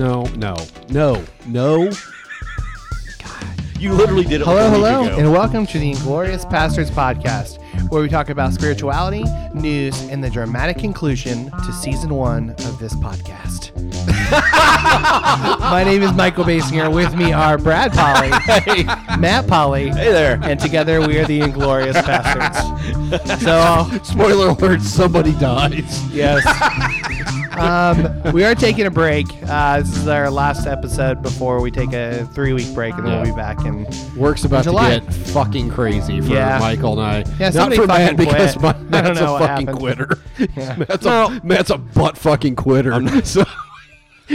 no, no, no, no. God. You literally did it. Hello, like a week hello, ago. and welcome to the Inglorious Pastors Podcast, where we talk about spirituality, news, and the dramatic conclusion to season one of this podcast. My name is Michael Basinger. With me are Brad Polly, Matt Polly, Hey there. and together we are the Inglorious Pastors. So, Spoiler alert: somebody dies. yes. Um, we are taking a break. Uh, this is our last episode before we take a three week break, and then we'll be back And Work's about July. to get fucking crazy for Yeah. Michael and I. Yeah, Not for Matt because quit. my, I don't Matt's know a fucking happened. quitter. Yeah. Matt's, a, Matt's a butt fucking quitter. so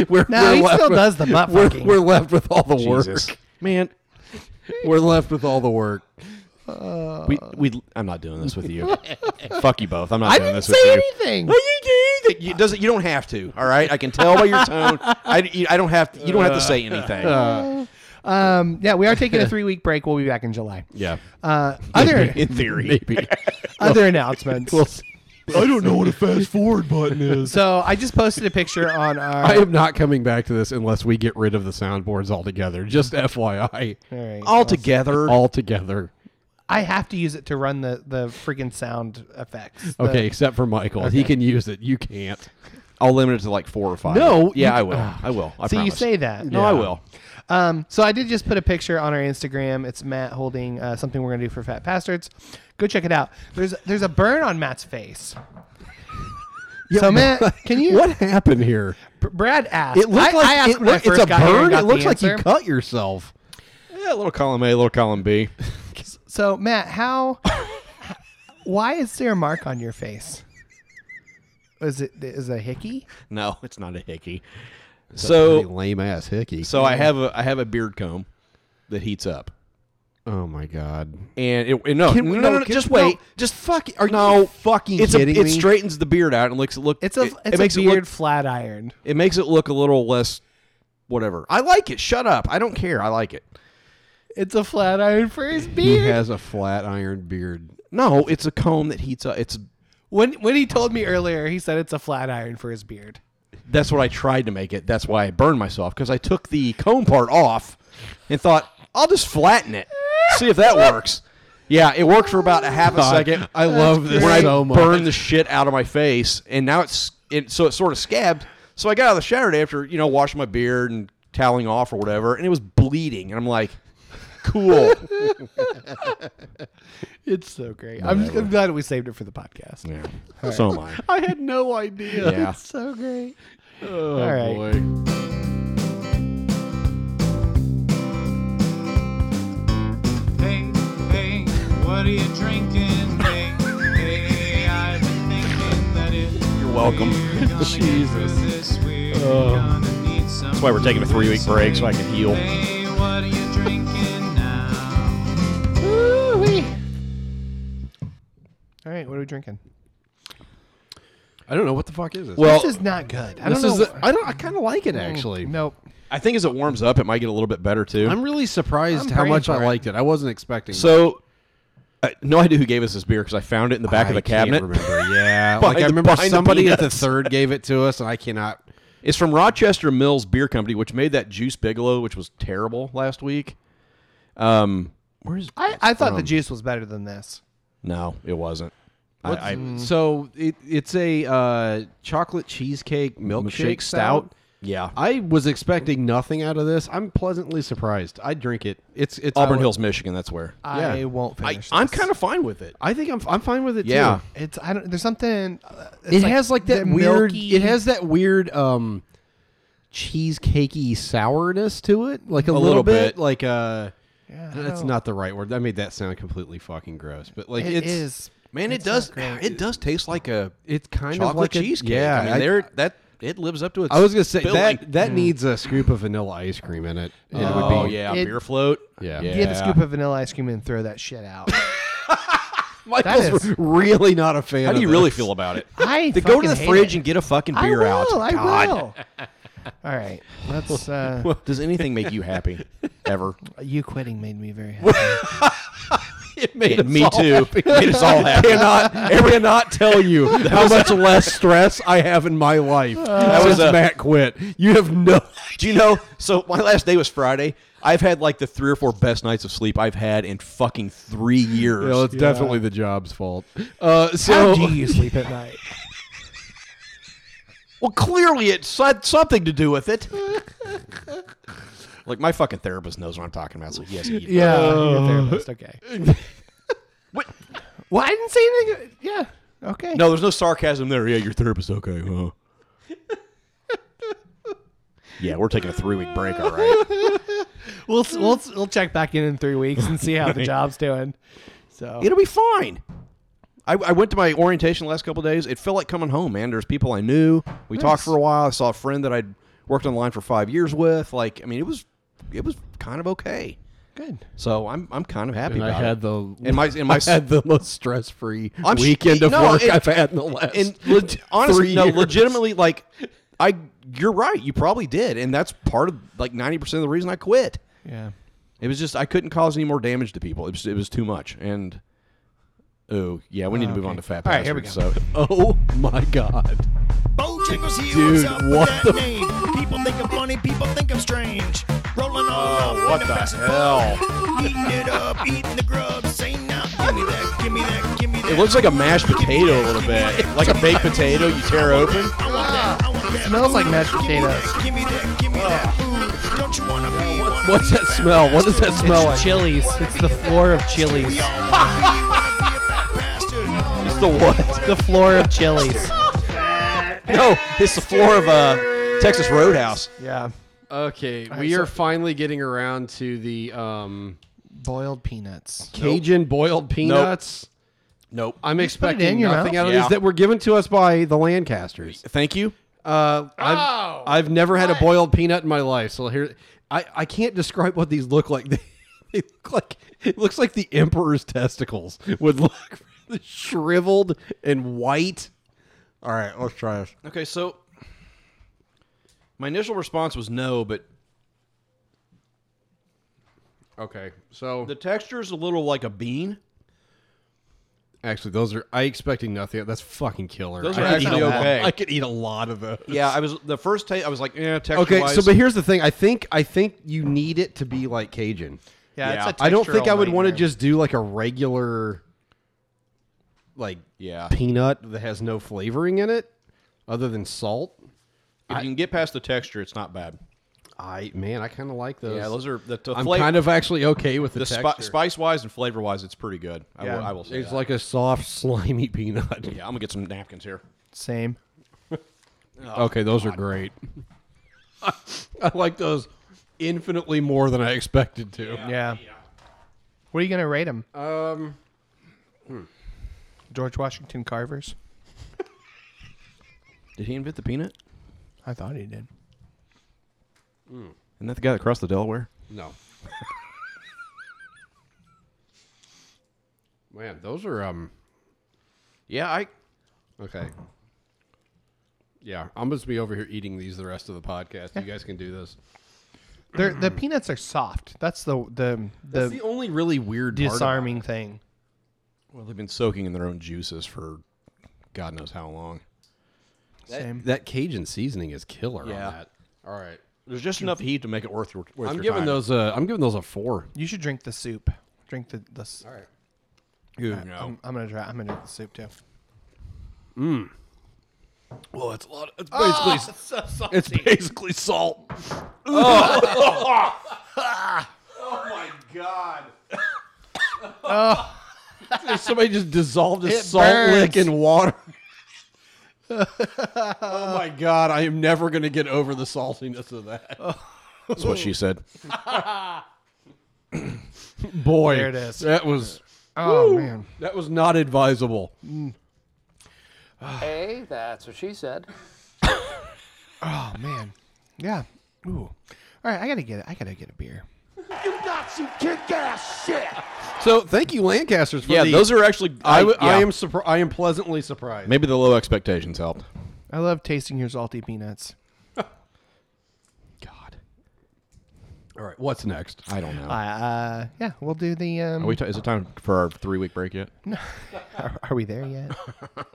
we're, No, we're he left still with- does the butt we're, fucking. we're left with all the Jesus. work. man. We're left with all the work. We we. I'm not doing this with you. Fuck you both. I'm not I doing didn't this say with you. anything. Well, you do. That you doesn't. You don't have to. All right. I can tell by your tone. I, you- I don't have to. You don't have to say anything. Uh, Um, yeah, we are taking a three week break. We'll be back in July. yeah, Uh, other in theory. maybe. other announcements. We'll see. I don't know what a fast forward button is. so I just posted a picture on our. I am not coming back to this unless we get rid of the soundboards altogether. Just FYI, All right. All together. All together. I have to use it to run the the freaking sound effects. The- Okay, except for Michael, he can use it. You can't. I'll limit it to like four or five. No, Yeah, you- I will. I will. I so you say that. No, I will. Um, so I did just put a picture on our Instagram. It's Matt holding uh, something we're gonna do for Fat Bastards. Go check it out. There's there's a burn on Matt's face. so Matt, can you? What happened here? Br- Brad asked. It looked I, like I asked it look- it's a got here and burn. It looks like you cut yourself. Yeah, a little column A, a little column B. So Matt, how? why is there a mark on your face? Is it is it a hickey? No, it's not a hickey. So So, lame ass hickey. so I have a I have a beard comb that heats up, oh my god. and it, it- no, Can no, no, no, no, can- just no. wait, Just fuck. Are no, you fucking it's a, it me? straightens the beard out and looks look. It's a it, it's it makes a it look flat ironed. it makes it look a little less whatever. I like it. Shut up. I don't care. I like it. It's a flat iron for his beard. He has a flat iron beard. No, it's a comb that heats up. It's When when he told me earlier, he said it's a flat iron for his beard. that's what I tried to make it. That's why I burned myself because I took the comb part off and thought I'll just flatten it, see if that works. Yeah, it worked for about a half a second. I love this when I so much. burned the shit out of my face, and now it's it, so it's sort of scabbed. So I got out of the shower today after you know washing my beard and toweling off or whatever, and it was bleeding, and I'm like, cool. It's so great. I'm, just, I'm glad we saved it for the podcast. yeah, so am I. I had no idea. Yeah. It's so great. Oh All right. boy. Hey, hey, what are you drinking? Hey, hey, I've been thinking that if You're welcome. we're gonna Jesus. get this, we're oh. gonna need That's why we're taking a three week break so I can heal. Hey, All right, what are we drinking? I don't know what the fuck is this. Well, this is not good. I this don't is. know. A, I don't. I kind of like it actually. Nope. I think as it warms up, it might get a little bit better too. I'm really surprised I'm how praying much I it. liked it. I wasn't expecting. So, uh, no idea who gave us this beer because I found it in the back I of the can't cabinet. Remember? Yeah, Behind like I the- remember behind the somebody at the peanuts. third gave it to us, and I cannot. It's from Rochester Mills Beer Company, which made that Juice Bigelow, which was terrible last week. Um, where's I, I thought the juice was better than this. No, it wasn't. I, I, so it, it's a uh, chocolate cheesecake milkshake, Milkshake stout. stout? yeah, I was expecting nothing out of this. I'm pleasantly surprised. I drink it. It's it's Auburn Hills, Michigan. That's where. I Yeah. won't I, finish. I'm kind of fine with it. I think I'm I'm fine with it Yeah. too. It's I don't. There's something. uh, it's It has like that the weird. milky- It has that weird um, cheesecakey sourness to it, like a, little, little bit, bit. like uh Yeah, That's don't- the right word. I made that sound completely fucking gross. But like It it's is. Man, it It's does. not great. It does taste like a it's kind chocolate of like a- cheesecake. yeah, I mean, I- there that it lives up to its. I was gonna say billing. that that mm. needs a scoop of vanilla ice cream in it. Oh, it Oh would be yeah, It- beer float. Yeah. yeah. Get a scoop of vanilla ice cream and throw that shit out. Michael's is- really not a fan. How do of you really this. feel about it? I To go to fucking the hate fridge it. and get a fucking I beer will, out. I God. will. All right, let's. Uh, Does anything make you happy? Ever? you quitting made me very happy. It made Yeah, us me all too. happy. Made us all happy. cannot, I cannot tell you how much less stress I have in my life That was since a- Matt quit. You have no. Do you know? So my last day was Friday. I've had like the three or four best nights of sleep I've had in fucking three years. You know, it's definitely the job's fault. Uh, so How do you sleep at night? Well, clearly it had something to do with it. like my fucking therapist knows what I'm talking about, so yes, he Yeah, you're a therapist. Okay. What? Well, I didn't say anything. Yeah. Okay. No, there's no sarcasm there. Yeah, your therapist. Okay, huh? yeah, we're taking a three week break. All right. We'll we'll we'll check back in in three weeks and see how the job's doing. So It'll be fine. I, I went to my orientation the last couple of days. It felt like coming home, man. There's people I knew. We talked for a while. I saw a friend that I'd worked online for five years with. Like, I mean, it was it was kind of okay. good. So I'm I'm kind of happy. and I had it. the And my- and my I had the most stress free weekend of no, work it- I've had in the last. and leg- honestly, three no, years. legitimately, like I, you're right. You probably did, and that's part of like ninety percent of the reason I quit. Yeah. It was just I couldn't cause any more damage to people. It was it was too much. And oh yeah, we need to move okay. on to fat All right, here we bastards. So oh my god, Bojangles here, Dude, what's up with what that the- name? People think I'm funny, people think I'm strange. Rolling oh, on Oh, what in the hell? Eating it up, eating the grub. Say now, give me that, give me that, give me that. It looks like a mashed potato a little bit, like a baked potato you tear open. I want that, I want that. Smells like mashed Give me potatoes. Give me that, give me that. Ooh, don't you wanna be what's that smell? What does that smell like? Chilies. It's the floor of Chili's. The what? The floor of Chili's. No, it's the floor of uh, Texas Roadhouse. Yeah. Okay, right, we so- are finally getting around to the um, Boiled peanuts. Cajun boiled peanuts. Nope. I'm put expecting in your nothing mouth? out of Yeah. these that were given to us by the Lancasters. Thank you. Uh, I've, Oh, I've never had a boiled peanut in my life, so here I, I can't describe what these look like. They, they look like it looks like the emperor's testicles would look really shriveled and white. All right, let's try this. Okay, so my initial response was no, but Okay, so the texture is a little like a bean. actually, those are I expecting nothing. That's fucking killer. Those I are could eat actually a lot- okay. I could eat a lot of those. Yeah, I was the first taste. I was like, yeah, texture. Okay, so but here's the thing. I think I think you need it to be like Cajun. Yeah, Yeah. it's a I don't think I would want to just do like a regular, like yeah. peanut that has no flavoring in it, other than salt. If you can get past the texture, it's not bad. I man, I kind of like those. Yeah, those are the, the I'm flavor. kind of actually okay with the, the spi- texture. spice wise and flavor wise, it's pretty good. I, Yeah. will, I will say It's that. like a soft, slimy peanut. yeah, I'm gonna get some napkins here. Same. okay, those are great. I like those infinitely more than I expected to. Yeah. What are you gonna rate them? Um, George Washington Carvers. Did he invent the peanut? I thought he did. Isn't that the guy that crossed the Delaware? no. Man, those are um. Yeah, I. Okay. Yeah, I'm just be over here eating these the rest of the podcast. You guys can do this. They're, the peanuts are soft. That's the the That's the the only really weird part about disarming thing. Well, they've been soaking in their own juices for God knows how long. Same. That Cajun seasoning is killer Yeah. on that. All right. There's just enough heat to make it worth your. Worth I'm your giving time. those a I'm giving those a four. You should drink the soup. Drink the the. s- All right. Ooh, I'm. I'm gonna try. I'm gonna drink the soup too. Mmm. Well, it's a lot. It's ah, basically it's basically salt. Oh. oh my god! Oh. Somebody just dissolved a It salt lick in water. oh my god! I am never going to get over the saltiness of that. That's what she said. Boy, There it is. That was Oh man. that was not advisable. Hey, that's what she said. Oh man. Yeah. Ooh. All right. I gotta get it. I gotta get a beer. So thank you, Lancasters. For Yeah, the, those are actually. I, w- I yeah. am surpri- I am pleasantly surprised. Maybe the low expectations helped. I love tasting your salty peanuts. God. All right, what's next? I don't know. Uh, uh, yeah, we'll do the. Um, Are we t- is it time for our three week break yet? are, are we there yet?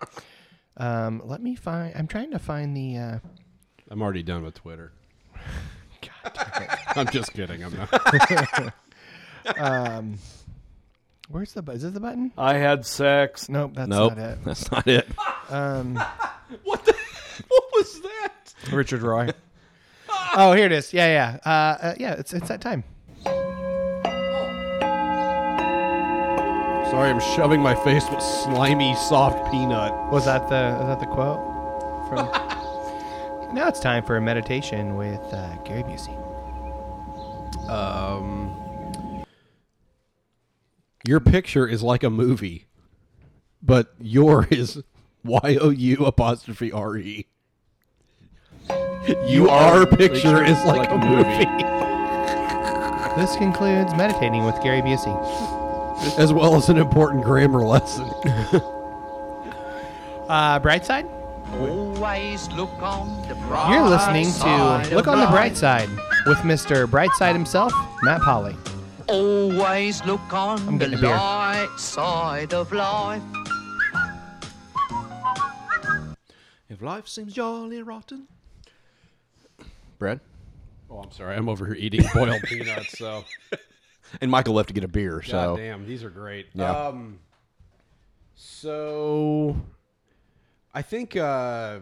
um, let me find. I'm trying to find the. Uh, I'm already done with Twitter. God damn it. I'm just kidding. I'm not. um, where's the? bu- Is this the button? I had sex. Nope, that's Nope, not it. that's not it. Um, what the? What was that? Richard Roy. oh, here it is. Yeah, yeah, uh, uh, yeah. It's it's that time. Sorry, I'm shoving my face with slimy, soft peanut. Was that the? Was that the quote? From. now it's time for a meditation with uh, Gary Busey. Um, your picture is like a movie, but your is Y O U apostrophe R E. You are picture is like, a movie. This concludes meditating with Gary Busey. as well as an important grammar lesson. Uh, bright side. Always look on the bright You're listening to Look on the Bright. Side with Mr. Brightside himself, Matt Polly. Always look on I'm the getting a beer. light side of life. If life seems jolly rotten. Brad? Oh, I'm sorry. I'm over here eating boiled peanuts. So, And Michael left to get a beer, so. God damn, these are great. Yeah. Um, so, I think uh,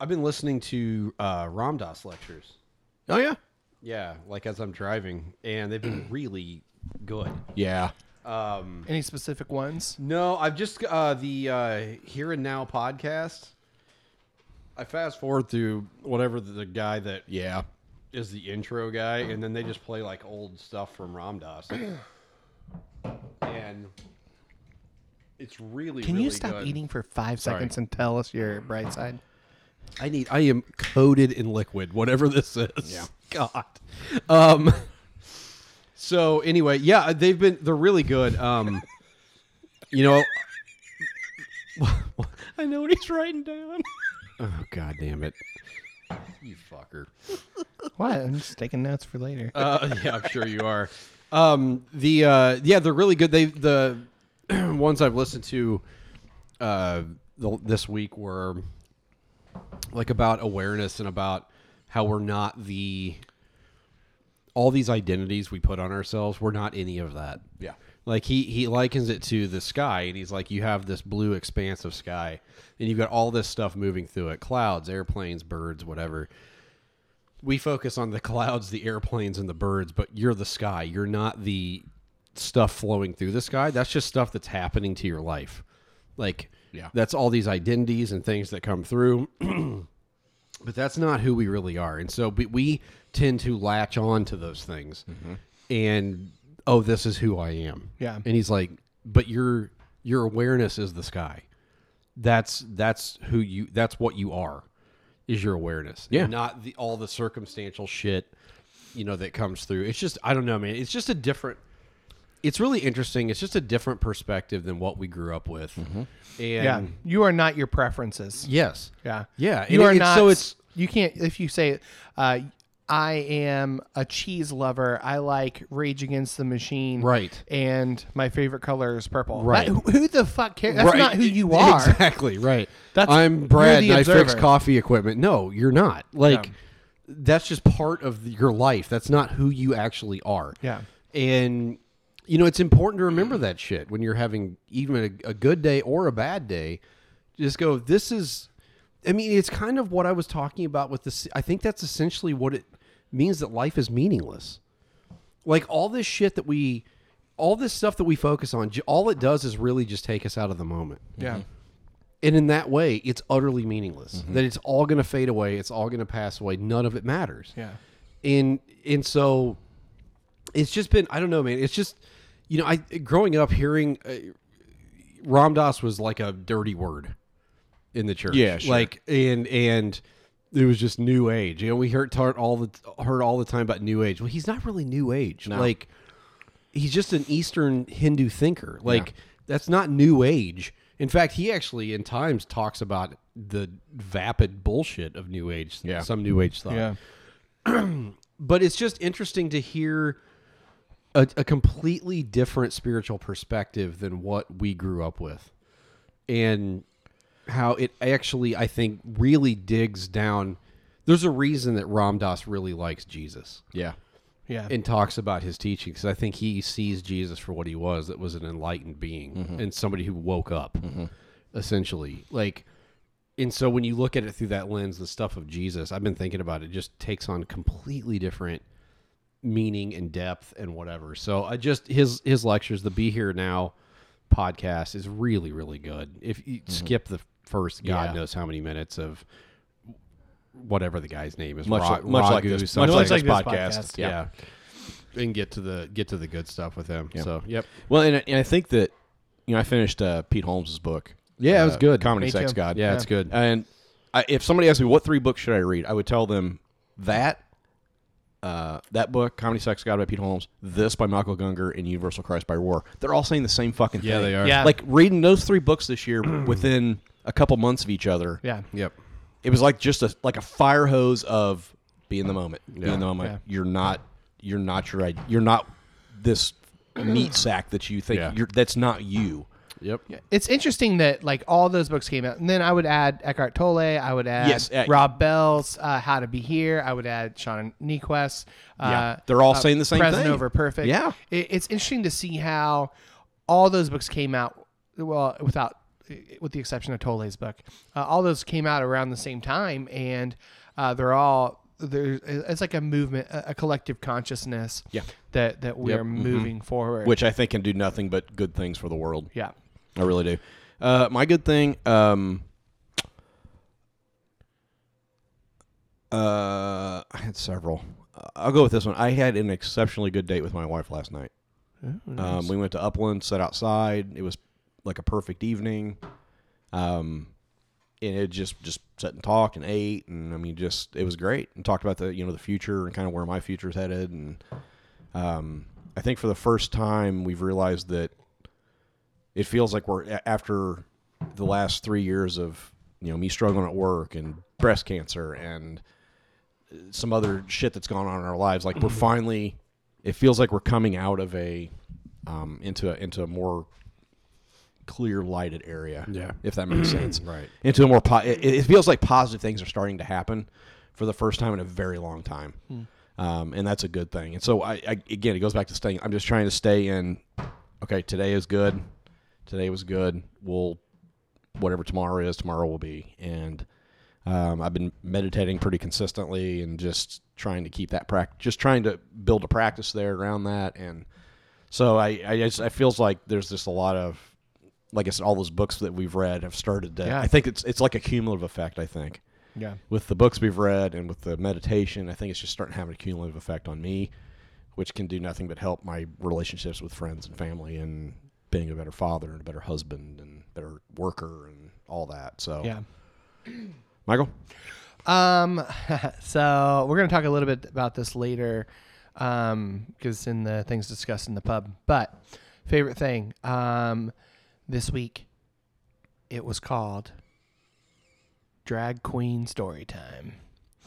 I've been listening to uh, Ram Dass lectures. Oh, yeah? Yeah, like as I'm driving, and they've been really good. Yeah. Um, Any specific ones? no, I've just uh, the uh, Here and Now podcast. I fast forward through whatever the, the guy that Yeah. is the intro guy, and then they just play like old stuff from Ram Dass, and it's really. Can really you stop good. eating for five Sorry. seconds and tell us your bright side? I need. I am coated in liquid, whatever this is. Yeah. God. Um. So anyway, yeah, they've been. They're really good. Um. You know. I know what he's writing down. Oh God damn it! You fucker. What? I'm just taking notes for later. Uh, yeah, I'm sure you are. Um, the uh, yeah, they're really good. They the ones I've listened to uh, the, this week were like about awareness and about how we're not the all these identities we put on ourselves. We're not any of that. Yeah. Like he he likens it to the sky, and he's like, you have this blue expanse of sky, and you've got all this stuff moving through it: clouds, airplanes, birds, whatever we focus on the clouds, the airplanes, and the birds, but you're the sky. You're not the stuff flowing through the sky. That's just stuff that's happening to your life. Like, Yeah. that's all these identities and things that come through. but that's not who we really are. And so we, we tend to latch on to those things. Mm-hmm. And, oh, this is who I am. Yeah. And he's like, but your your awareness is the sky. That's that's who you that's what you are is your awareness. Yeah. Not the all the circumstantial shit, you know, that comes through. It's just I don't know, man. It's just a different it's really interesting. It's just a different perspective than what we grew up with. And yeah, you are not your preferences. yes. Yeah, Yeah, You and are it- not. so it's- you can't if you say, uh, "I am a cheese lover. I like Rage Against the Machine." Right. And my favorite color is purple. Right. That- who, the fuck cares? That's Right. not who you are. Exactly, right. That's- I'm you're Brad the and I fix observer. coffee equipment. No, you're not. Like that's just part of your life. That's not who you actually are. Yeah. And you know, it's important to remember that shit when you're having even a, a good day or a bad day. Just go, this is I mean, it's kind of what I was talking about with this I think that's essentially what it means that life is meaningless. Like all this shit that we all this stuff that we focus on, all it does is really just take us out of the moment. Yeah. Mm-hmm. And in that way, it's utterly meaningless. Mm-hmm. That it's all going to fade away. It's all going to pass away. None of it matters. Yeah. And and so it's just been I don't know, man. It's just you know, I growing up hearing uh, Ram Dass was like a dirty word in the church. Yeah, sure. Like and and it was just new age. You know, we heard all the heard all the time about new age. Well, he's not really new age. Like he's just an Eastern Hindu thinker. Like that's not new age. In fact, he actually in times talks about the vapid bullshit of new age. Yeah. Some new age thought. Yeah. but it's just interesting to hear a, a completely different spiritual perspective than what we grew up with, and how it actually, I think, really digs down. There's a reason that Ram Dass really likes Jesus Yeah. Yeah. and talks about his teachings. I think he sees Jesus for what he was. That was an enlightened being mm-hmm. and somebody who woke up, mm-hmm. essentially. Like, and so when you look at it through that lens, the stuff of Jesus, I've been thinking about it. Just takes on completely different meaning and depth and whatever. So I just his his lectures, the Be Here Now podcast, is really really good. If you skip the first, God Yeah. knows how many minutes of whatever the guy's name is, Much Ra- like- much like this- much like this this podcast. podcast. yeah. And get to the get to the good stuff with him. So yep. Well, and, and I think that you know I finished uh, Pete Holmes's book. Yeah, it was uh, good. Comedy Me Sex too. God. Yeah, it's good. And I, if somebody asked me what three books should I read, I would tell them that uh, that book, Comedy Sex God by Pete Holmes, this by Michael Gungor, and Universal Christ by Rohr. They're all saying the same fucking thing. Yeah, they are. Yeah. Like reading those three books this year within a couple months of each other. yeah. Yep. It was like just a like a fire hose of be in the moment. Be Yeah. in the moment. Yeah. You're not you're not your id- you're not this meat sack that you think Yeah. you're that's not you. Yep. It's interesting that like all those books came out, and then I would add Eckhart Tolle. I would add Yes, uh, Rob Bell's uh, How to Be Here. I would add Sean Niequist. Uh, Yeah, they're all saying the same Present thing. over perfect. Yeah. it, it's interesting to see how all those books came out. Well, without with the exception of Tolle's book, uh, all those came out around the same time, and uh, they're all there. It's like a movement, a, collective consciousness. Yeah. that that we Yep. are moving forward. Which I think can do nothing but good things for the world. yeah. I really do. Uh, my good thing, um, uh, I had several. I'll go with this one. I had an exceptionally good date with my wife last night. Um, we went to Upland, sat outside. It was like a perfect evening. Um, and it just just sat and talked and ate, and I mean, just it was great. And talked about the you know the future and kind of where my future's headed. And um, I think for the first time, we've realized that it feels like we're after the last three years of you know me struggling at work and breast cancer and some other shit that's gone on in our lives. Like we're finally, it feels like we're coming out of a um, into a, into a more clear lighted area. Yeah. if that makes sense. Right. Into a more po- it, it feels like positive things are starting to happen for the first time in a very long time. Um, and that's a good thing. And so I, I again, it goes back to staying. I'm just trying to stay in. Okay, today is good. Today was good. We'll whatever tomorrow is, tomorrow will be. And um, I've been meditating pretty consistently and just trying to keep that practice, just trying to build a practice there around that. And so I, I, just, I feels like there's just a lot of, like I said, all those books that we've read have started to. Yeah. I think it's it's like a cumulative effect. I think Yeah. with the books we've read and with the meditation, I think it's just starting to have a cumulative effect on me, which can do nothing but help my relationships with friends and family and being a better father and a better husband and better worker and all that. So, Yeah. Michael, Um, so we're going to talk a little bit about this later, um, because in the things discussed in the pub. But favorite thing, um, this week, it was called Drag Queen Story Time.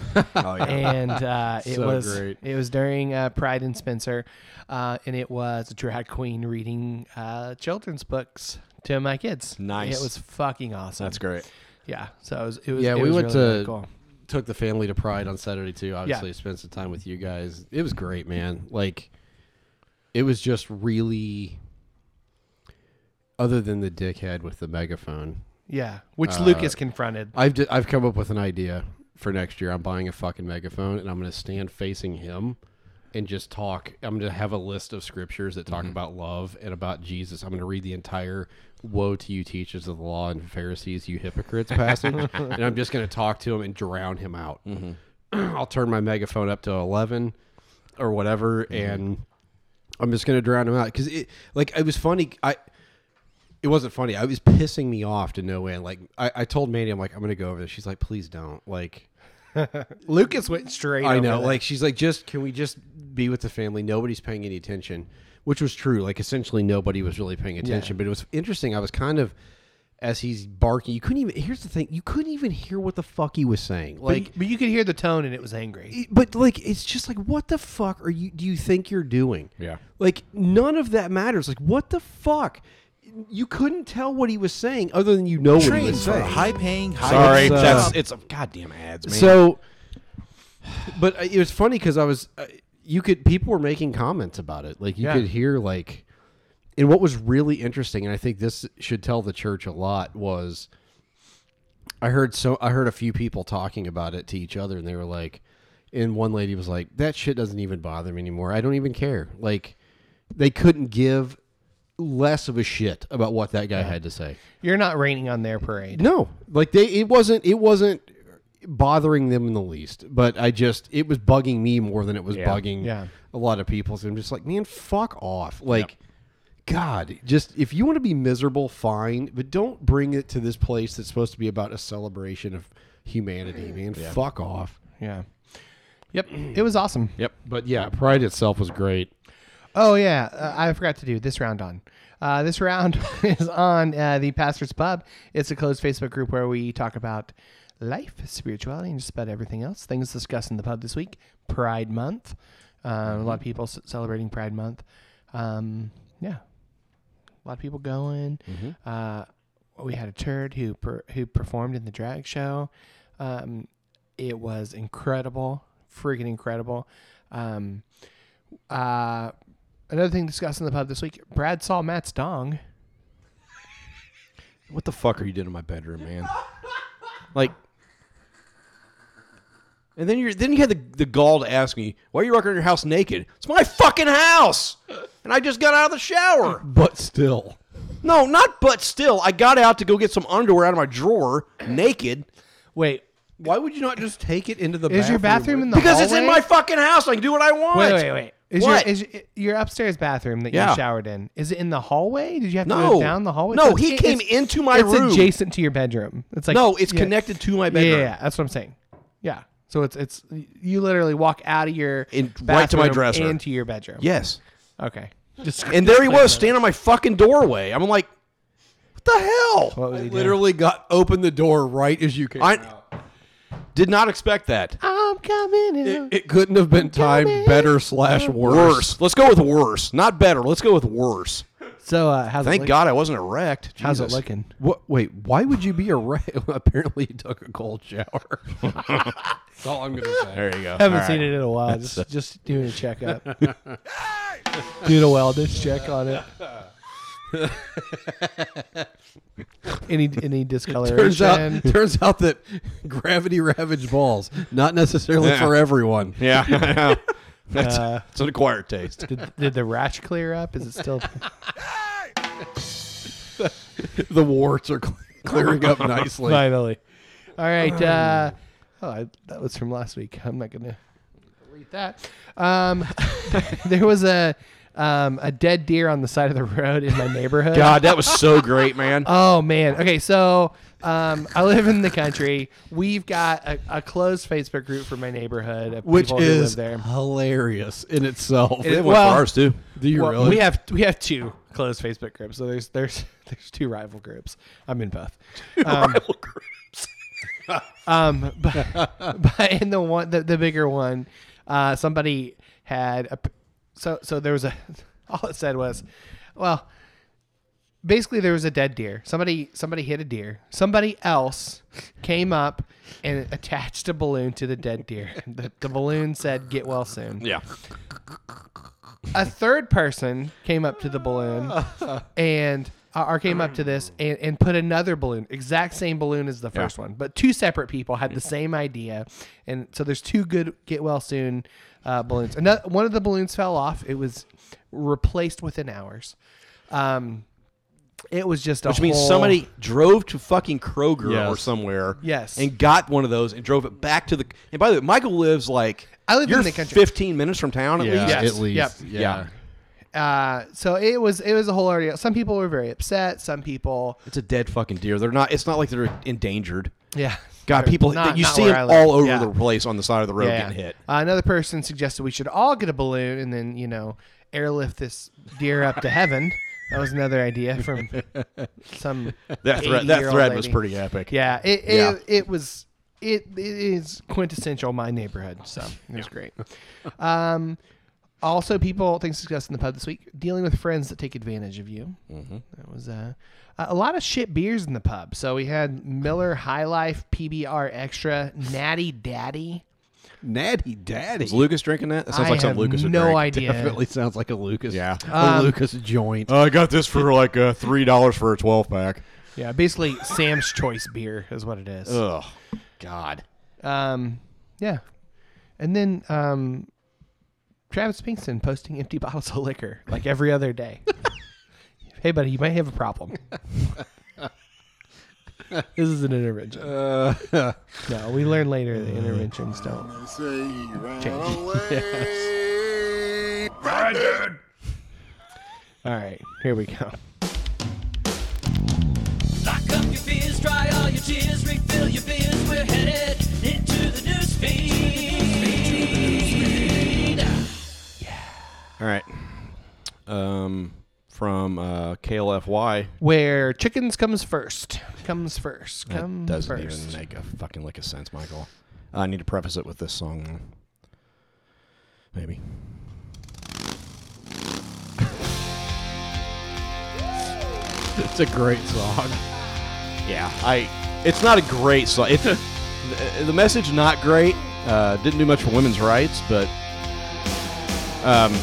oh and uh, it So was great. it was during uh, Pride and Spencer, uh, and it was a drag queen reading uh, children's books to my kids. Nice. It was fucking awesome. that's great. Yeah. So it was. It was Yeah, it we was went really, to- really cool. Took the family to Pride on Saturday too. Obviously, spent some time with you guys. It was great, man. Like, it was just really. Other than the dickhead with the megaphone, Yeah, which Uh, Lucas confronted. I've d- I've come up with an idea for next year. I'm buying a fucking megaphone and I'm going to stand facing him and just talk. I'm going to have a list of scriptures that talk mm-hmm. about love and about Jesus. I'm going to read the entire "Woe to you, teachers of the law and Pharisees, you hypocrites" passage, and I'm just going to talk to him and drown him out. Mm-hmm. I'll turn my megaphone up to 11 or whatever, mm-hmm. and I'm just going to drown him out because it like it was funny. I it wasn't funny. I was pissing me off to no end. Like I, I told Mandy, I'm like, I'm gonna go over there. She's like, please don't. Like Lucas went straight. I know. Like she's like, just can we just be with the family? Nobody's paying any attention, which was true. Like essentially nobody was really paying attention. But it was interesting. I was kind of as he's barking. You couldn't even. Here's the thing: you couldn't even hear what the fuck he was saying. But, Like, but you could hear the tone, and it was angry. it- but like, it's just like, what the fuck are you? Do you think you're doing? Yeah. Like, none of that matters. Like, what the fuck? You couldn't tell what he was saying, other than you know what he Train was for saying. high-paying, high Sorry, It's, uh, that's it's a goddamn ads, man. So, but uh, it was funny because I was, uh, you could people were making comments about it. Like you Yeah. could hear like, and what was really interesting, and I think this should tell the church a lot was, I heard so I heard a few people talking about it to each other, and they were like, and one lady was like, that shit doesn't even bother me anymore. I don't even care. Like, they couldn't give less of a shit about what that guy had to say. You're not raining on their parade. No, like they, it wasn't, it wasn't bothering them in the least. But I just, it was bugging me more than it was Yeah. bugging Yeah. a lot of people. So I'm just like, man, fuck off. Like, God, just if you want to be miserable, fine, but don't bring it to this place that's supposed to be about a celebration of humanity, man. Fuck off. Yeah. Yep. It was awesome. Yep. But yeah, Pride itself was great. Oh yeah, uh, I forgot to do this round on. Uh, this round is on uh, the Pastor's Pub. It's a closed Facebook group where we talk about life, spirituality, and just about everything else. Things discussed in the pub this week. Pride Month. Uh, A lot of people c- celebrating Pride Month. Um, yeah, a lot of people going. Uh, we had a turd who per, who performed in the drag show. Um, it was incredible, freaking incredible. Um, uh, another thing discussed in the pub this week: Brad saw Matt's dong. what the fuck are you doing in my bedroom, man? like, and then you're then you had the the gall to ask me why are you walking around your house naked? It's my fucking house, and I just got out of the shower. But still. No, not but still, I got out to go get some underwear out of my drawer, naked, Wait, Why would you not just take it into the is your bathroom in the because it's in hallway? my fucking house. I can do what I want. Wait, wait, wait. Is What? your is your, your upstairs bathroom that Yeah. you showered in? Is it in the hallway? Did you have to No. go down the hallway? No, it's- he came into my it's room. It's adjacent to your bedroom. It's like no, it's yeah. connected to my Yeah, bedroom. yeah, yeah, that's what I'm saying. Yeah. So it's it's you literally walk out of your In- right to my bathroom dresser. into your bedroom. Yes. Okay. Just And there he was standing on my fucking doorway. I'm like, what the hell? What was he doing? literally got opened the door right as you came I out. Did not expect that. I'm coming in. It, it couldn't have been timed better slash worse. Worse. Let's go with worse. Not better. Let's go with worse. so uh, how's it Thank look- God I wasn't erect. How's it Jesus. looking? What? Wait, why would you be a rat? Apparently, you took a cold shower. That's all I'm gonna say. There you go. Haven't All seen right. it in a while. Just just doing a checkup. doing a wellness check on it. Any any discoloration? Turns out, turns out that gravity ravaged balls not necessarily Yeah. for everyone. Yeah. I know. That's, Uh, it's an acquired taste. did, did the rash clear up? Is it still? The warts are cl- clearing up nicely. Finally. All right. Uh, oh, I, that was from last week. I'm not gonna read that. Um, there was a um, a dead deer on the side of the road in my neighborhood. God, that was so great, man. Oh man. Okay, so um, I live in the country. We've got a, a closed Facebook group for my neighborhood of Which people who is live there. hilarious in itself. It- It went well- for ours too. Do you Well, really? We have we have two closed Facebook groups. So there's there's there's two rival groups. I'm in both. Um, um, but, but in the one the, the bigger one, uh, somebody had a p- so so there was a all it said was, well, basically there was a dead deer. Somebody somebody hit a deer. Somebody else came up and attached a balloon to the dead deer. The, the balloon said "Get well soon." Yeah. a third person came up to the balloon and or came up to this and, and put another balloon exact same balloon as the first one but two separate people had the same idea and so there's two good get well soon uh, balloons Another, one of the balloons fell off it was replaced within hours um, it was just a Which means whole- somebody drove to fucking Kroger or somewhere. Yes. And got one of those and drove it back to the. And by the way, Michael lives like. I live in you're the country. 15 minutes from town at yeah, least. Yes. at least. Yep. Yeah. Uh, so it was it was a whole ordeal some people were very upset some people It's a dead fucking deer. They're not. It's not like they're endangered. yeah God, They're people. not- you not see where them live. all over Yeah. the place on the side of the road Yeah. getting hit. Uh, another person suggested we should all get a balloon and then, you know, airlift this deer up to heaven That was another idea from some That thread, that 80-year-old thread was lady. pretty epic. Yeah, it it, Yeah. it was it, it is quintessential my neighborhood. So it was great. Um, also, people things discussed in the pub this week: dealing with friends that take advantage of you. Mm-hmm. That was uh, a lot of shit beers in the pub. So we had Miller High Life PBR Extra, Natty Daddy. Natty Daddy. Was Lucas drinking that? That sounds I like have something Lucas would no drink. idea. Definitely sounds like a Lucas. Yeah. a Um, Lucas joint. I got this for like uh, three dollars for a twelve pack. Yeah, basically Sam's Choice beer is what it is. Ugh, God. Um, yeah, and then um, Travis Pinkston posting empty bottles of liquor like every other day. hey, buddy, you might have a problem. this is an intervention. Uh, no, we learn later that interventions don't. change. All right, here we go. Lock up your fears, dry all your tears, refill your beers. We're headed All right. Um, from uh, KLFY. Where chickens comes first. Comes first. That Come doesn't first. even make a fucking lick of sense, Michael. I need to preface it with this song. Maybe. it's a great song. Yeah, I. It's not a great song. It's the, the message not great. Uh, didn't do much for women's rights, but um,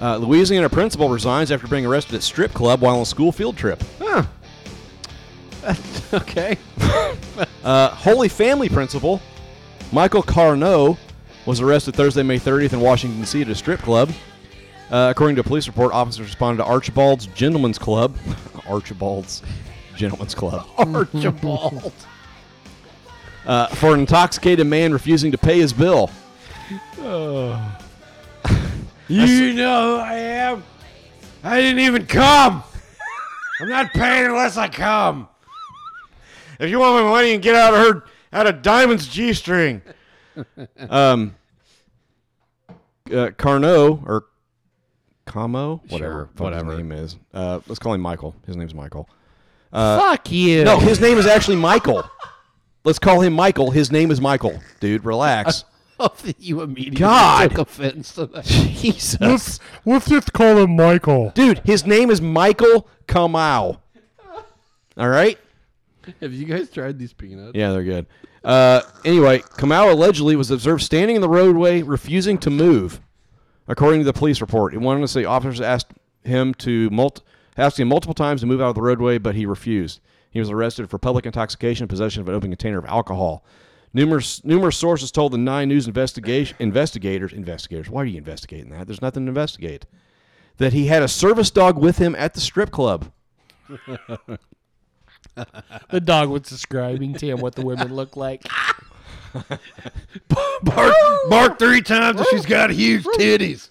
uh, Louisiana principal resigns after being arrested at strip club while on a school field trip. Huh. okay. Uh, Holy Family principal Michael Carnot was arrested Thursday, May 30th in Washington D.C. at a strip club. Uh, according to a police report, officers responded to Archibald's Gentlemen's Club. Archibald's Gentlemen's Club. Archibald. uh, for an intoxicated man refusing to pay his bill. You know who I am? I didn't even come. I'm not paying unless I come. If you want my money and get out of her out of Diamond's G string. um uh, Carnot or Camo, whatever, Sure, whatever. his name is. Uh, let's call him Michael. His name's Michael. Uh, Fuck you. No, his name is actually Michael. Let's call him Michael. His name is Michael. Dude, relax. you immediately God. took offense to that. Jesus. Let's just call him Michael. Dude, his name is Michael Kamau. All right? Have you guys tried these peanuts? Yeah, they're good. Uh, anyway, Kamau allegedly was observed standing in the roadway, refusing to move, according to the police report. It wanted to say officers asked him to mult- asked him multiple times to move out of the roadway, but he refused. He was arrested for public intoxication and possession of an open container of alcohol. Numerous numerous sources told the Nine News investigation investigators investigators why are you investigating that? There's nothing to investigate. That he had a service dog with him at the strip club. The dog was describing to him what the women look like. Bark, bark three times and she's got huge titties.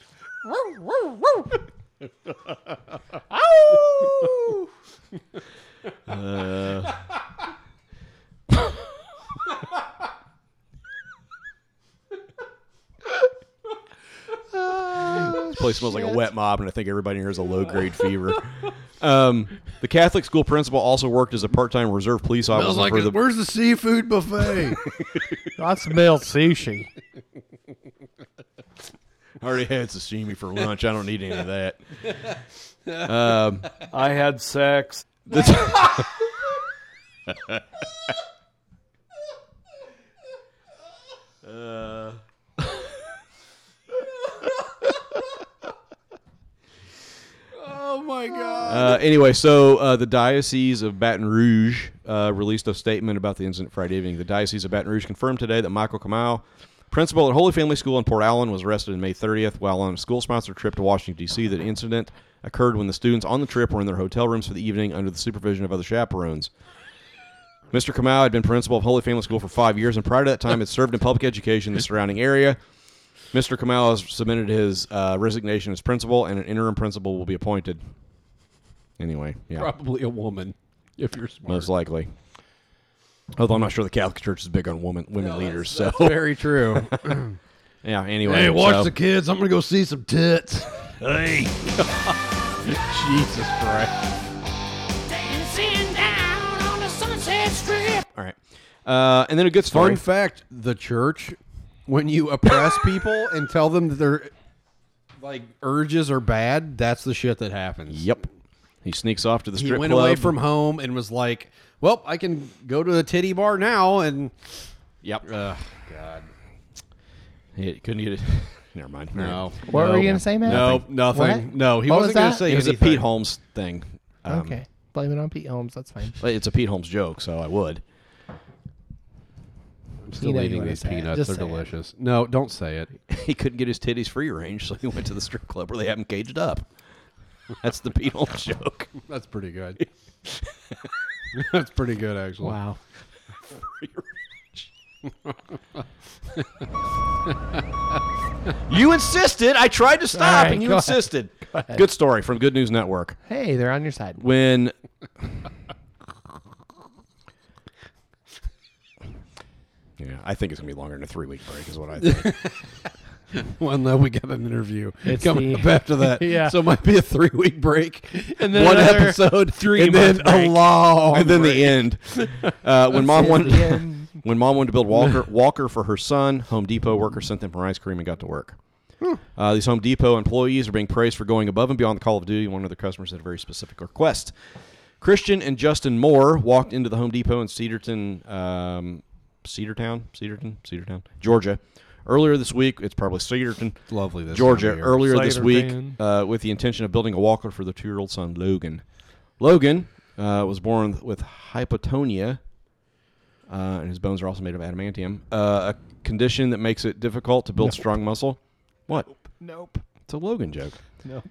This place smells like a wet mob, and I think everybody here has a low grade fever. Um, the Catholic school principal also worked as a part time reserve police officer Smells like for a, the. where's the seafood buffet? I smell sushi. I already had sashimi for lunch. I don't need any of that. Um, I had sex. Oh my god. uh, anyway, so uh, the Diocese of Baton Rouge uh, released a statement about the incident Friday evening. The Diocese of Baton Rouge confirmed today that Michael Kamau, principal at Holy Family School in Port Allen, was arrested on May 30th while on a school sponsored trip to Washington, D.C. The incident occurred when the students on the trip were in their hotel rooms for the evening under the supervision of other chaperones. Mr. Kamau had been principal of Holy Family School for five years, and prior to that time had served in public education in the surrounding area. Mr. Kamau has submitted his uh, resignation as principal, and an interim principal will be appointed. Anyway, yeah, Probably a woman, if you're smart. most likely. Although I'm not sure the Catholic Church is big on women women leaders, so Very true. yeah. Anyway, hey, watch so- the kids. I'm gonna go see some tits. Hey, Jesus Christ. Dancing down on the Sunset Strip. All right. Uh, and then a good story. Fun fact: the church, when you oppress people and tell them that their like urges are bad, that's the shit that happens. Yep. He sneaks off to the strip He went club. away from home and was like, "Well, I can go to the titty bar now." And Yep. Ugh, God, He couldn't get it. Never mind. no. What no. were you gonna say, Matt? No, nothing. What? No, he What wasn't was going that? to say It was a anything. Pete Holmes thing. Um, okay. Blame it on Pete Holmes. That's fine. but It's a Pete Holmes joke, so I would. I'm still You know eating these peanuts. They're say it. delicious. No, don't say it. He couldn't get his titties free range, so he went to the strip club where they have them caged up. That's the Holmes joke. That's pretty good. That's pretty good, actually. Wow. You insisted. I tried to stop, right, and you insisted. Good story from Good News Network. Hey, they're on your side. When Yeah, I think it's gonna be longer than a three week break, is what I think. Well, no, we got an interview It's coming the- up after that. Yeah. So it might be a three week break, And then one another episode, three and then month a break. long, and then break. the end. Uh, when mom It's wanted when mom wanted to build Walker Walker for her son, Home Depot workers sent them for ice cream and got to work. Uh, these Home Depot employees are being praised for going above and beyond the call of duty. One of their customers had a very specific request. Christian and Justin Moore walked into the Home Depot in Cedarton, um, Cedartown, Cedarton, Cedartown, Georgia. Earlier this week, it's probably Cedarton, lovely this Georgia. time of year. Earlier this week, Cedarton. uh, with the intention of building a walker for their two-year-old son Logan. Logan uh, was born with hypotonia, uh, and his bones are also made of adamantium, uh, a condition that makes it difficult to build strong muscle. What? Nope. It's a Logan joke. Nope.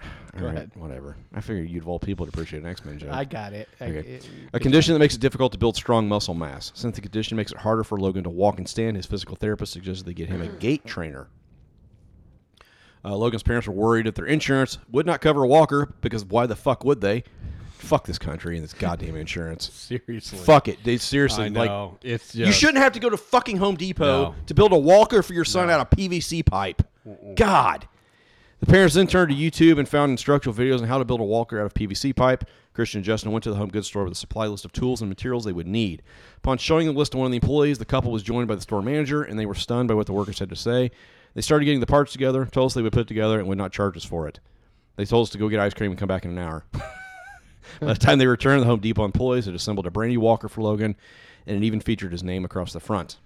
All right, whatever. I figured you'd of all people to appreciate an X-Men joke. I got it. I- it- A condition that makes it difficult to build strong muscle mass. Since the condition makes it harder for Logan to walk and stand, his physical therapist suggested they get him a gait trainer. Uh, Logan's parents were worried that their insurance would not cover a walker because why the fuck would they? Fuck this country and this goddamn insurance. Seriously, Fuck it. They seriously I like know. it's you shouldn't have to go to fucking Home Depot No. to build a walker for your son out of PVC pipe. God. The parents then turned to YouTube and found instructional videos on how to build a walker out of PVC pipe. Christian and Justin went to the home goods store with a supply list of tools and materials they would need. Upon showing the list to one of the employees, the couple was joined by the store manager, and they were stunned by what the workers had to say. They started getting the parts together, told us they would put it together, and would not charge us for it. They told us to go get ice cream and come back in an hour. By the time they returned, the Home Depot employees had assembled a brand new walker for Logan, and it even featured his name across the front.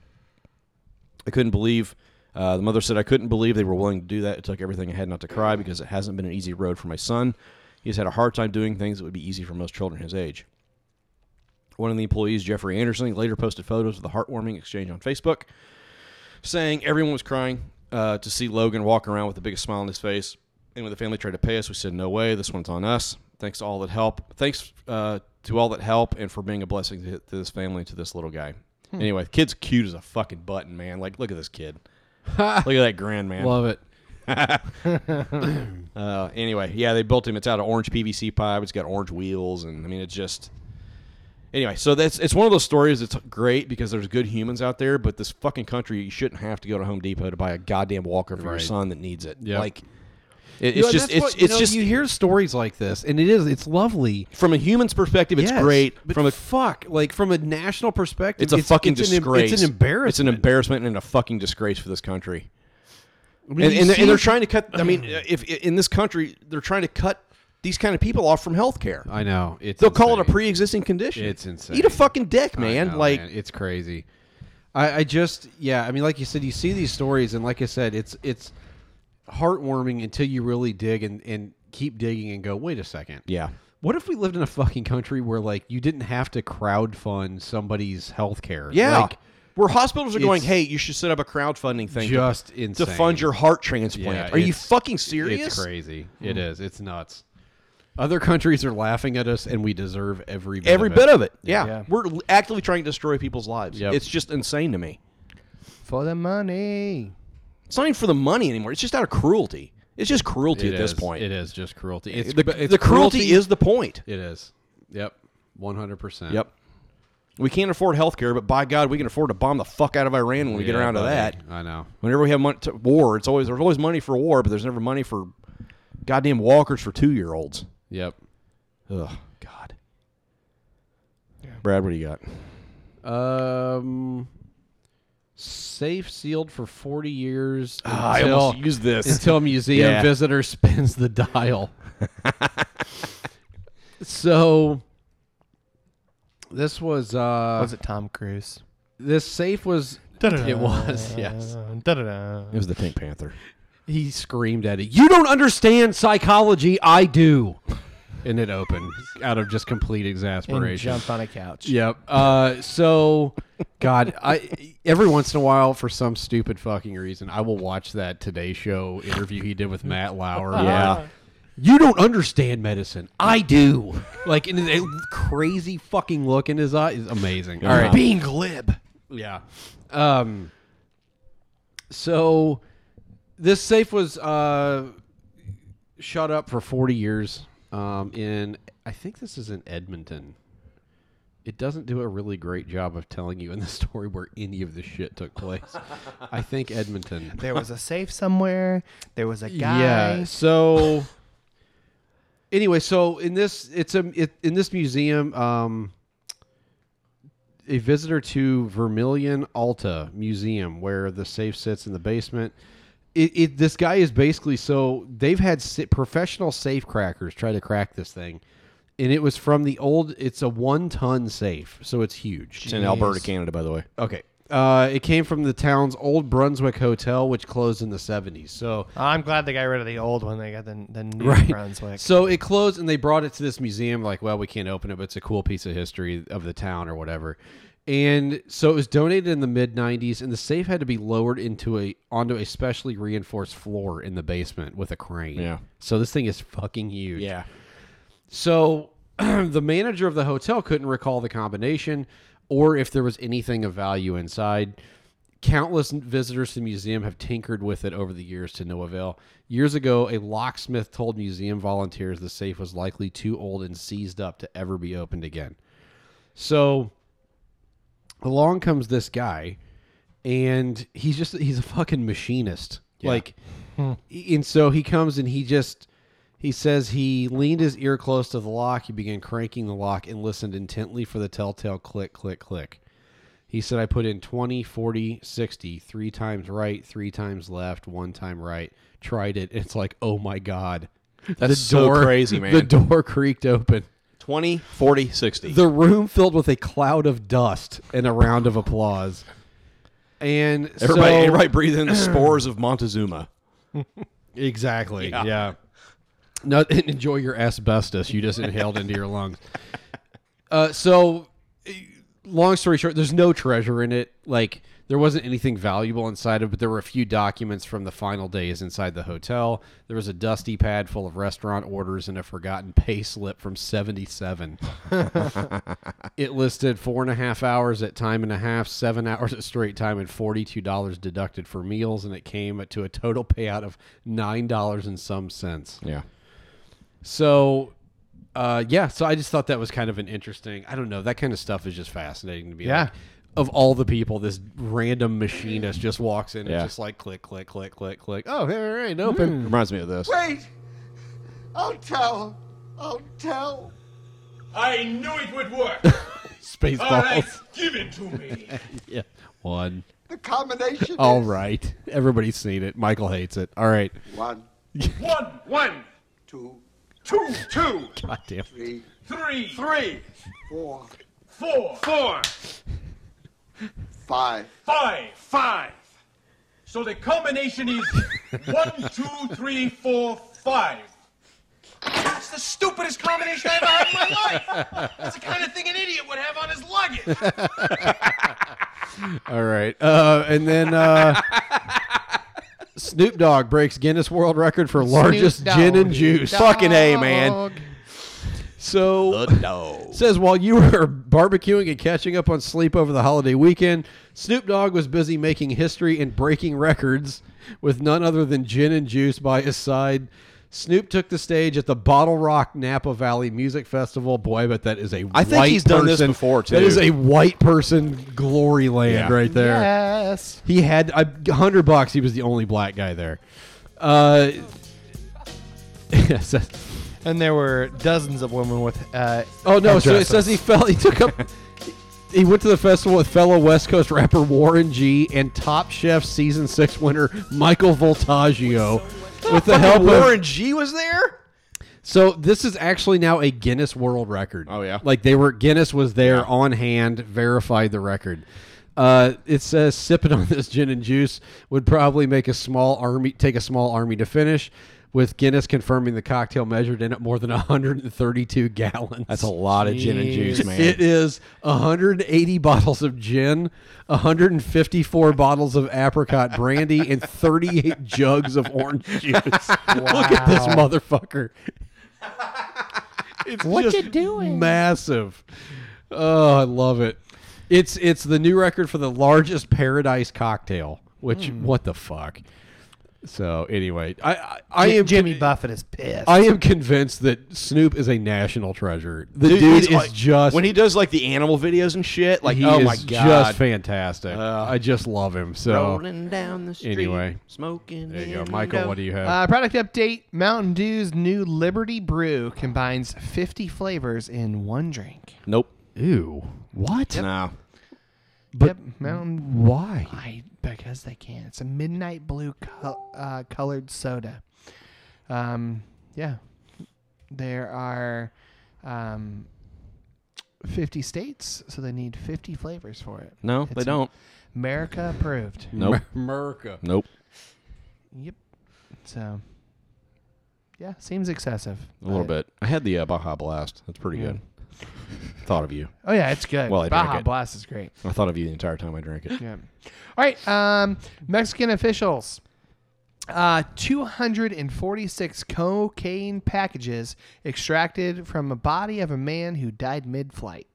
I couldn't believe. Uh, the mother said, I couldn't believe they were willing to do that. It took everything I had not to cry because it hasn't been an easy road for my son. He's had a hard time doing things that would be easy for most children his age. One of the employees, Jeffrey Anderson, later posted photos of the heartwarming exchange on Facebook, saying everyone was crying uh, to see Logan walk around with the biggest smile on his face. And when the family tried to pay us, we said, no way, this one's on us. Thanks to all that help. Thanks uh, to all that help and for being a blessing to, to this family and to this little guy. Anyway, the kid's cute as a fucking button, man. Like, look at this kid. look at that grin, man. love it. Uh, anyway, yeah, they built him. It's out of orange PVC pipe. It's got orange wheels, and I mean, it's just. Anyway, so that's it's one of those stories that's great because there's good humans out there, but this fucking country, you shouldn't have to go to Home Depot to buy a goddamn walker for your Right. son that needs it. Yep. Like, it, it's know, just it's what- you know, just you hear stories like this, and it is it's lovely. from a human's perspective, it's Yes, great. but From a fuck, like from a national perspective, it's a fucking it's an disgrace. it's an embarrassment. It's an embarrassment and a fucking disgrace for this country. I mean, and, and, they're, and they're trying to cut. I mean, if in this country they're trying to cut these kind of people off from health care. I know. It's They'll call it a pre-existing condition. It's insane. Eat a fucking dick, man. know, like man. it's crazy. I, I just yeah. I mean, like you said, you see these stories, and like I said, it's it's heartwarming until you really dig and and keep digging and go, wait a second. yeah, What if we lived in a fucking country where like you didn't have to crowdfund somebody's health care? yeah. Like, Where hospitals are going, hey, you should set up a crowdfunding thing to- just to, insane. fund your heart transplant. Yeah, are you fucking serious? It's crazy. It hmm. is. It's nuts. Other countries are laughing at us, and we deserve every bit Every of bit it. of it. Yeah. Yeah. we're actively trying to destroy people's lives. Yep. It's just insane to me. For the money. It's not even for the money anymore. It's just out of cruelty. It's just cruelty It at this is. point. It is just cruelty. It's the, it's the cruelty, is the point. It is. Yep. One hundred percent. Yep. We can't afford health care, but by God, we can afford to bomb the fuck out of Iran when we get around to that. I know. Whenever we have money to war, it's always there's always money for war, but there's never money for Goddamn walkers for two year olds. Yep. Ugh, God. Brad, what do you got? Um, safe sealed for 40 years Ah, I until, almost used this. until museum Yeah. visitor spins the dial. so this was uh Was it Tom Cruise? this safe was it was yes Da-da-da. It was the Pink Panther. he screamed at it you don't understand psychology i do and it opened out of just complete And exasperation jumped on a couch. Yep. Uh, so, God, I every once in a while, for some stupid fucking reason, I will watch that Today Show interview he did with Matt Lauer. Yeah. You don't understand medicine. I do. Like, in a crazy fucking look in his eye is amazing. All right. Being glib. Yeah. Um. So, this safe was uh, shut up for 40 years. Um, in I think this is in Edmonton. It doesn't do a really great job of telling you in the story where any of the shit took place. I think Edmonton. There was a safe somewhere. There was a guy. Yeah. So anyway, so in this it's a it, in this museum um a visitor to Vermilion Alta Museum where the safe sits in the basement. It, it this guy is basically so they've had professional safe crackers try to crack this thing. And it was from the old it's a 1 ton safe, so it's huge. It's in Alberta, Canada, by the way. Okay. Uh, it came from the town's old Brunswick Hotel, which closed in the 70s. So I'm glad they got rid of the old one. They got the, the new right. Brunswick. So it closed, and they brought it to this museum. Like, well, we can't open it, but it's a cool piece of history of the town or whatever. And so it was donated in the mid '90s, and the safe had to be lowered into a onto a specially reinforced floor in the basement with a crane. Yeah. So this thing is fucking huge. Yeah. So the manager of the hotel couldn't recall the combination or if there was anything of value inside. Countless visitors to the museum have tinkered with it over the years to no avail. Years ago, a locksmith told museum volunteers the safe was likely too old and seized up to ever be opened again. So along comes this guy and he's just he's a fucking machinist. Like hmm. and so he comes and he just he says he leaned his ear close to the lock. He began cranking the lock and listened intently for the telltale click, click, click. He said, I put in 20, 40, 60, three times right, three times left, one time right. Tried it. It's like, oh my God. That's so crazy, man. The door creaked open. 20, 40, 60. The room filled with a cloud of dust and a round of applause. And everybody, so, everybody breathe in the spores of Montezuma. Exactly. Yeah. Yeah. No, enjoy your asbestos you just inhaled into your lungs. Uh, so, eh, long story short, there's no treasure in it. Like there wasn't anything valuable inside of, it, but there were a few documents from the final days inside the hotel. There was a dusty pad full of restaurant orders and a forgotten pay slip from '77. it listed four and a half hours at time and a half, seven hours at straight time, and forty-two dollars deducted for meals, and it came to a total payout of nine dollars and some cents. Yeah. So, uh, yeah. So I just thought that was kind of an interesting. I don't know. That kind of stuff is just fascinating to be. Yeah. Like, of all the people, this random machinist just walks in Yeah. and just like click, click, click, click, click. Oh, all right, open. Reminds me of this. Wait! I'll tell. I'll tell. I knew it would work. Space All right, give it to me. Yeah. One. The combination All is right. Everybody's seen it. Michael hates it. All right. one, One, one, two, two, two, God damn. three, three, three, four, four, four, five. five, five. So the combination is one, two, three, four, five. That's the stupidest combination I've ever had in my life. That's the kind of thing an idiot would have on his luggage. All right. Uh, and then uh, Snoop Dogg breaks Guinness World Record for largest Snoop gin and juice. Fucking A, man. Dog. So No. says while you were barbecuing and catching up on sleep over the holiday weekend, Snoop Dogg was busy making history and breaking records with none other than gin and juice by his side. Snoop took the stage at the Bottle Rock Napa Valley Music Festival. Boy, but that is a I think white he's done this before, too. That is a white person glory land Yeah. right there. Yes. He had a hundred bucks. He was the only black guy there. Uh, Yes, that's- and there were dozens of women with. Uh, oh no! So it says he fell. He took up. He went to the festival with fellow West Coast rapper Warren G and Top Chef season six winner Michael Voltaggio, with the help of Warren G was there. So this is actually now a Guinness World Record. Oh, yeah? like they were Guinness was there on hand, verified the record. Uh, it says sipping on this gin and juice would probably make a small army take a small army to finish. With Guinness confirming the cocktail measured in at more than 132 gallons. That's a lot of gin and juice, man. It is 180 bottles of gin, 154 bottles of apricot brandy, and 38 jugs of orange juice. Look at this motherfucker. It's What just you doing? Massive. Oh, I love it. It's it's the new record for the largest paradise cocktail. Which Hmm. what the fuck? So anyway, I I, I am Jimmy Buffett is pissed. I am convinced that Snoop is a national treasure. The dude, he's is like- just when he does like the animal videos and shit. Like, he oh is my god, just fantastic. Uh, I just love him. So rolling down the street. anyway. smoking. there you go, Michael. window. What do you have? Uh, product update: Mountain Dew's new Liberty Brew combines 50 flavors in one drink. Nope. Ew. What? No. But yep, Mountain. why? I because they can. It's a midnight blue col- uh, colored soda. Um, yeah, there are um, 50 states, so they need 50 flavors for it. No, It's they don't. America approved. Nope. America. Nope. Yep. So, yeah, seems excessive. A little but- bit. I had the uh, Baja Blast. That's pretty Yeah. good. Thought of you. Oh yeah, it's good. Well, I drank Baja it. Blast is great. I thought of you the entire time I drank it. Yeah. All right. Um, Mexican officials. Uh, 246 cocaine packages extracted from a body of a man who died mid-flight.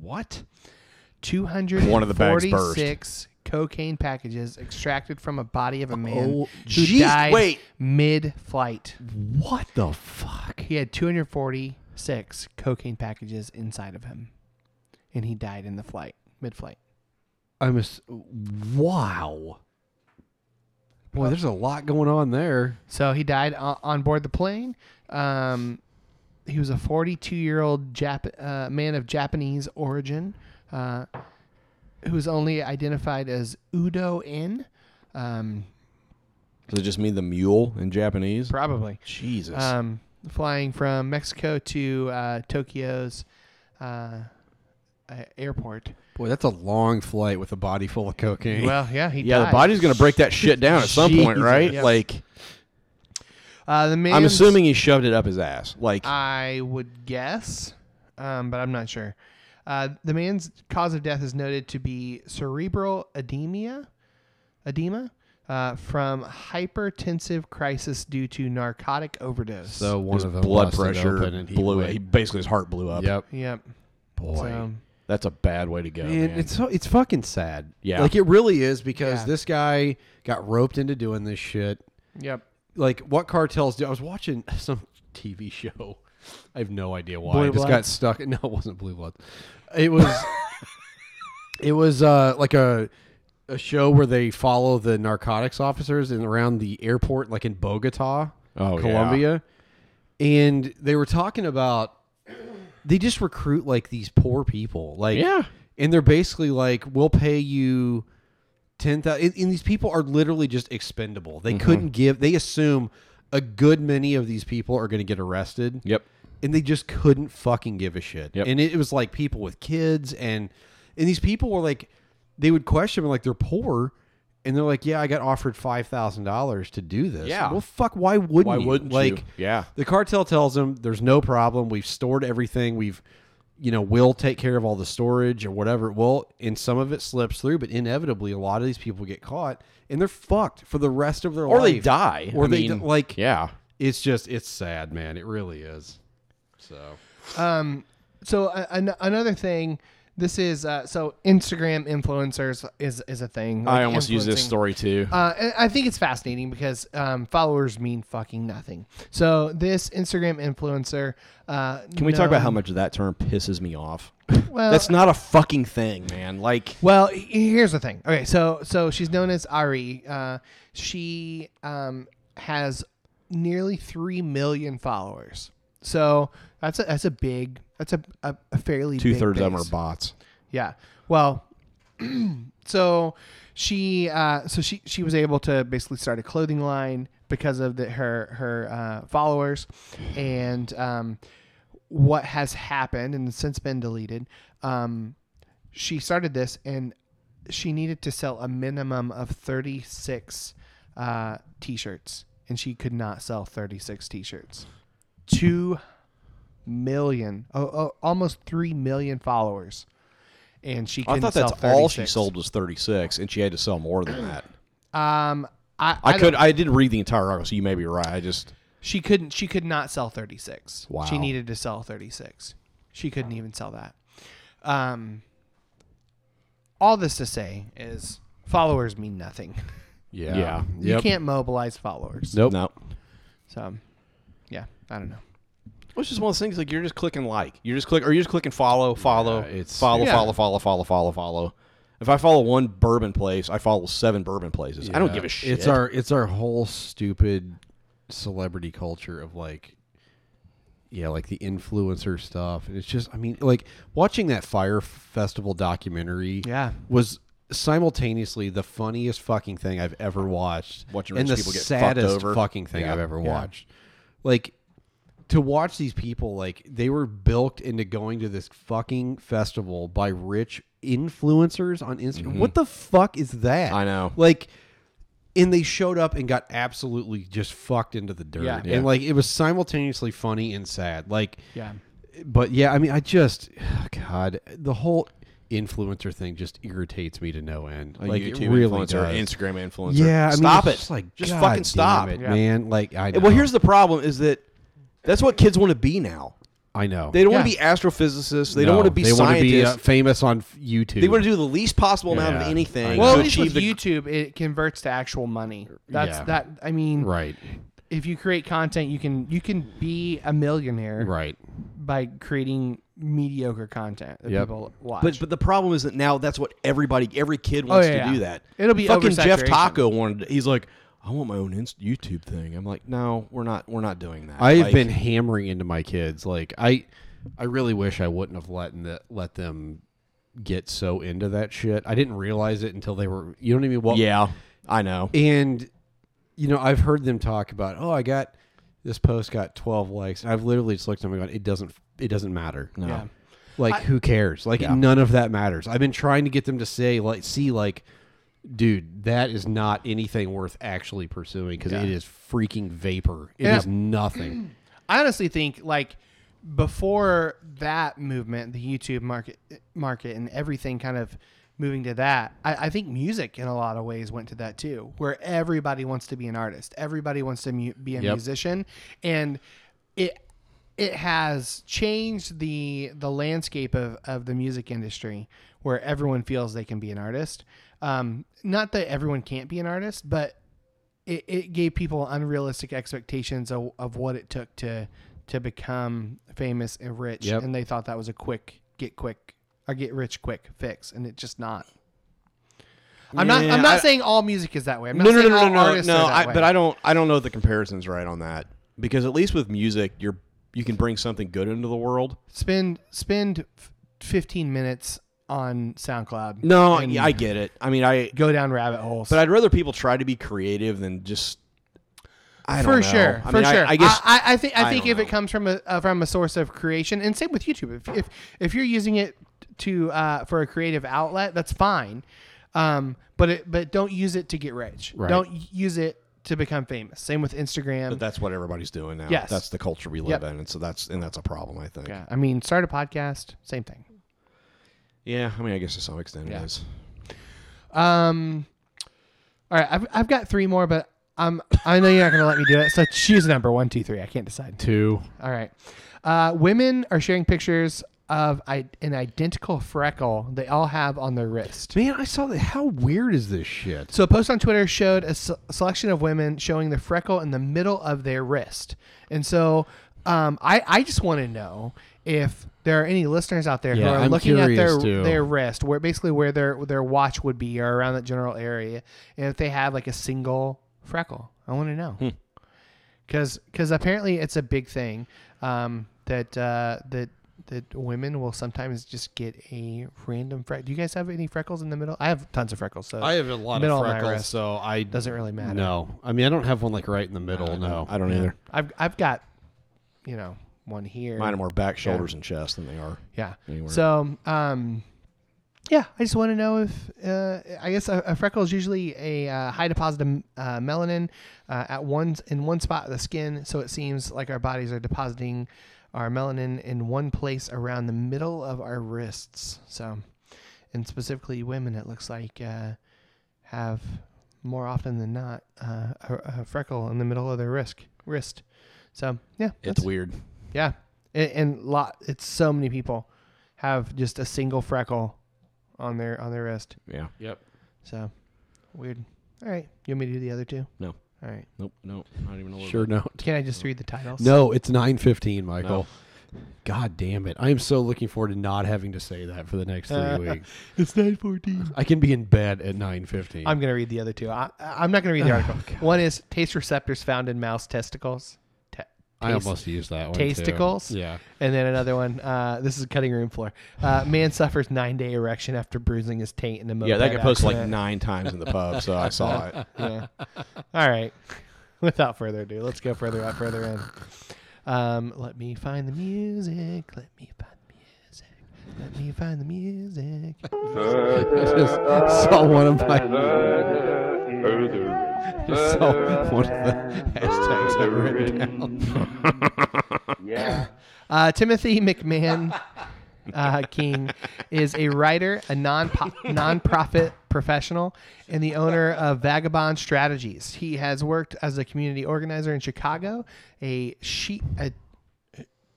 What? 246 One of the bags burst. cocaine packages extracted from a body of a man Oh, who jeez, died wait. mid-flight. What the fuck? He had 246 cocaine packages inside of him, and he died in the flight, mid-flight. I'm a s- wow. Boy, there's a lot going on there. So he died on, on board the plane. Um, he was a 42 year old Jap- uh, man of Japanese origin uh, who was only identified as Udo In. Um, Does it just mean the mule in Japanese? probably. Jesus. Um, flying from Mexico to uh, Tokyo's uh, airport. Boy, that's a long flight with a body full of cocaine. Well, yeah, he yeah, died. the body's gonna break that shit down at some point, right? Yep. Like, Uh, the man. I'm assuming he shoved it up his ass. Like, I would guess, um, but I'm not sure. Uh, the man's cause of death is noted to be cerebral edema, edema uh, from hypertensive crisis due to narcotic overdose. so one his of them blood busted pressure open and he blew it. went- He basically his heart blew up. Yep. yep. Boy. So, That's a bad way to go. Man, man. it's so it's fucking sad. Yeah. like it really is because Yeah. this guy got roped into doing this shit. yep. Like what cartels do? I was watching some TV show. I have no idea why. Blue I just got Bloods? stuck. No, it wasn't Blue Blood. It was. it was uh, like a a show where they follow the narcotics officers and around the airport, like in Bogota, Oh, yeah. And they were talking about they just recruit like these poor people, like Yeah. and they're basically like, we'll pay you ten thousand. And, and these people are literally just expendable. They Mm-hmm. couldn't give. They assume a good many of these people are going to get arrested. Yep. And they just couldn't fucking give a shit. Yep. And it, it was like people with kids, and and these people were like, they would question them like they're poor. And they're like, yeah, I got offered five thousand dollars to do this. Yeah. Well, fuck, why wouldn't Why you? wouldn't you? like, Yeah. the cartel tells them there's no problem. We've stored everything. We've, you know, we'll take care of all the storage or whatever. Well, and some of it slips through, but inevitably a lot of these people get caught and they're fucked for the rest of their Or life. Or they die. Or I they mean, di- like. Yeah. It's just it's sad, man. It really is. So Um, so uh, an- another thing. This is uh, so Instagram influencers is is a thing. I almost use this story too. Uh, I think it's fascinating because um, followers mean fucking nothing. So this Instagram influencer. Uh, Can we talk about how much that term pisses me off? Well, That's not a fucking thing, man. Like, Well, here's the thing. Okay, so so she's known as Ari. Uh, she um, has nearly three million followers. So that's a that's a big that's a a, a fairly Two big thirds of them are bots. Yeah. Well, so she uh, so she she was able to basically start a clothing line because of the, her her uh, followers, and um, what has happened and since been deleted. Um, she started this and she needed to sell a minimum of thirty six uh, t-shirts, and she could not sell thirty six t-shirts. Two million, oh, oh, almost three million followers and she I thought sell that's all she sold was 36, and she had to sell more than that. Um, I, I, I could. I didn't read the entire article, so you may be right. I just. she couldn't. She could not sell thirty six. Wow. She needed to sell thirty six. She couldn't even sell that. Um. All this to say is followers mean nothing. Yeah. Yeah. You Yep. can't mobilize followers. Nope. No. So, yeah, I don't know. It's just one of those things like you're just clicking like. You're just click or you're just clicking follow, follow, Yeah, it's- follow, Yeah. follow, follow, follow, follow, follow. If I follow one bourbon place, I follow seven bourbon places. I don't give a shit. It's our it's our whole stupid celebrity culture of like yeah, like the influencer stuff. And it's just I mean, like watching that Fire Festival documentary Yeah. was simultaneously the funniest fucking thing I've ever watched Watching and rich the people get fucked saddest over. fucking thing Yeah. I've ever Yeah. watched. Like to watch these people like they were bilked into going to this fucking festival by rich influencers on Instagram. What the fuck is that? Mm-hmm. I know. Like and they showed up and got absolutely just fucked into the dirt. Yeah. Yeah. And like it was simultaneously funny and sad. Like Yeah. but yeah, I mean I just god, the whole influencer thing just irritates me to no end. a like YouTube it really influencer, does. Instagram influencer. Yeah, I mean, stop it. Just, like, just fucking stop it, Yeah. man. Like I know. Well, here's the problem: is that that's what kids want to be now. I know They don't want to be astrophysicists. They No, don't want to be They want to be uh, scientists. famous on YouTube. they want to do the least possible amount of anything. Well, to at least achieve with the YouTube, it converts to actual money. That's Yeah. that. I mean, right, if you create content, you can you can be a millionaire right. by creating mediocre content that Yep. people watch. But but the problem is that now that's what everybody, every kid oh, wants Oh, yeah, to yeah. do. That It'll be fucking Jeff oversaturation. Taco wanted. He's like, I want my own inst- YouTube thing. I'm like, no, we're not. We're not doing that. I've Like, been hammering into my kids. Like I, I really wish I wouldn't have let the, let them get so into that shit. I didn't realize it until they were. You know what I mean? Well, yeah, I know. And you know, I've heard them talk about, oh, I got this post got 12 likes. And I've literally just looked at them and gone, it doesn't, it doesn't matter. No. yeah. Like, who cares? Like, Yeah. none of that matters. I've been trying to get them to say, like, see, like, dude, that is not anything worth actually pursuing because it is freaking vapor. It is Yeah. nothing. I honestly think like before that movement, the YouTube market market and everything kind of moving to that, I, I think music in a lot of ways went to that too, where everybody wants to be an artist, everybody wants to mu- be a Yep. musician, and it it has changed the the landscape of, of the music industry where everyone feels they can be an artist. Um, not that everyone can't be an artist, but it, it gave people unrealistic expectations of, of what it took to to become famous and rich, Yep. and they thought that was a quick get quick or get rich quick fix, and it's just not. I'm not. I'm not I- saying all music is that way. I'm not No, no, saying no, all no, no, artists no. are that I, way. but I don't. I don't know the comparison's right on that because at least with music, you're you can bring something good into the world. spend spend f- 15 minutes on SoundCloud. No, and yeah, I get it. I mean, I. go down rabbit holes. But I'd rather people try to be creative than just. I don't for know. sure, I for mean, I- sure. I, guess. I, I think I I think don't if it know. comes from a uh, from a source of creation, and same with YouTube, if if, if you're using it to uh, for a creative outlet, that's fine. Um, but it but don't use it to get rich. Right. Don't use it to become famous. Same with Instagram. but that's what everybody's doing now. Yes. that's the culture we Yep. live in, and so that's and that's a problem. I think. yeah, I mean, start a podcast, same thing. Yeah, I mean, I guess to some extent Yeah. it is. Um, all right, I've I've got three more, but um, I know you're not going to let me do it. So choose a number one, two, three. I can't decide. Two. All right. Uh, women are sharing pictures of I- an identical freckle they all have on their wrist. Man, I saw that. How weird is this shit? So a post on Twitter showed a se- selection of women showing the freckle in the middle of their wrist. And so um, I, I just want to know if there are any listeners out there who Yeah, are I'm looking at their curious, too. their wrist, where basically where their their watch would be or around that general area, and if they have like a single freckle. I want to know. because apparently it's a big thing um, that uh, that that women will sometimes just get a random freckle. Do you guys have any freckles in the middle? I have tons of freckles. So I have a lot middle of my freckles, wrist so I doesn't really matter. No, I mean I don't have one like right in the middle. no, I don't either. I've I've got you know one here. Mine are more back, shoulders, and chest than they are. Yeah. Anywhere. So, um, yeah, I just want to know if uh, I guess a, a freckle is usually a uh, high deposit of uh, melanin uh, at one in one spot of the skin. So it seems like our bodies are depositing our melanin in one place around the middle of our wrists. So, and specifically women, it looks like uh, have more often than not uh, a, a freckle in the middle of their wrist. Wrist. So yeah, It's weird. yeah, and, and lot. It's so many people have just a single freckle on their on their wrist. Yeah. Yep. So weird. All right, you want me to do the other two? No. All right. Nope. Nope. Don't even know. What Sure don't. Can I just read the titles? No, it's nine fifteen, Michael. God damn it! I am so looking forward to not having to say that for the next three weeks. it's nine fourteen. I can be in bed at nine fifteen. I'm gonna read the other two. I, I'm not gonna read the article. One is taste receptors found in mouse testicles. Te- I taste- almost used that one. too. Tasticles. Yeah. And then another one. Uh, this is cutting room floor. Uh, man suffers nine day erection after bruising his taint in a moped Yeah, that got posted like accident. nine times in the pub, so I saw it. yeah. All right. Without further ado, let's go further out, further in. Um, let me find the music. Let me find the music. Let me find the music. I just saw one of my. just saw one of the hashtags I've written down. Uh, Timothy McMahan uh, King is a writer, a non nonprofit professional, and the owner of Vagabond Strategies. He has worked as a community organizer in Chicago, a sheep. A,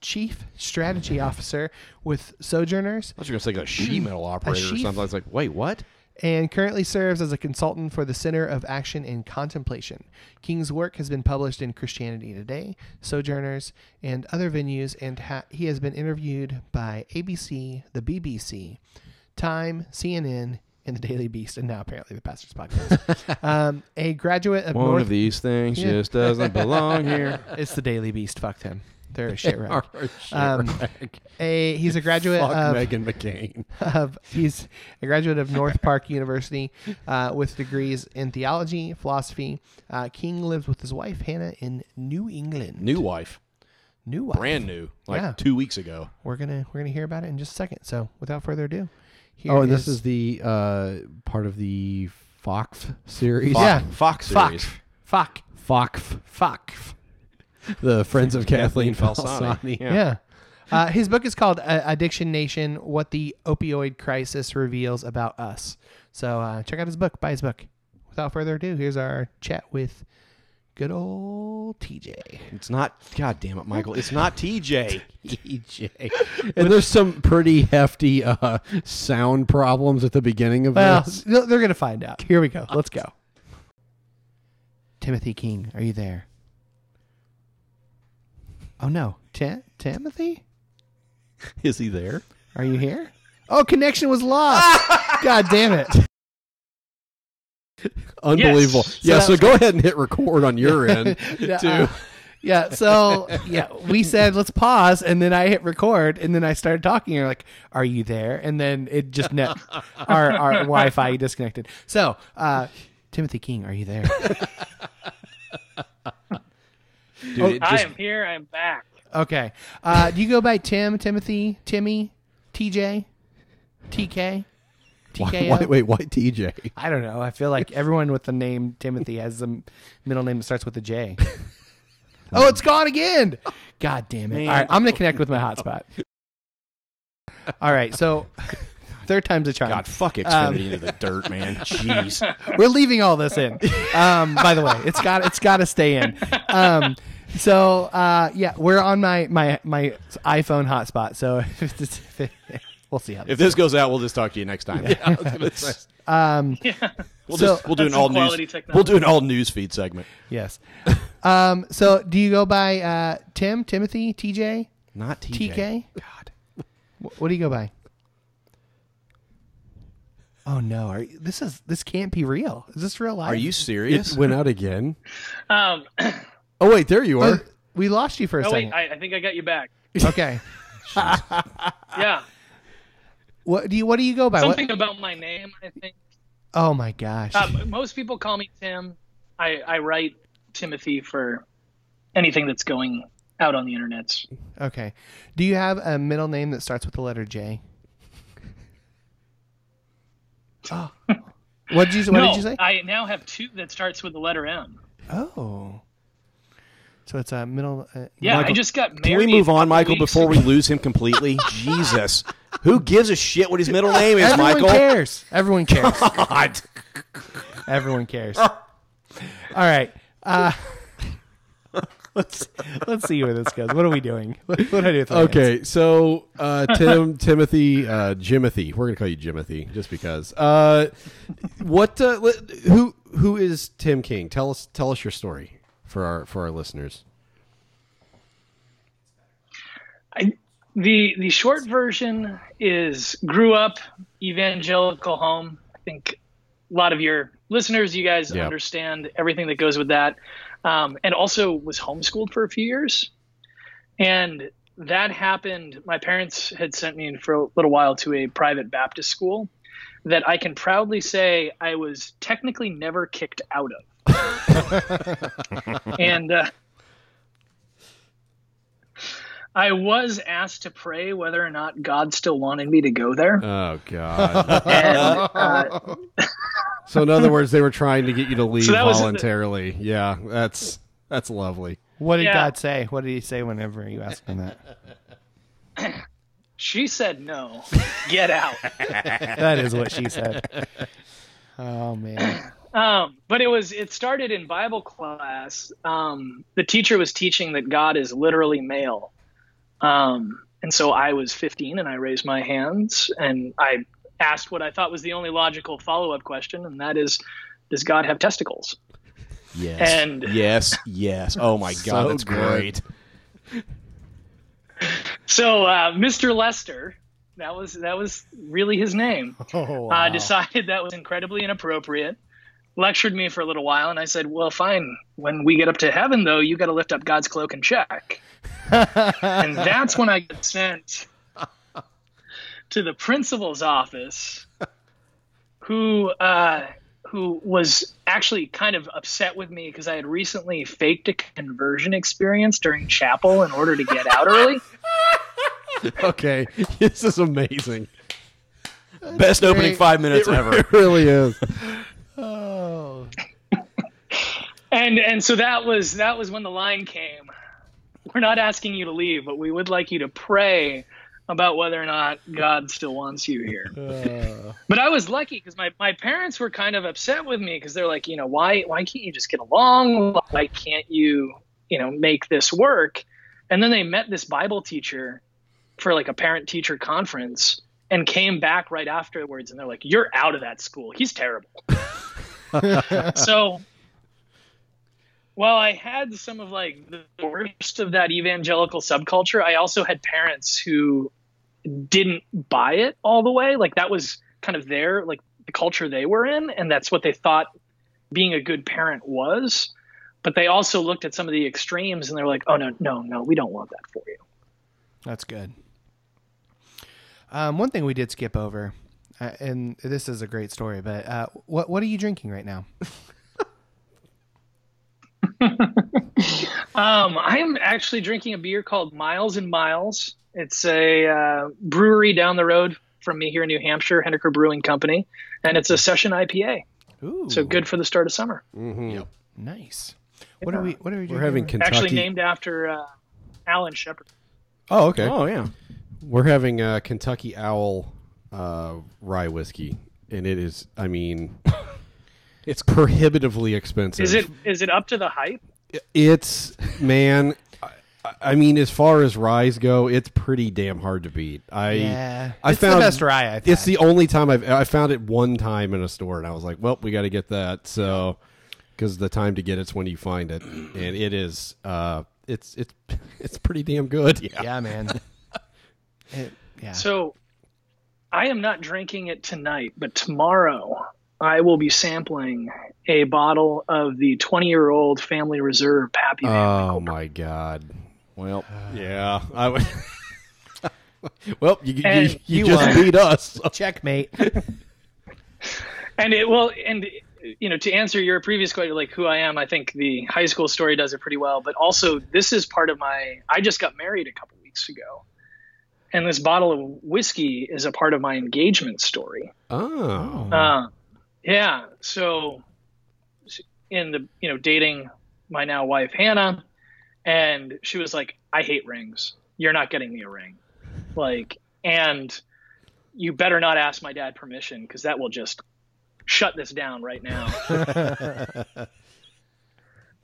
Chief strategy officer with Sojourners, I was going to say like a sheet metal operator or sheaf? something. I was like, wait, what? and currently serves as a consultant for the Center of Action and Contemplation. King's work has been published in Christianity Today, Sojourners, and other venues, and ha- he has been interviewed by ABC, the BBC, Time, CNN, and the Daily Beast, and now apparently the Pastor's Podcast. um, a graduate of One North. of these things Yeah. just doesn't belong here. it's the Daily Beast. Fuck them. They're a shit rag. Are a shit Um, rag. A he's a graduate Fuck of Meghan McCain. of he's a graduate of North Park University uh, with degrees in theology, philosophy. Uh, King lives with his wife Hannah in New England. New wife, new wife. brand new, like Yeah. two weeks ago. We're gonna we're gonna hear about it in just a second. So without further ado, here Oh, and this is the uh, part of the Fox series. Fox, Yeah. Fox fuck series. fuck Fox. fuck. The Friends of Kathleen, Kathleen Falsani. Falsani. Yeah. Yeah. Uh, his book is called uh, Addiction Nation: What the Opioid Crisis Reveals About Us. So uh, check out his book. Buy his book. Without further ado, here's our chat with good old TJ. It's not. God damn it, Michael! It's not TJ. TJ. And there's some pretty hefty uh, sound problems at the beginning of Well, this. they're they're gonna find out. Here we go. Let's go. Timothy King, are you there? Oh no, Ti- Timothy, Is he there? are you here? Oh, connection was lost. God damn it! Unbelievable. Yes. Yeah, So so, go ahead and hit record on your end, Yeah, too. uh, yeah. So yeah, we said let's pause, and then I hit record, and then I started talking. You're like, "Are you there?" And then it just net our our Wi-Fi disconnected. So, uh, Timothy King, are you there? Dude, it I am here. I'm back. Okay. Uh, do you go by Tim, Timothy, Timmy, TJ, TK, Why, TKO? why, wait, why TJ? I don't know. I feel like everyone with the name Timothy has a m- middle name that starts with a J. oh, it's gone again. God damn it. All right, I'm going to connect with my hotspot. All right, so third time's a charm. God, fuck Xfinity into the dirt, man. Jeez. We're leaving all this in. Um, by the way, it's got it's got to stay in. Um, so uh, yeah, we're on my my my iPhone hotspot. So if it's, if it, we'll see how. If this goes out, we'll just talk to you next time. um, We'll So- just we'll do an all news. technology. We'll do an all news feed segment. yes. Um, so do you go by uh, Tim, Timothy, TJ, Not TJ. TK? God. Wh- What do you go by? Oh no! Are this is this can't be real. Is this real life? Are you serious? It went out again. Um, Oh wait, there you Uh, are. we lost you for a Oh second. wait, I, I think I got you back. okay. Yeah, What do you What do you go by? What- something about my name. I think oh my gosh. uh, most people call me Tim. I, I write Timothy for anything that's going out on the internet. okay. Do you have a middle name that starts with the letter J? Oh. What did you What no, did you say? I now have two that starts with the letter M. oh. So it's a middle. Uh, Yeah, I Michael, just got married. Can we move on, Michael, weeks before we lose him completely? Jesus. Who gives a shit what his middle name is, Everyone Michael? cares. Everyone cares. God. Everyone cares. All right. Uh, let's let's see where this goes. What are we doing? What, what do I do with my hands? Okay, so uh, Tim, Timothy, uh, Jimothy. We're gonna call you Jimothy just because. Uh, what? Uh, who? Who is Tim King? Tell us. Tell us your story for our for our listeners. I, the the short version is grew up evangelical home. I think a lot of your listeners, you guys Yeah. understand everything that goes with that, um, and also was homeschooled for a few years, and that happened. My parents had sent me for a little while to a private Baptist school that I can proudly say I was technically never kicked out of, and. Uh, I was asked to pray whether or not God still wanted me to go there. Oh God. And, uh, so in other words, they were trying to get you to leave that was the- voluntarily. yeah, that's that's lovely. What did Yeah. God say? What did He say whenever you asked Him that? she said no. Get out. That is what she said. Oh man. Um, but it was it started in Bible class. Um, the teacher was teaching that God is literally male. Um, and so I was 15 and I raised my hands and I asked what I thought was the only logical follow up question, and that is, does God have testicles? Yes. And- yes, yes. Oh my God, So that's good. great. So uh, Mr. Lester, that was that was really his name. Oh, uh, decided that was incredibly inappropriate. Lectured me for a little while, and I said, "Well, fine. When we get up to heaven, though, you got to lift up God's cloak and check." and that's when I get sent to the principal's office, who uh, who was actually kind of upset with me because I had recently faked a conversion experience during chapel in order to get out early. Okay, this is amazing. Best opening five minutes ever. It really is. Oh. And and so that was that was when the line came. We're not asking you to leave, but we would like you to pray about whether or not God still wants you here. Uh. But I was lucky because my, my parents were kind of upset with me because they're like, you know, why why can't you just get along? Why can't you, you know, make this work? And then they met this Bible teacher for like a parent teacher conference and came back right afterwards and they're like, You're out of that school. He's terrible. so while I had some of like the worst of that evangelical subculture, I also had parents who didn't buy it all the way. Like that was kind of their like the culture they were in, and that's what they thought being a good parent was. But they also looked at some of the extremes and they're like, "Oh no, no, no, we don't want that for you." That's good. Um, one thing we did skip over, uh, and this is a great story, but uh, what what are you drinking right now? Um, I'm actually drinking a beer called Miles and Miles. It's a uh, brewery down the road from me here in New Hampshire, Henniker Brewing Company, and it's a session IPA. Ooh, So good for the start of summer. Yep, nice. What are we? What are we? We're having Kentucky. Actually named after uh, Alan Shepard. oh, okay. Oh yeah. We're having uh, Kentucky Owl uh, rye whiskey, and it is. I mean, it's prohibitively expensive. Is it is it up to the hype? It's man. I, I mean, as far as ryes go, it's pretty damn hard to beat. I Yeah. I It's the found best rye I've It's had. the only time I've I found it one time in a store, and I was like, well, we got to get that. So because the time to get it's when you find it, and it is. Uh, it's it's it's pretty damn good. Yeah. Yeah, man. It- yeah. So I am not drinking it tonight, but tomorrow I will be sampling a bottle of the 20 year old Family Reserve Pappy Oh my god. Well, Yeah, I would. well, you, you, you, you just won. beat us. Checkmate. And it well, and you know, to answer your previous question, like who I am, I think the high school story does it pretty well. But also, this is part of my. I just got married a couple weeks ago, and this bottle of whiskey is a part of my engagement story. Oh, Uh, yeah. So, in the you know dating my now wife Hannah, and she was like, "I hate rings. You're not getting me a ring." Like, and you better not ask my dad permission because that will just shut this down right now.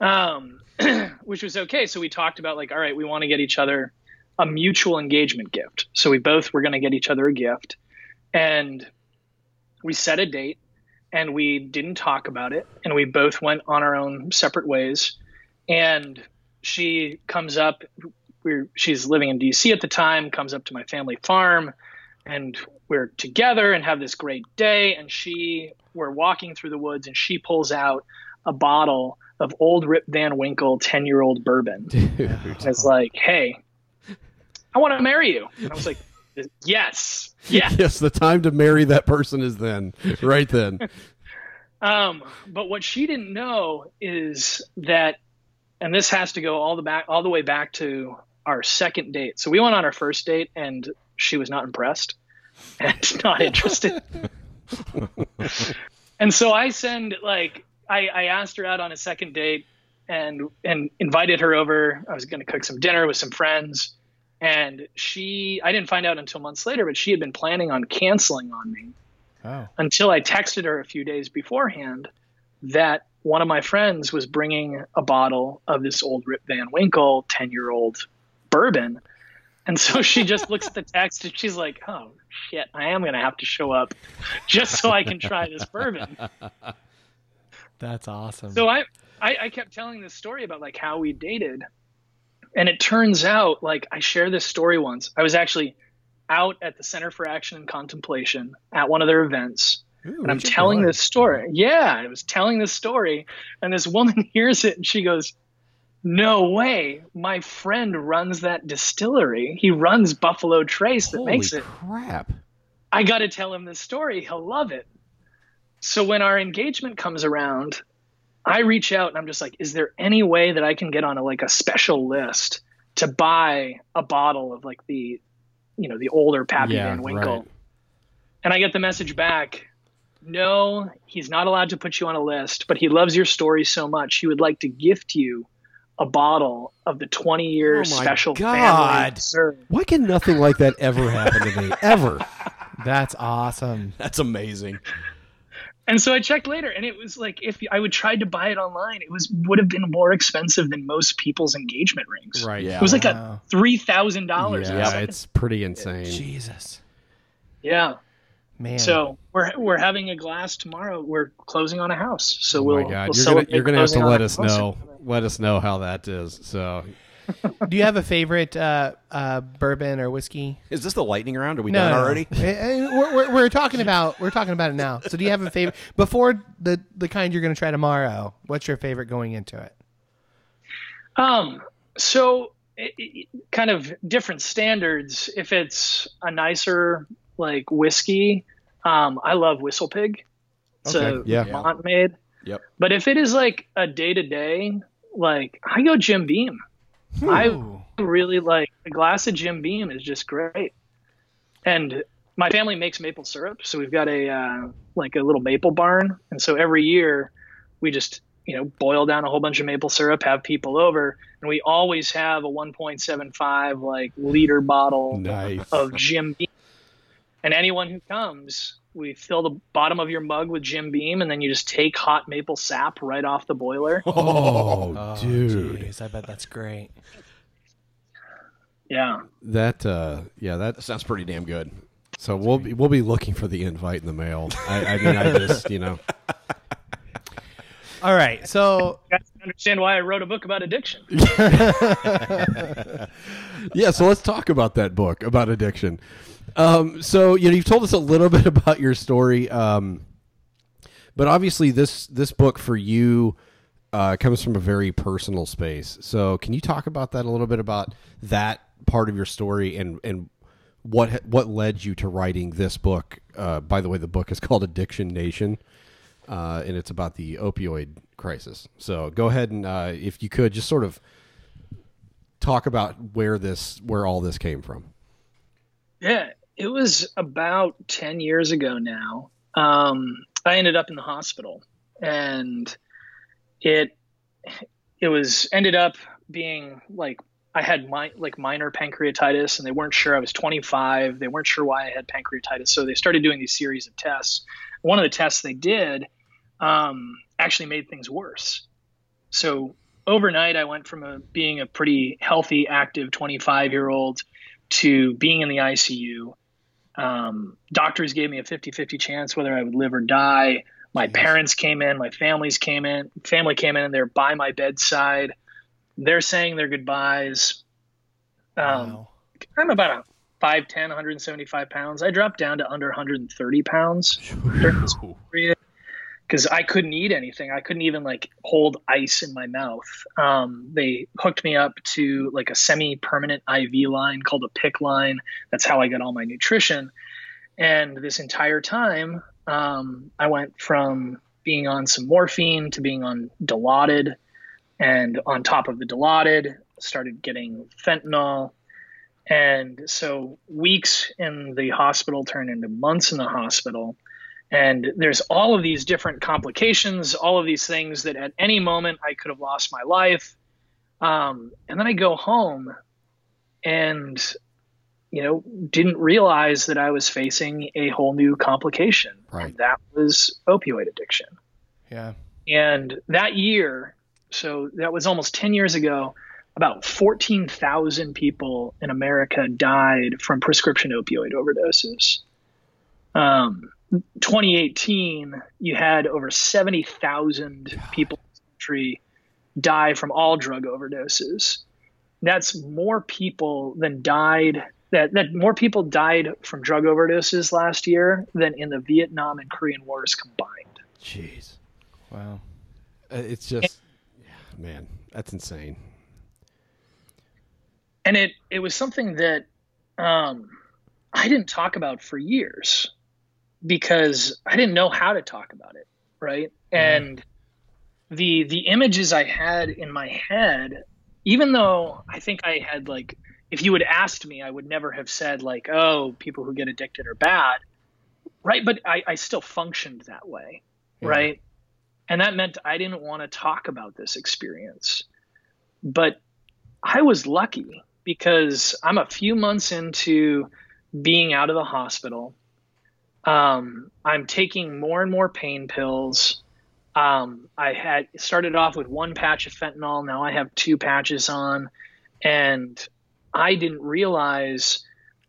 um, which was okay. So we talked about like, all right, we want to get each other a mutual engagement gift. So we both were going to get each other a gift, and we set a date, and we didn't talk about it, and we both went on our own separate ways. And she comes up. We're, she's living in DC at the time. Comes up to my family farm, and we're together and have this great day. And she, we're walking through the woods, and she pulls out a bottle of old Rip Van Winkle 10 year old bourbon. And it's like, hey, I want to marry you. And I was like, yes, yes. yes, the time to marry that person is then, right then. Um, but what she didn't know is that, and this has to go all the back, all the way back to our second date. So we went on our first date, and she was not impressed and not interested. and so I send like I, I asked her out on a second date, and and invited her over. I was going to cook some dinner with some friends, and she I didn't find out until months later, but she had been planning on canceling on me Oh. until I texted her a few days beforehand that one of my friends was bringing a bottle of this old Rip Van Winkle 10 year old bourbon. And so she just looks at the text and she's like, oh, shit, I am going to have to show up just so I can try this bourbon. That's awesome. So I, I, I kept telling this story about like how we dated. And it turns out, like, I shared this story once. I was actually out at the Center for Action and Contemplation at one of their events. And I'm telling this story. Yeah, I was telling this story, and this woman hears it and she goes, No way. My friend runs that distillery. He runs Buffalo Trace that Holy makes it. crap! I got to tell him this story. He'll love it. So when our engagement comes around, I reach out and I'm just like, is there any way that I can get on a like a special list to buy a bottle of like the, you know, the older Pappy Yeah, Van Winkle? right. And I get the message back. No, he's not allowed to put you on a list, but he loves your story so much he would like to gift you a bottle of the 20 year Oh my special family God. reserve. Why can nothing like that ever happen to me? Ever? That's awesome. That's amazing. And so I checked later, and it was like if I would try to buy it online, it was would have been more expensive than most people's engagement rings. Right. Yeah. It was like Wow. a three thousand dollars. Yeah, it's pretty insane. Jesus. yeah. Man. So we're we're having a glass tomorrow. We're closing on a house, so Oh we'll. my God, we'll you're gonna you're gonna have to let us house. know. Let us know how that is. So do you have a favorite uh, uh, bourbon or whiskey? Is this the lightning round? Are we done already? Eh, eh, we're, we're, we're talking about we're talking about it now. So do you have a favorite before the the kind you're going to try tomorrow? What's your favorite going into it? Um. So, it, it, kind of different standards. If it's a nicer like whiskey, um, I love WhistlePig. It's Okay, a yeah. Vermont made. Yep. But if it is like a day to day, like I go Jim Beam. I really like a glass of Jim Beam is just great. And my family makes maple syrup, so we've got a uh, like a little maple barn, and so every year we just you know boil down a whole bunch of maple syrup, have people over, and we always have a 1.75 like liter bottle nice. of Jim Beam. And anyone who comes, we fill the bottom of your mug with Jim Beam, and then you just take hot maple sap right off the boiler. Oh, dude, Jeez, I bet that's great. Yeah. that uh, yeah, that. That sounds pretty damn good. So we'll be we'll be looking for the invite in the mail. I, I mean, I just you know. All right, so You guys understand why I wrote a book about addiction. Yeah, so let's talk about that book about addiction. Um, so you know, you've told us a little bit about your story, um, But obviously, this this book for you uh, comes from a very personal space. So, can you talk about that a little bit about that part of your story and and what what led you to writing this book? Uh, by the way, the book is called Addiction Nation, uh, and it's about the opioid crisis. So, go ahead and uh, if you could just sort of talk about where this where all this came from. Yeah, it was about 10 years ago now. Um, I ended up in the hospital and it it was ended up being like I had my like minor pancreatitis and they weren't sure I was 25. They weren't sure why I had pancreatitis. So they started doing these series of tests. One of the tests they did um, actually made things worse. So overnight I went from a, being a pretty healthy, active 25 year old to being in the ICU. Um, doctors gave me a 50 50 chance whether I would live or die. My parents came in, my families came in, family came in, and they're by my bedside. They're saying their goodbyes. Um, Wow. I'm about a 5'10, 175 pounds. I dropped down to under 130 pounds during this period because I couldn't eat anything. I couldn't even like hold ice in my mouth. Um, they hooked me up to like a semi-permanent IV line called a PICC line. That's how I got all my nutrition. And this entire time, um, I went from being on some morphine to being on Dilaudid, and on top of the Dilaudid, started getting fentanyl. And so weeks in the hospital turned into months in the hospital and there's all of these different complications all of these things that at any moment i could have lost my life um, and then i go home and you know didn't realize that i was facing a whole new complication Right. and that was opioid addiction Yeah. and that year so that was almost 10 years ago about 14,000 people in America died from prescription opioid overdoses. Um, 2018, you had over 70,000 people in the country die from all drug overdoses. That's more people than died. That, that more people died from drug overdoses last year than in the Vietnam and Korean wars combined. Jeez, Wow. Uh, it's just yeah, man, that's insane. and it it was something that um, I didn't talk about for years because I didn't know how to talk about it, right? Mm-hmm. And the the images I had in my head, even though I think I had like, if you had asked me, I would never have said like, oh, people who get addicted are bad, right? But I, I still functioned that way, right? And that meant I didn't want to talk about this experience, but I was lucky because I'm a few months into being out of the hospital. Um, I'm taking more and more pain pills. Um, I had started off with one patch of fentanyl. Now I have two patches on. And I didn't realize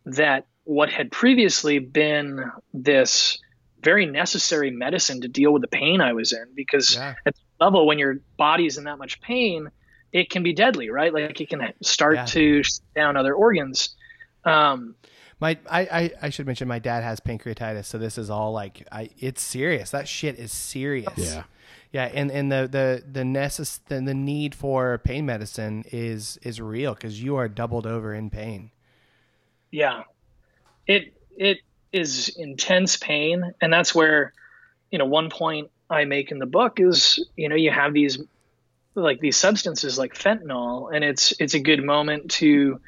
that what had previously been this very necessary medicine to deal with the pain I was in, because Yeah. at the level when your body's in that much pain, it can be deadly, right? Like it can start Yeah. to shut down other organs. Um, My I, I I should mention my dad has pancreatitis, so this is all like I it's serious. That shit is serious. Yeah. Yeah, and, and the the the necess- the, the need for pain medicine is is real because you are doubled over in pain. yeah, it it is intense pain, and that's where, you know, one point I make in the book is, you know, you have these like these substances like fentanyl, and it's it's a good moment to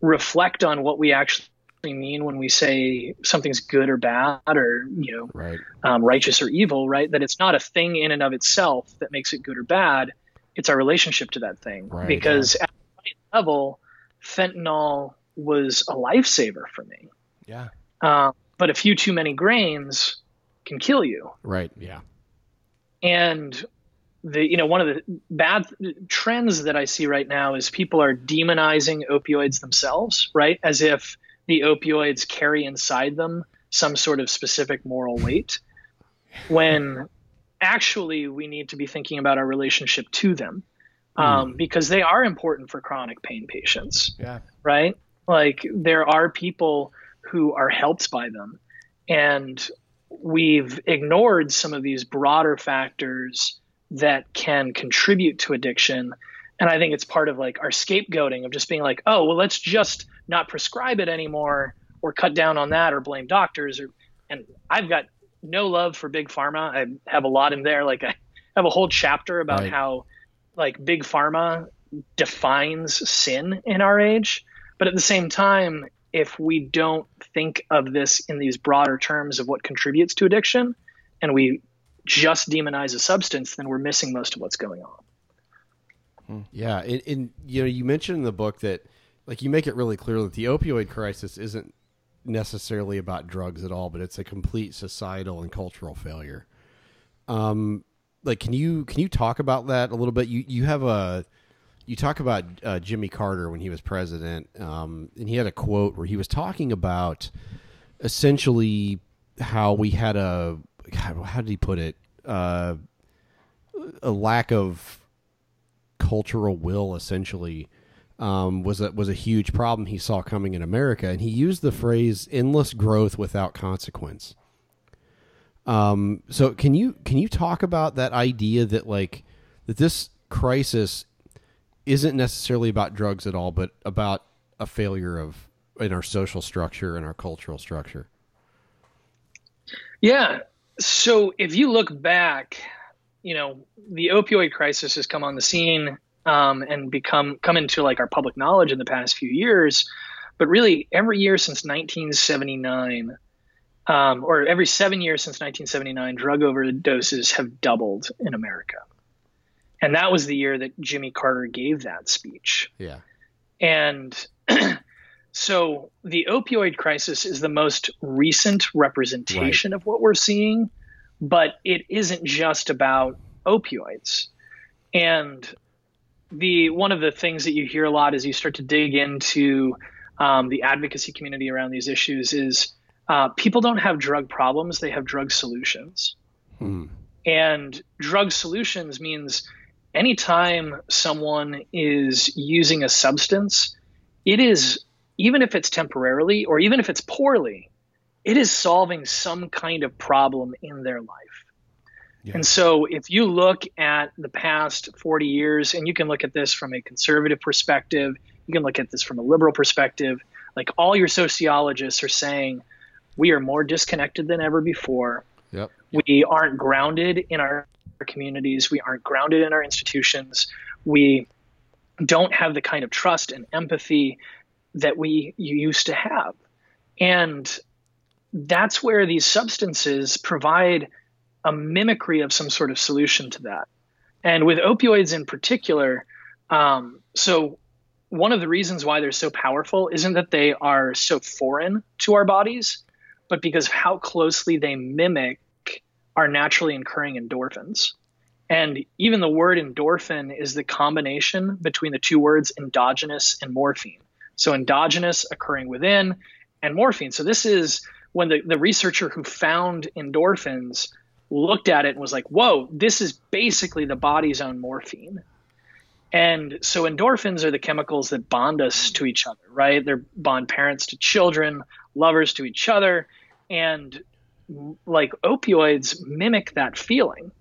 reflect on what we actually mean when we say something's good or bad or you know Right. um, righteous or evil, right? That it's not a thing in and of itself that makes it good or bad. It's our relationship to that thing. Right, because at the right level, fentanyl was a lifesaver for me. Yeah. Uh, but a few too many grains can kill you. Right. Yeah. And the you know one of the bad trends that I see right now is people are demonizing opioids themselves, right? As if the opioids carry inside them some sort of specific moral weight, when actually we need to be thinking about our relationship to them, um, because they are important for chronic pain patients Yeah. right? Like there are people who are helped by them. And we've ignored some of these broader factors that can contribute to addiction. And I think it's part of like our scapegoating of just being like, oh, well, let's just not prescribe it anymore or cut down on that or blame doctors. Or, and I've got no love for big pharma. I have a lot in there. Like I have a whole chapter about Right. how like big pharma defines sin in our age. But at the same time, if we don't think of this in these broader terms of what contributes to addiction and we just demonize a substance, then we're missing most of what's going on. Yeah, and, and you know, you mentioned in the book that, like, you make it really clear that the opioid crisis isn't necessarily about drugs at all, but it's a complete societal and cultural failure. Um, like, can you can you talk about that a little bit? You you have a you talk about uh, Jimmy Carter when he was president, um, and he had a quote where he was talking about essentially how we had a God, how did he put it uh, a lack of cultural will essentially um, was a was a huge problem he saw coming in America, and he used the phrase "endless growth without consequence." Um, so can you can you talk about that idea that like that this crisis isn't necessarily about drugs at all, but about a failure of in our social structure and our cultural structure? Yeah. So if you look back, you know, the opioid crisis has come on the scene um, and become come into like our public knowledge in the past few years. But really, every year since 1979, um, or every seven years since 1979, drug overdoses have doubled in America. And that was the year that Jimmy Carter gave that speech. Yeah. And so the opioid crisis is the most recent representation of what we're seeing, but it isn't just about opioids. And the one of the things that you hear a lot as you start to dig into um, the advocacy community around these issues is uh, people don't have drug problems; they have drug solutions. And drug solutions means anytime someone is using a substance, it is, even if it's temporarily or even if it's poorly, it is solving some kind of problem in their life. And so if you look at the past 40 years, and you can look at this from a conservative perspective, you can look at this from a liberal perspective, like all your sociologists are saying, we are more disconnected than ever before. Yep. we aren't grounded in our communities. We aren't grounded in our institutions. We don't have the kind of trust and empathy that we used to have. And that's where these substances provide a mimicry of some sort of solution to that and with opioids in particular um, so one of the reasons why they're so powerful isn't that they are so foreign to our bodies but because of how closely they mimic our naturally occurring endorphins. And even the word endorphin is the combination between the two words endogenous and morphine. So endogenous occurring within and morphine. So this is when the, the researcher who found endorphins looked at it and was like, whoa, this is basically the body's own morphine. And so endorphins are the chemicals that bond us to each other, right? They're bond parents to children, lovers to each other, and like opioids mimic that feeling.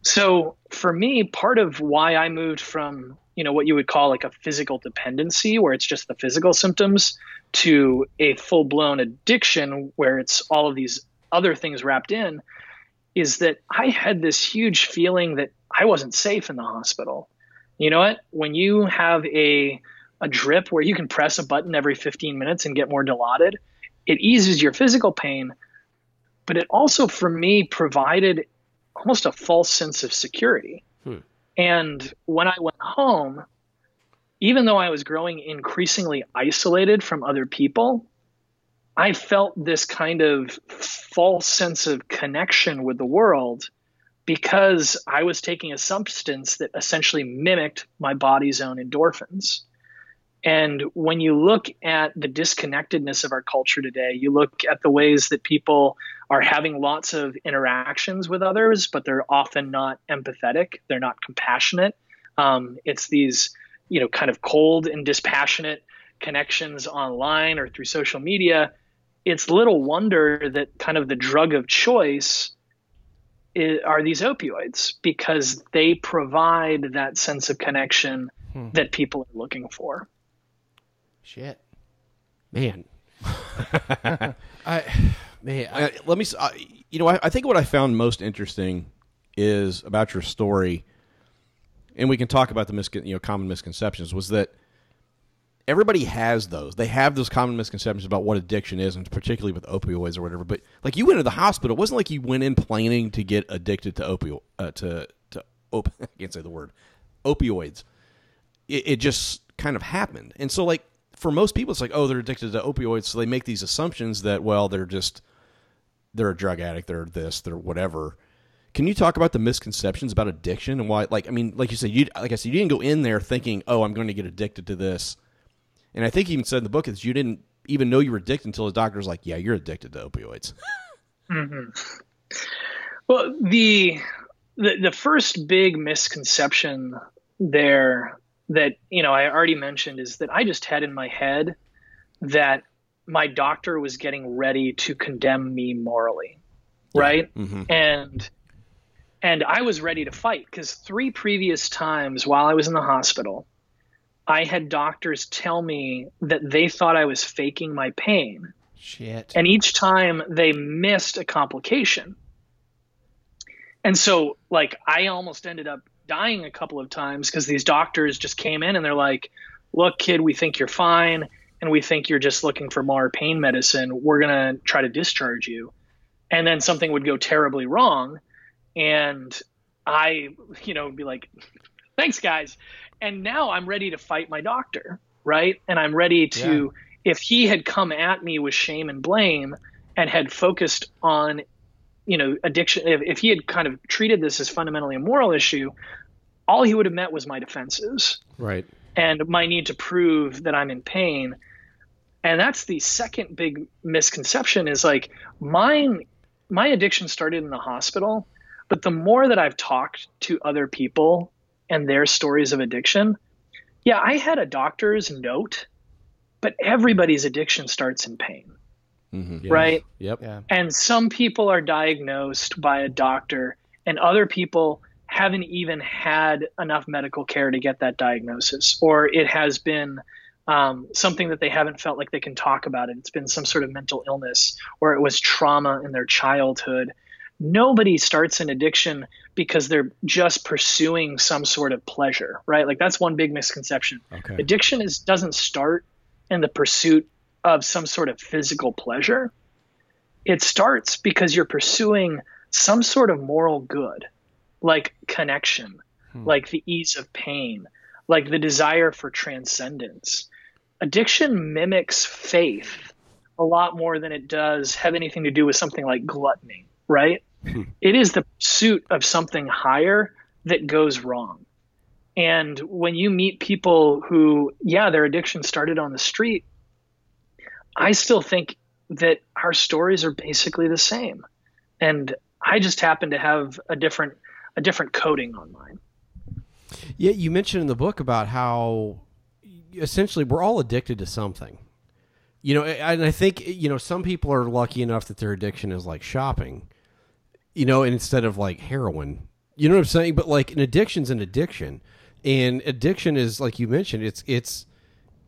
So for me, part of why I moved from, you know, what you would call like a physical dependency where it's just the physical symptoms to a full-blown addiction where it's all of these other things wrapped in is that I had this huge feeling that I wasn't safe in the hospital. You know what? When you have a a drip where you can press a button every 15 minutes and get more dilaudid, it eases your physical pain, but it also for me provided almost a false sense of security. Hmm. And when I went home, even though I was growing increasingly isolated from other people, I felt this kind of false sense of connection with the world because I was taking a substance that essentially mimicked my body's own endorphins. And when you look at the disconnectedness of our culture today, you look at the ways that people are having lots of interactions with others, but they're often not empathetic, they're not compassionate. Um, it's these, you know, kind of cold and dispassionate connections online or through social media. it's little wonder that kind of the drug of choice i are these opioids because they provide that sense of connection that people are looking for. Shit. Man. I man, I, Uh, let me. s- Uh, you know, I, I think what I found most interesting is about your story, and we can talk about the miscon- you know common misconceptions. Was that everybody has those? They have those common misconceptions about what addiction is, and particularly with opioids or whatever. But like you went to the hospital, it wasn't like you went in planning to get addicted to opio uh, to to op- I can't say the word opioids. It, it just kind of happened, and so like for most people, it's like oh they're addicted to opioids, so they make these assumptions that well they're just they're a drug addict, they're this, they're whatever. Can you talk about the misconceptions about addiction and why? Like, I mean, like you said, you like I said, you didn't go in there thinking, "Oh, I'm going to get addicted to this." And I think even said in the book is you didn't even know you were addicted until the doctor was like, "Yeah, you're addicted to opioids." Mm-hmm. Well, the, the the first big misconception there that you know I already mentioned is that I just had in my head that my doctor was getting ready to condemn me morally, right? Mm-hmm. And and I was ready to fight because three previous times while I was in the hospital, I had doctors tell me that they thought I was faking my pain Shit. and each time they missed a complication. And so, like, I almost ended up dying a couple of times because these doctors just came in and they're like, Look, kid, we think you're fine, and we think you're just looking for more pain medicine. We're going to try to discharge you. And then something would go terribly wrong. And I, you know, would be like, Thanks, guys. And now I'm ready to fight my doctor, right? And I'm ready to if he had come at me with shame and blame and had focused on you know addiction if, if he had kind of treated this as fundamentally a moral issue all he would have met was my defenses right. and my need to prove that i'm in pain and that's the second big misconception is like mine my addiction started in the hospital but the more that i've talked to other people and their stories of addiction yeah i had a doctor's note but everybody's addiction starts in pain right Yep. Yeah. and some people are diagnosed by a doctor and other people haven't even had enough medical care to get that diagnosis or it has been um, something that they haven't felt like they can talk about it it's been some sort of mental illness or it was trauma in their childhood nobody starts an addiction because they're just pursuing some sort of pleasure right? Like that's one big misconception. Okay. addiction is doesn't start in the pursuit of some sort of physical pleasure. It starts because you're pursuing some sort of moral good, like connection, hmm. like the ease of pain, like the desire for transcendence. Addiction mimics faith a lot more than it does have anything to do with something like gluttony, right? Hmm. it is the pursuit of something higher that goes wrong. And when you meet people who, yeah, their addiction started on the street, I still think that our stories are basically the same. And I just happen to have a different a different coating on mine. Yeah, you mentioned in the book about how essentially we're all addicted to something. You know, and I think you know some people are lucky enough that their addiction is like shopping. You know, instead of like heroin. You know what I'm saying? But like an addiction's an addiction. And addiction is like you mentioned, it's it's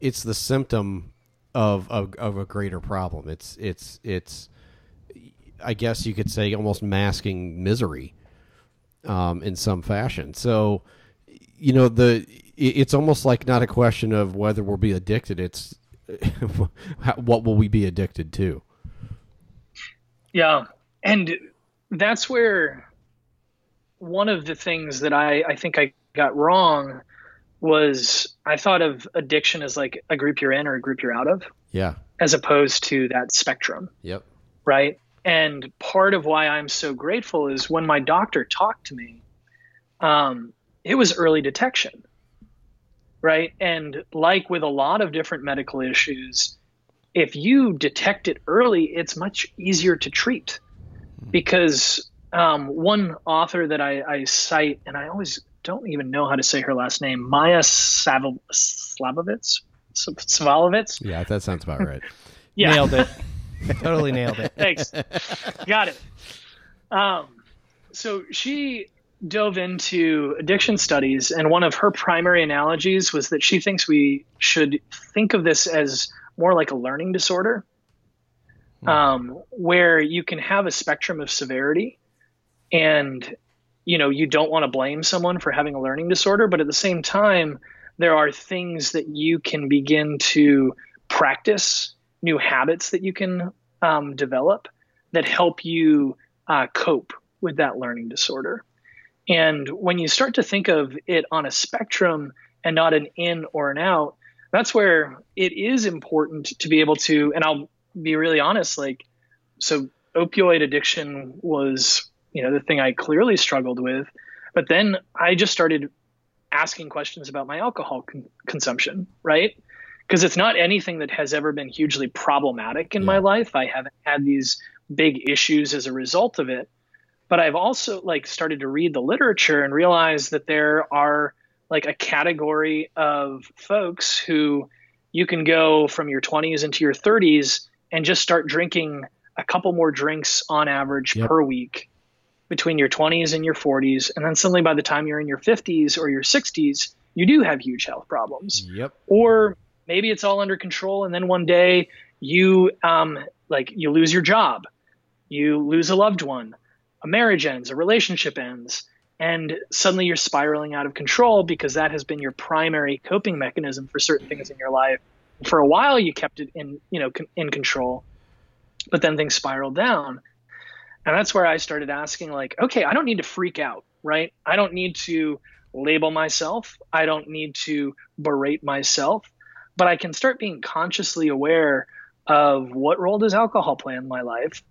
it's the symptom of of, of a greater problem. It's it's it's I guess you could say almost masking misery um, in some fashion. So, you know, the it's almost like not a question of whether we'll be addicted. It's what will we be addicted to? Yeah. And that's where one of the things that I, I think I got wrong was I thought of addiction as like a group you're in or a group you're out of, Yeah. as opposed to that spectrum. Yep. right? And part of why I'm so grateful is when my doctor talked to me, um, it was early detection, right? And like with a lot of different medical issues, if you detect it early, it's much easier to treat. Because um, one author that I, I cite, and I always don't even know how to say her last name, Maya Savov- Slavovitz, Savalovitz. Yeah, that sounds about right. Yeah. Nailed it. totally nailed it. Thanks. Got it. Um, so she dove into addiction studies, and one of her primary analogies was that she thinks we should think of this as more like a learning disorder, um, where you can have a spectrum of severity, and you know you don't want to blame someone for having a learning disorder, but at the same time, there are things that you can begin to practice, new habits that you can um, develop that help you uh, cope with that learning disorder. And when you start to think of it on a spectrum and not an in or an out, that's where it is important to be able to, and I'll be really honest, like, so opioid addiction was, you know, the thing I clearly struggled with. But then I just started asking questions about my alcohol con- consumption, right? Because it's not anything that has ever been hugely problematic in my life. I haven't had these big issues as a result of it but I've also like started to read the literature and realize that there are like a category of folks who you can go from your 20s into your 30s and just start drinking a couple more drinks on average per week between your 20s and your 40s and then suddenly by the time you're in your 50s or your 60s you do have huge health problems. Yep. or maybe it's all under control and then one day you um like you lose your job you lose a loved one a marriage ends a relationship ends and suddenly you're spiraling out of control because that has been your primary coping mechanism for certain things in your life for a while you kept it in you know in control but then things spiraled down. And that's where i started asking like okay i don't need to freak out right? I don't need to label myself. I don't need to berate myself. But i can start being consciously aware of what role does alcohol play in my life.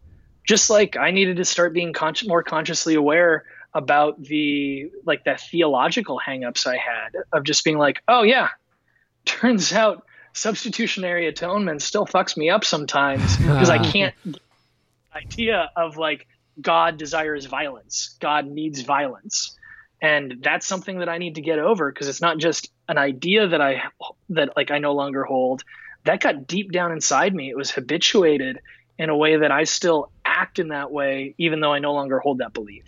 Just like i needed to start being con- more consciously aware about the like the theological hangups i had of just being like oh yeah turns out substitutionary atonement still fucks me up sometimes because I can't get the idea of like God desires violence, God needs violence, and that's something that I need to get over because it's not just an idea that I that like I no longer hold. That got deep down inside me. It was habituated in a way that I still act in that way, even though I no longer hold that belief.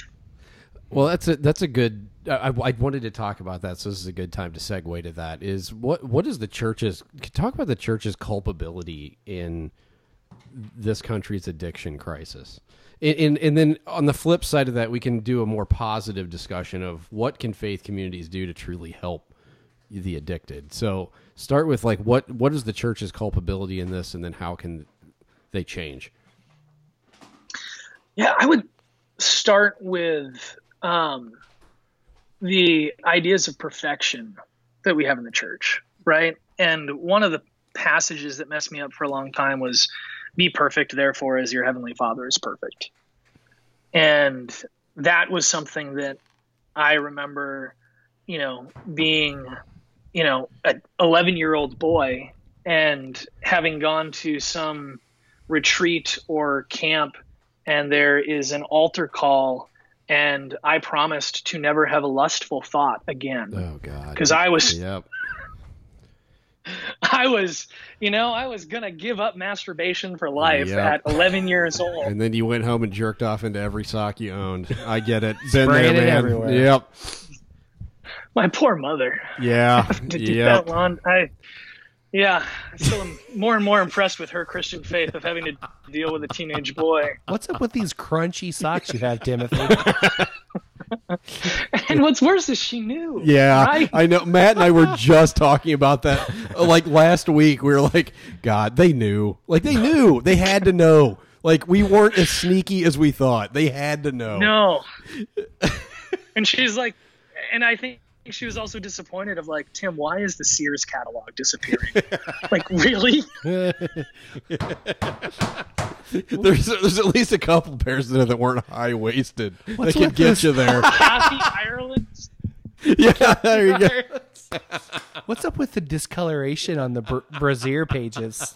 Well, that's a that's a good. I, I wanted to talk about that, so this is a good time to segue to that. Is what what is the church's talk about the church's culpability in this country's addiction crisis, and, and and then on the flip side of that, we can do a more positive discussion of what can faith communities do to truly help the addicted. So start with like what what is the church's culpability in this, and then how can they change? Yeah, I would start with um, the ideas of perfection that we have in the church, right? And one of the passages that messed me up for a long time was be perfect, therefore, as your heavenly Father is perfect. And that was something that I remember, you know, being, you know, an 11 year old boy and having gone to some retreat or camp and there is an altar call and I promised to never have a lustful thought again. Oh God! Because I was Yep. I was, you know, I was gonna give up masturbation for life Yep. at 11 years old. And then you went home and jerked off into every sock you owned. I get it. Been Spraying there, it man. everywhere. Yep. My poor mother. Yeah. To do that long, I, yeah, I'm still am more and more impressed with her Christian faith of having to deal with a teenage boy. What's up with these crunchy socks you have, Timothy? And what's worse is she knew. Yeah, right? I know. Matt and I were just talking about that. uh, Like last week, we were like, "God, they knew. Like they knew. They had to know. Like we weren't as sneaky as we thought. They had to know." No. and she's like, and I think she was also disappointed of like, Tim, why is the Sears catalog disappearing? like, really? There's there's at least a couple pairs there that weren't high waisted. That What's could get this? you there. Kathy Ireland? yeah, there you go. What's up with the discoloration on the br- brassiere pages?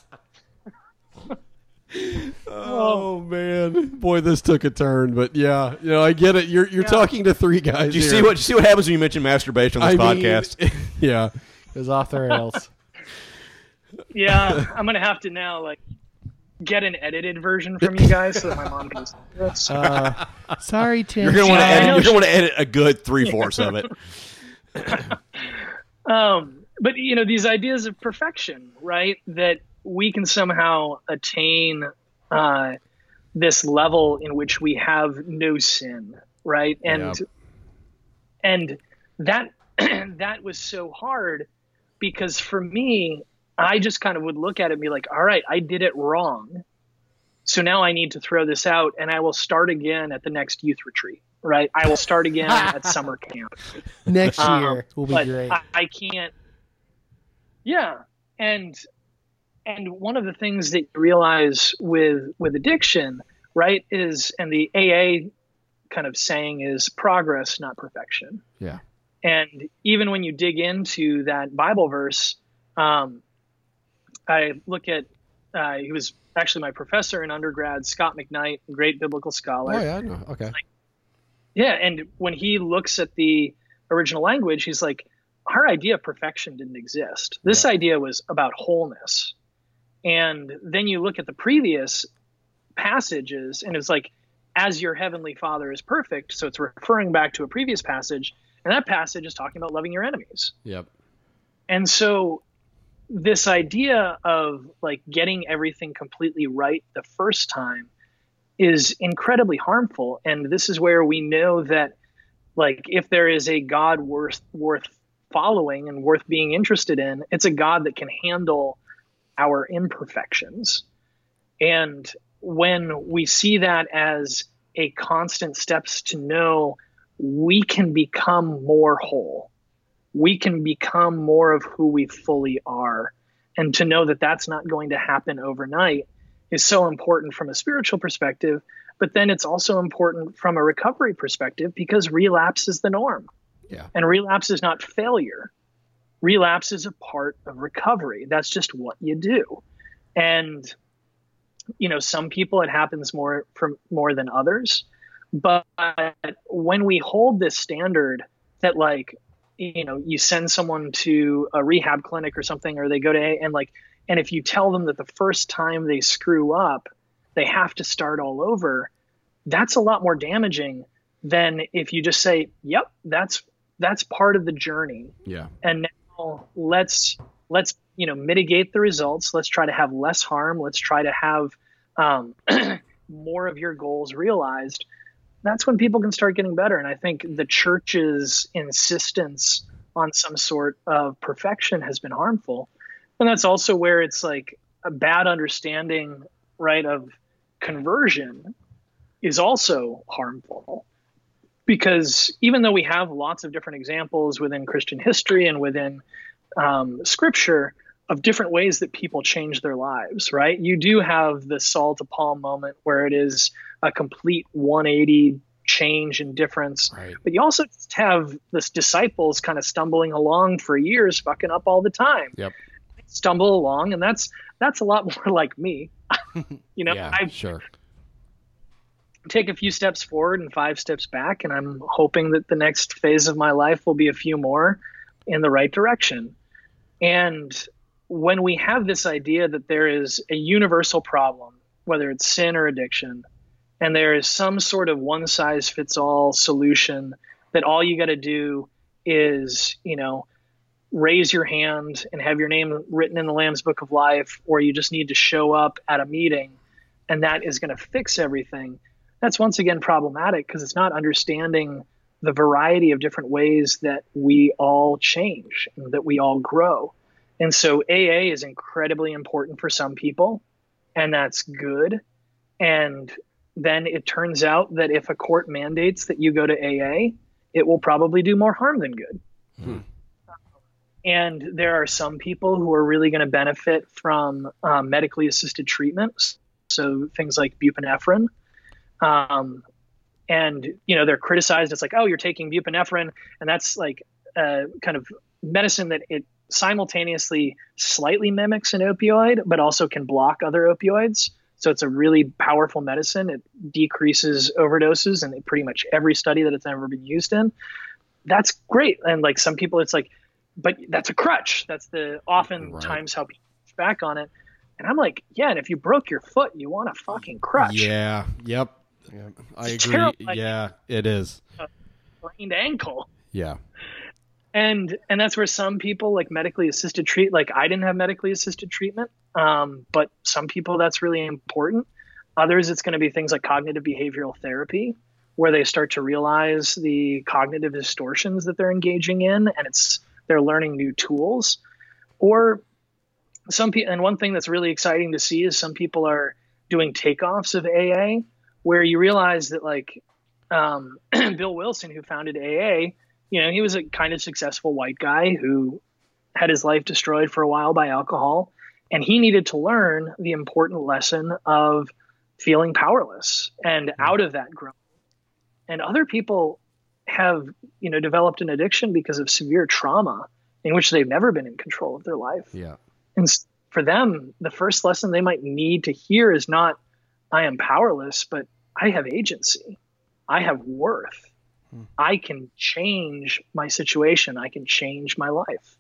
Oh man, boy, this took a turn. But yeah, you know, I get it. You're you're talking to three guys. Did you here. see what? You see what happens when you mention masturbation on this I mean, podcast? yeah. It was off the rails. Yeah, I'm gonna have to now like get an edited version from you guys so that my mom can listen. Uh, sorry, Tim. You're gonna want to edit. You're gonna want to edit a good three fourths of it. um, but you know these ideas of perfection, right? That we can somehow attain uh, this level in which we have no sin, right? And and that that was so hard because for me, I just kind of would look at it and be like, all right, I did it wrong. So now I need to throw this out and I will start again at the next youth retreat, right? I will start again at summer camp. Next Um, year will be great. I, I can't. Yeah, and and one of the things that you realize with with addiction, right, is and the AA kind of saying is progress, not perfection. Yeah. And even when you dig into that Bible verse, um, I look at uh, he was actually my professor in undergrad, Scot McKnight, great biblical scholar. Oh yeah, I know. Okay. Yeah, and when he looks at the original language, he's like, our idea of perfection didn't exist. This idea was about wholeness. And then you look at the previous passages, and it's like, as your heavenly father is perfect. So it's referring back to a previous passage, and that passage is talking about loving your enemies. Yep. And so this idea of like getting everything completely right the first time is incredibly harmful and this is where we know that like if there is a god worth worth following and worth being interested in it's a god that can handle our imperfections and when we see that as a constant steps to know we can become more whole we can become more of who we fully are. And to know that that's not going to happen overnight is so important from a spiritual perspective. But then it's also important from a recovery perspective because relapse is the norm. Yeah. And relapse is not failure. Relapse is a part of recovery. That's just what you do. And you know, some people it happens more from more than others. But when we hold this standard that like you know you send someone to a rehab clinic or something or they go to A and like and if you tell them that the first time they screw up they have to start all over that's a lot more damaging than if you just say yep that's that's part of the journey Yeah. and let's let's you know mitigate the results. Let's try to have less harm. Let's try to have um, more of your goals realized. That's when people can start getting better. And i think the church's insistence on some sort of perfection has been harmful. And that's also where it's like a bad understanding right of conversion is also harmful because even though we have lots of different examples within christian history and within um, scripture of different ways that people change their lives right you do have the saul to paul moment where it is a complete 180 change and difference Right. but you also have this disciples kind of stumbling along for years fucking up all the time Yep. stumble along and that's that's a lot more like me you know yeah. i sure. Take a few steps forward and five steps back and i'm hoping that the next phase of my life will be a few more in the right direction. And when we have this idea that there is a universal problem whether it's sin or addiction and there is some sort of one size fits all solution that all you got to do is you know raise your hand and have your name written in the lamb's book of life or you just need to show up at a meeting and that is going to fix everything that's once again problematic because it's not understanding the variety of different ways that we all change and that we all grow. And so aa is incredibly important for some people and that's good. And then it turns out that if a court mandates that you go to aa it will probably do more harm than good. And there are some people who are really going to benefit from um, medically assisted treatments so things like buprenorphine um, and you know they're criticized. It's like oh you're taking buprenorphine and that's like a kind of medicine that it simultaneously slightly mimics an opioid but also can block other opioids. So it's a really powerful medicine. It decreases overdoses in pretty much every study that it's ever been used in. That's great. And like some people it's like but that's a crutch. That's the oftentimes how people push back on it. And I'm like, yeah, and if you broke your foot, you want a fucking crutch. Yeah. Yep. I It's agree. Yeah, it is. Sprained ankle. Yeah. and and that's where some people like medically assisted treat like i didn't have medically assisted treatment um, but some people that's really important others it's going to be things like cognitive behavioral therapy where they start to realize the cognitive distortions that they're engaging in and it's they're learning new tools or some people and one thing that's really exciting to see is some people are doing takeoffs of aa where you realize that like um, bill wilson who founded aa you know, he was a kind of successful white guy who had his life destroyed for a while by alcohol. And he needed to learn the important lesson of feeling powerless and out of that growing. And other people have, you know, developed an addiction because of severe trauma in which they've never been in control of their life. Yeah. And for them, the first lesson they might need to hear is not, I am powerless, but I have agency. I have worth. Hmm. I can change my situation. I can change my life.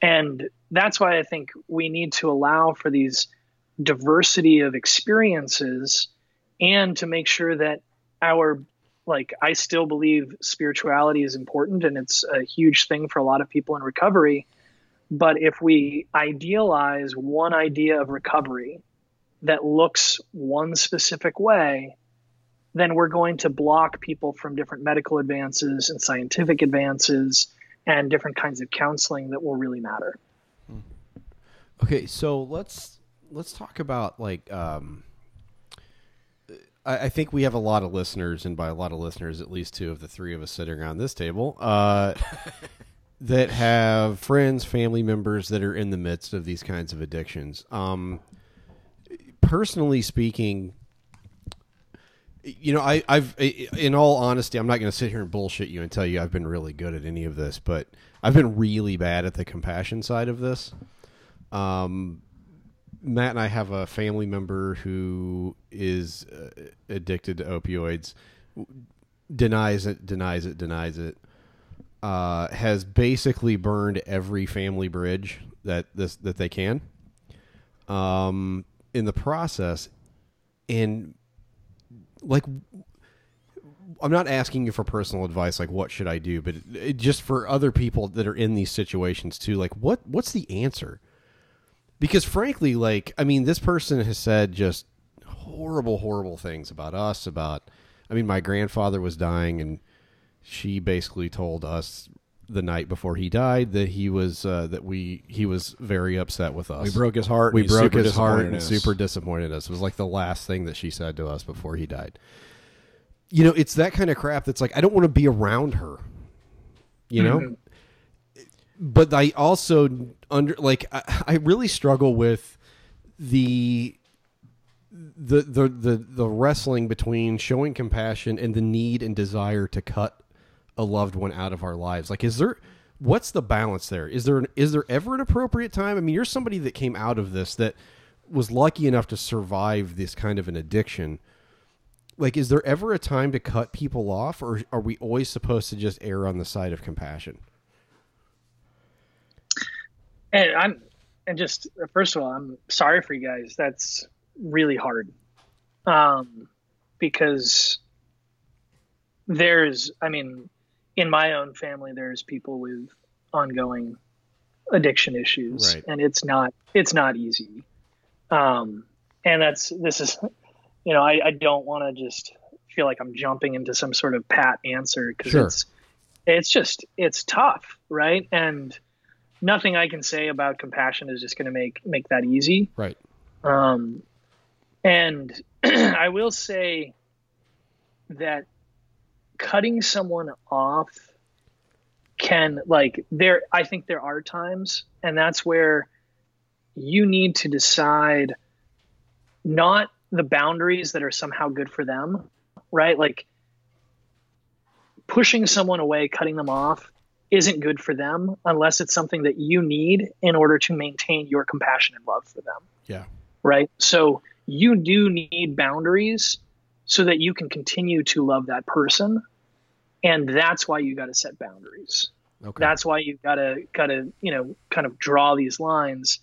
And that's why I think we need to allow for these diversity of experiences and to make sure that our like I still believe spirituality is important and it's a huge thing for a lot of people in recovery. But if we idealize one idea of recovery that looks one specific way, then we're going to block people from different medical advances and scientific advances and different kinds of counseling that will really matter. Okay, so let's let's talk about like um I, I think we have a lot of listeners, and by a lot of listeners, at least two of the three of us sitting around this table, uh, that have friends, family members that are in the midst of these kinds of addictions. Um, personally speaking, you know, I, I've, in all honesty, I'm not going to sit here and bullshit you and tell you I've been really good at any of this, but I've been really bad at the compassion side of this. Um, Matt and I have a family member who is uh, addicted to opioids, denies it, denies it, denies it. Uh, has basically burned every family bridge that this that they can. Um, in the process, and like I'm not asking you for personal advice like what should I do, but it, just for other people that are in these situations too, like what what's the answer? Because frankly, like I mean, this person has said just horrible, horrible things about us. About I mean, my grandfather was dying, and she basically told us the night before he died that he was uh, that we he was very upset with us. We broke his heart. We broke his heart and us. super disappointed us. It was like the last thing that she said to us before he died. You know, it's that kind of crap that's like I don't want to be around her. You know? But I also under like I, I really struggle with the the, the the the wrestling between showing compassion and the need and desire to cut a loved one out of our lives. Like, is there what's the balance there? Is there an, is there ever an appropriate time? I mean, you're somebody that came out of this that was lucky enough to survive this kind of an addiction. Like, is there ever a time to cut people off, or are we always supposed to just err on the side of compassion? And I'm and just first of all, I'm sorry for you guys. That's really hard. Um because there's I mean, in my own family there's people with ongoing addiction issues Right. and it's not it's not easy. Um and that's this is you know, I, I don't want to just feel like I'm jumping into some sort of pat answer because Sure. it's it's just it's tough, right? And nothing I can say about compassion is just going to make make that easy. Right. Um, and I will say that cutting someone off can like there. I think there are times, and that's where you need to decide not the boundaries that are somehow good for them, right? Like pushing someone away, cutting them off isn't good for them unless it's something that you need in order to maintain your compassion and love for them, Yeah. right? So you do need boundaries so that you can continue to love that person. And that's why you got to set boundaries. Okay. That's why you got to got to, you know, kind of draw these lines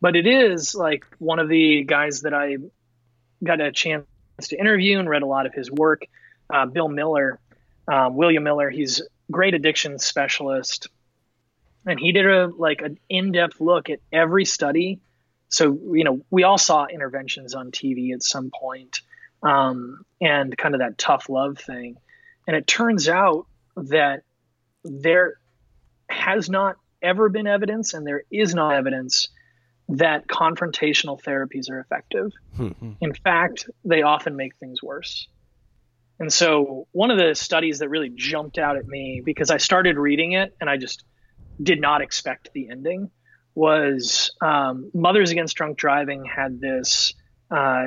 but it is like one of the guys that I got a chance to interview and read a lot of his work. Uh, Bill Miller, um, William Miller, he's great addiction specialist, and he did a like an in-depth look at every study. So you know, we all saw interventions on TV at some point, um, and kind of that tough love thing, and it turns out that there has not ever been evidence, and there is no evidence that confrontational therapies are effective. In fact, they often make things worse. And so, one of the studies that really jumped out at me because I started reading it and I just did not expect the ending was um, Mothers Against Drunk Driving had this uh,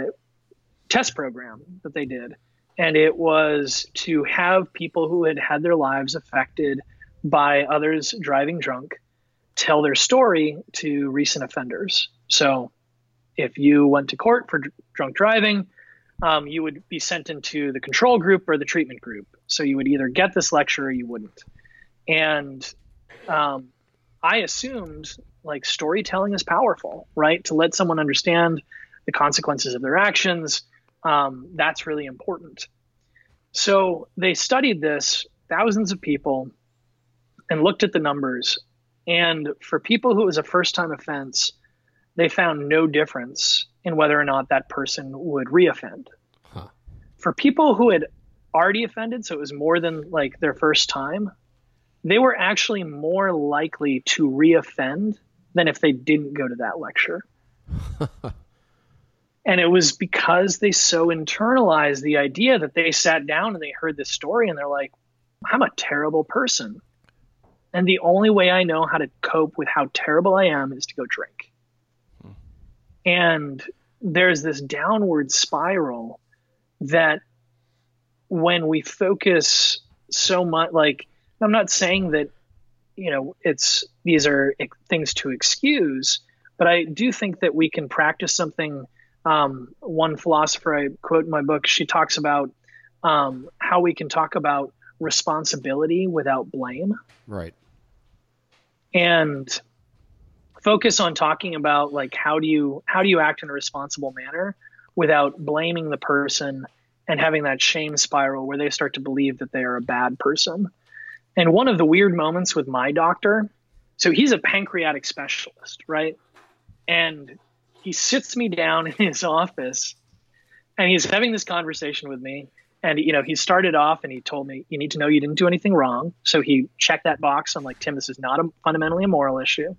test program that they did. And it was to have people who had had their lives affected by others driving drunk tell their story to recent offenders. So if you went to court for dr- drunk driving, um, you would be sent into the control group or the treatment group. So you would either get this lecture or you wouldn't. And um, I assumed like storytelling is powerful, right? To let someone understand the consequences of their actions, um, that's really important. So they studied this, thousands of people, and looked at the numbers. And for people who it was a first time offense, they found no difference in whether or not that person would reoffend. For people who had already offended, so it was more than like their first time, they were actually more likely to reoffend than if they didn't go to that lecture. and it was because they so internalized the idea that they sat down and they heard this story and they're like, I'm a terrible person. And the only way I know how to cope with how terrible I am is to go drink. And there's this downward spiral that when we focus so much, like, I'm not saying that, you know, it's these are things to excuse, but I do think that we can practice something. Um, one philosopher I quote in my book, she talks about um, how we can talk about responsibility without blame. Right. and focus on talking about like how do you how do you act in a responsible manner without blaming the person and having that shame spiral where they start to believe that they are a bad person. And one of the weird moments with my doctor so he's a pancreatic specialist right? And he sits me down in his office and he's having this conversation with me. And you know he started off and he told me you need to know you didn't do anything wrong. So he checked that box. I'm like tim this is not a, fundamentally a moral issue.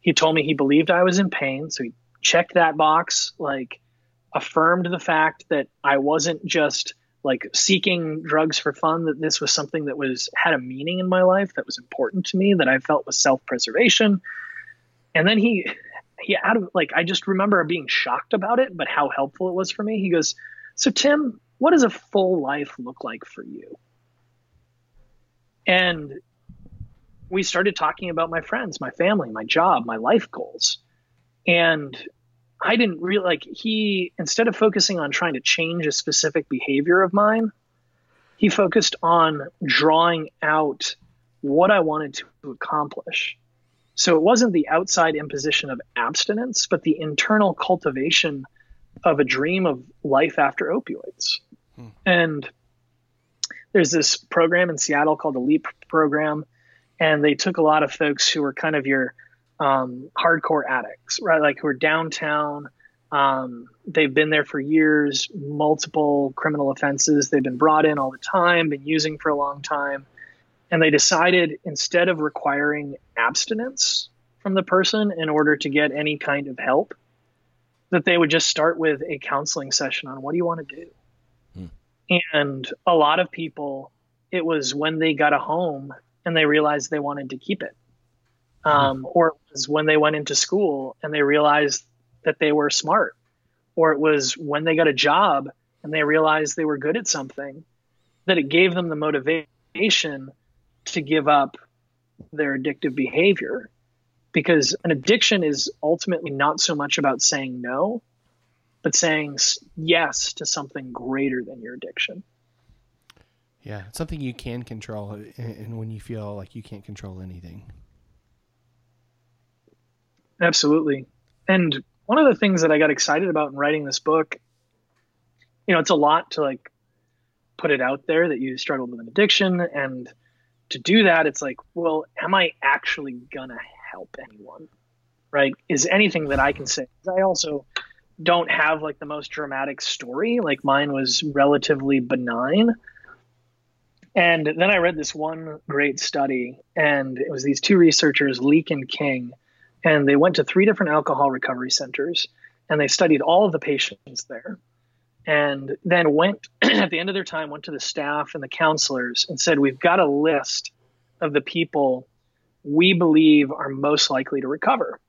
He told me he believed i was in pain. So he checked that box like affirmed the fact that i wasn't just like seeking drugs for fun that this was something that was had a meaning in my life that was important to me that i felt was self-preservation. And then he he out of like i just remember being shocked about it but how helpful it was for me. He goes so tim what does a full life look like for you? And we started talking about my friends my family my job my life goals. And i didn't really like he instead of focusing on trying to change a specific behavior of mine he focused on drawing out what i wanted to accomplish so it wasn't the outside imposition of abstinence, but the internal cultivation of a dream of life after opioids. And there's this program in Seattle called the LEAD program, and they took a lot of folks who were kind of your um, hardcore addicts, right? Like who are downtown. Um, they've been there for years, multiple criminal offenses. They've been brought in all the time, been using for a long time and they decided instead of requiring abstinence from the person in order to get any kind of help that they would just start with a counseling session on what do you want to do? And a lot of people it was when they got a home and they realized they wanted to keep it um, or it was when they went into school and they realized that they were smart or it was when they got a job and they realized they were good at something that it gave them the motivation to give up their addictive behavior because an addiction is ultimately not so much about saying no but saying yes to something greater than your addiction Yeah, it's something you can control, and- and when you feel like you can't control anything. absolutely And one of the things that I got excited about in writing this book, you know, it's a lot to like put it out there that you struggled with an addiction. And to do that, it's like, well, am I actually gonna help anyone? Right? Is anything that I can say? I also don't have like the most dramatic story. Like mine was relatively benign. And then I read this one great study, and it was these two researchers, Leake and King, and they went to three different alcohol recovery centers and they studied all of the patients there. And then went at the end of their time, went to the staff and the counselors and said, We've got a list of the people we believe are most likely to recover.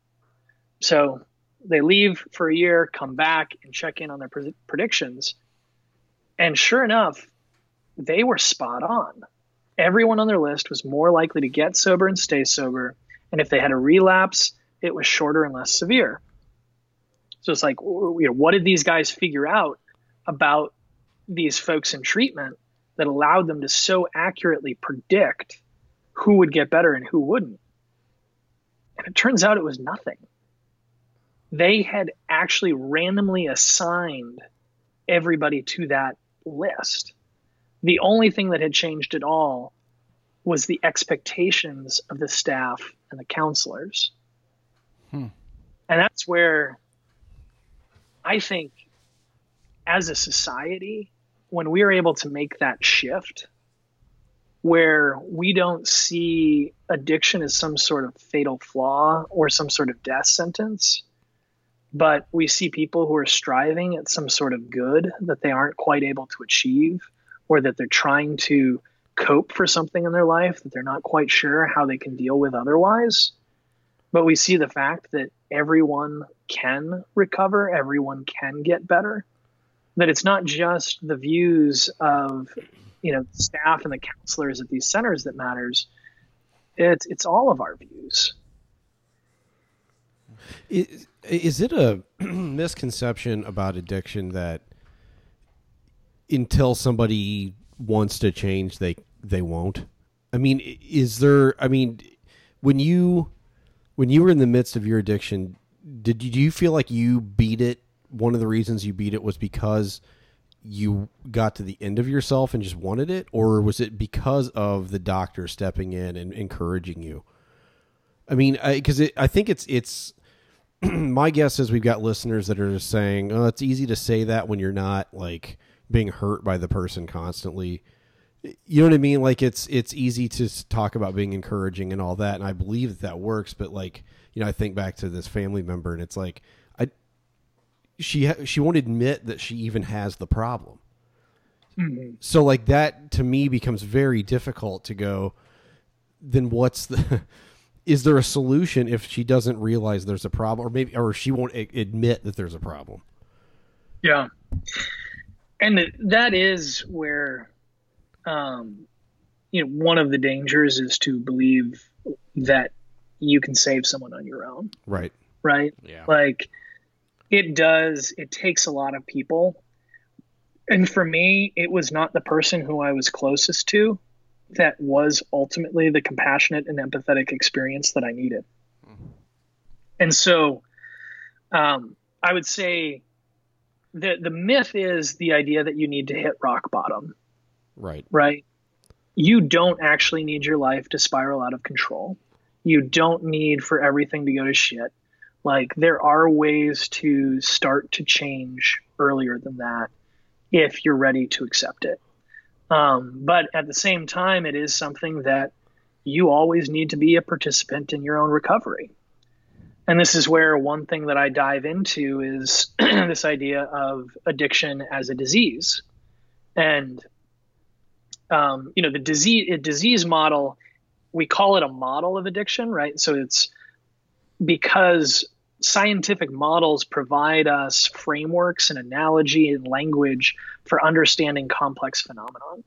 So they leave for a year, come back and check in on their pred- predictions. And sure enough, they were spot on. Everyone on their list was more likely to get sober and stay sober. And if they had a relapse, it was shorter and less severe. So it's like, you know, what did these guys figure out about these folks in treatment that allowed them to so accurately predict who would get better and who wouldn't? And it turns out it was nothing. They had actually randomly assigned everybody to that list. The only thing that had changed at all was the expectations of the staff and the counselors. Hmm. And that's where I think, as a society, when we are able to make that shift, where we don't see addiction as some sort of fatal flaw or some sort of death sentence, but we see people who are striving at some sort of good that they aren't quite able to achieve, or that they're trying to cope for something in their life that they're not quite sure how they can deal with otherwise. But we see the fact that everyone can recover, everyone can get better. That it's not just the views of you know staff and the counselors at these centers that matters. It's it's all of our views. Is, is it a misconception about addiction that until somebody wants to change, they they won't? I mean, is there? I mean, when you when you were in the midst of your addiction, did you, do you feel like you beat it? One of the reasons you beat it was because you got to the end of yourself and just wanted it, or was it because of the doctor stepping in and encouraging you? I mean, because I think it's it's my guess is we've got listeners that are just saying, "Oh, it's easy to say that when you're not like being hurt by the person constantly." You know what I mean? Like it's it's easy to talk about being encouraging and all that, and I believe that that works. But like you know, I think back to this family member, and it's like I she she won't admit that she even has the problem. So like that to me becomes very difficult to go. Then what's the? Is there a solution if she doesn't realize there's a problem, or maybe, or she won't a- admit that there's a problem? Yeah. And that is where, um, you know, one of the dangers is to believe that you can save someone on your own, Right. right? Yeah. Like, it does, it takes a lot of people. And for me, it was not the person who I was closest to that was ultimately the compassionate and empathetic experience that I needed. And so um, I would say the the myth is the idea that you need to hit rock bottom, Right. right? You don't actually need your life to spiral out of control. You don't need for everything to go to shit. Like there are ways to start to change earlier than that if you're ready to accept it. Um, but at the same time, it is something that you always need to be a participant in your own recovery. And this is where one thing that I dive into is this idea of addiction as a disease. And, um, you know, the disease, disease model, we call it a model of addiction, right? So it's because scientific models provide us frameworks and analogy and language for understanding complex phenomenon.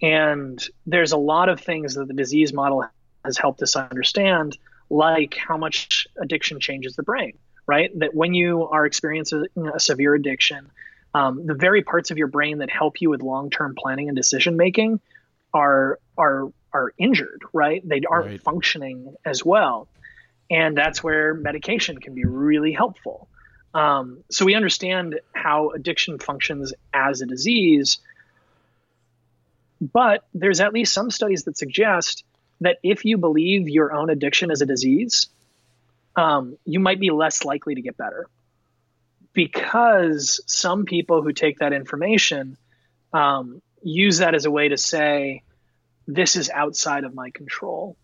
And there's a lot of things that the disease model has helped us understand, like how much addiction changes the brain, right? That when you are experiencing a severe addiction, um, the very parts of your brain that help you with long-term planning and decision making are are are injured, right? They aren't Right. functioning as well. And that's where medication can be really helpful. Um, so we understand how addiction functions as a disease, but there's at least some studies that suggest that if you believe your own addiction is a disease, um, you might be less likely to get better because some people who take that information um, use that as a way to say, this is outside of my control.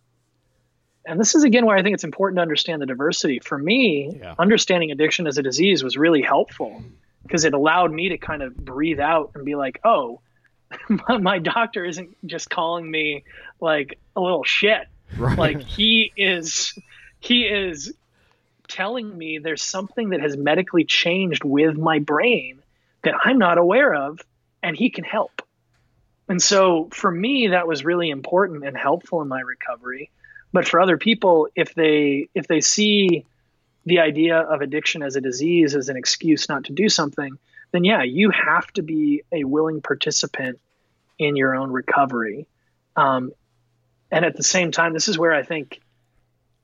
And this is again where I think it's important to understand the diversity. For me, Yeah. understanding addiction as a disease was really helpful because it allowed me to kind of breathe out and be like, oh, my, my doctor isn't just calling me like a little shit. Right. Like he is, he is telling me there's something that has medically changed with my brain that I'm not aware of, and he can help. And so for me, that was really important and helpful in my recovery. But for other people, if they if they see the idea of addiction as a disease as an excuse not to do something, then yeah, you have to be a willing participant in your own recovery. Um, and at the same time, this is where I think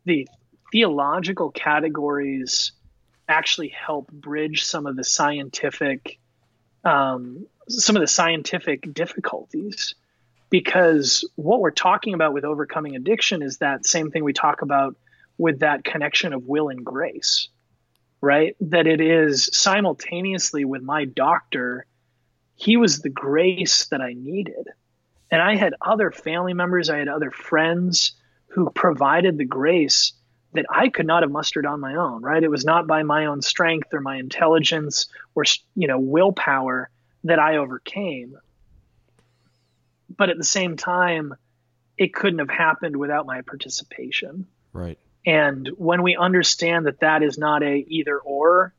the theological categories actually help bridge some of the scientific um, some of the scientific difficulties because what we're talking about with overcoming addiction is that same thing we talk about with that connection of will and grace right that it is simultaneously with my doctor he was the grace that i needed and i had other family members i had other friends who provided the grace that I could not have mustered on my own, right? It was not by my own strength or my intelligence or, you know, willpower that I overcame. But at the same time, it couldn't have happened without my participation. Right. And when we understand that that is not a either or,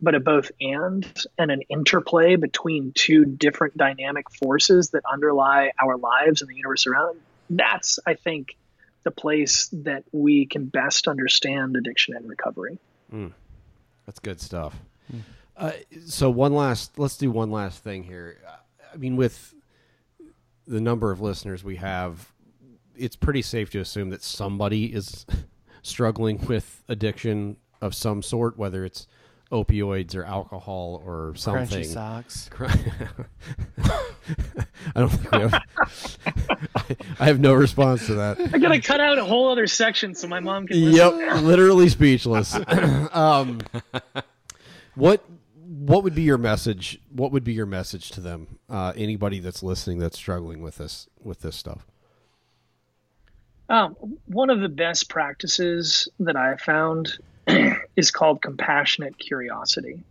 but a both and and an interplay between two different dynamic forces that underlie our lives and the universe around, that's, I think, the place that we can best understand addiction and recovery. Mm. That's good stuff. Uh, so one last, let's do one last thing here. Uh, I mean, with the number of listeners we have, it's pretty safe to assume that somebody is struggling with addiction of some sort, whether it's opioids or alcohol or something. Crunchy socks. I don't think we have. I, I have no response to that. I gotta cut out a whole other section so my mom can. listen. Yep, literally speechless. um, what what would be your message? What would be your message to them? Uh, anybody that's listening that's struggling with this with this stuff. Um, one of the best practices that I found is called compassionate curiosity.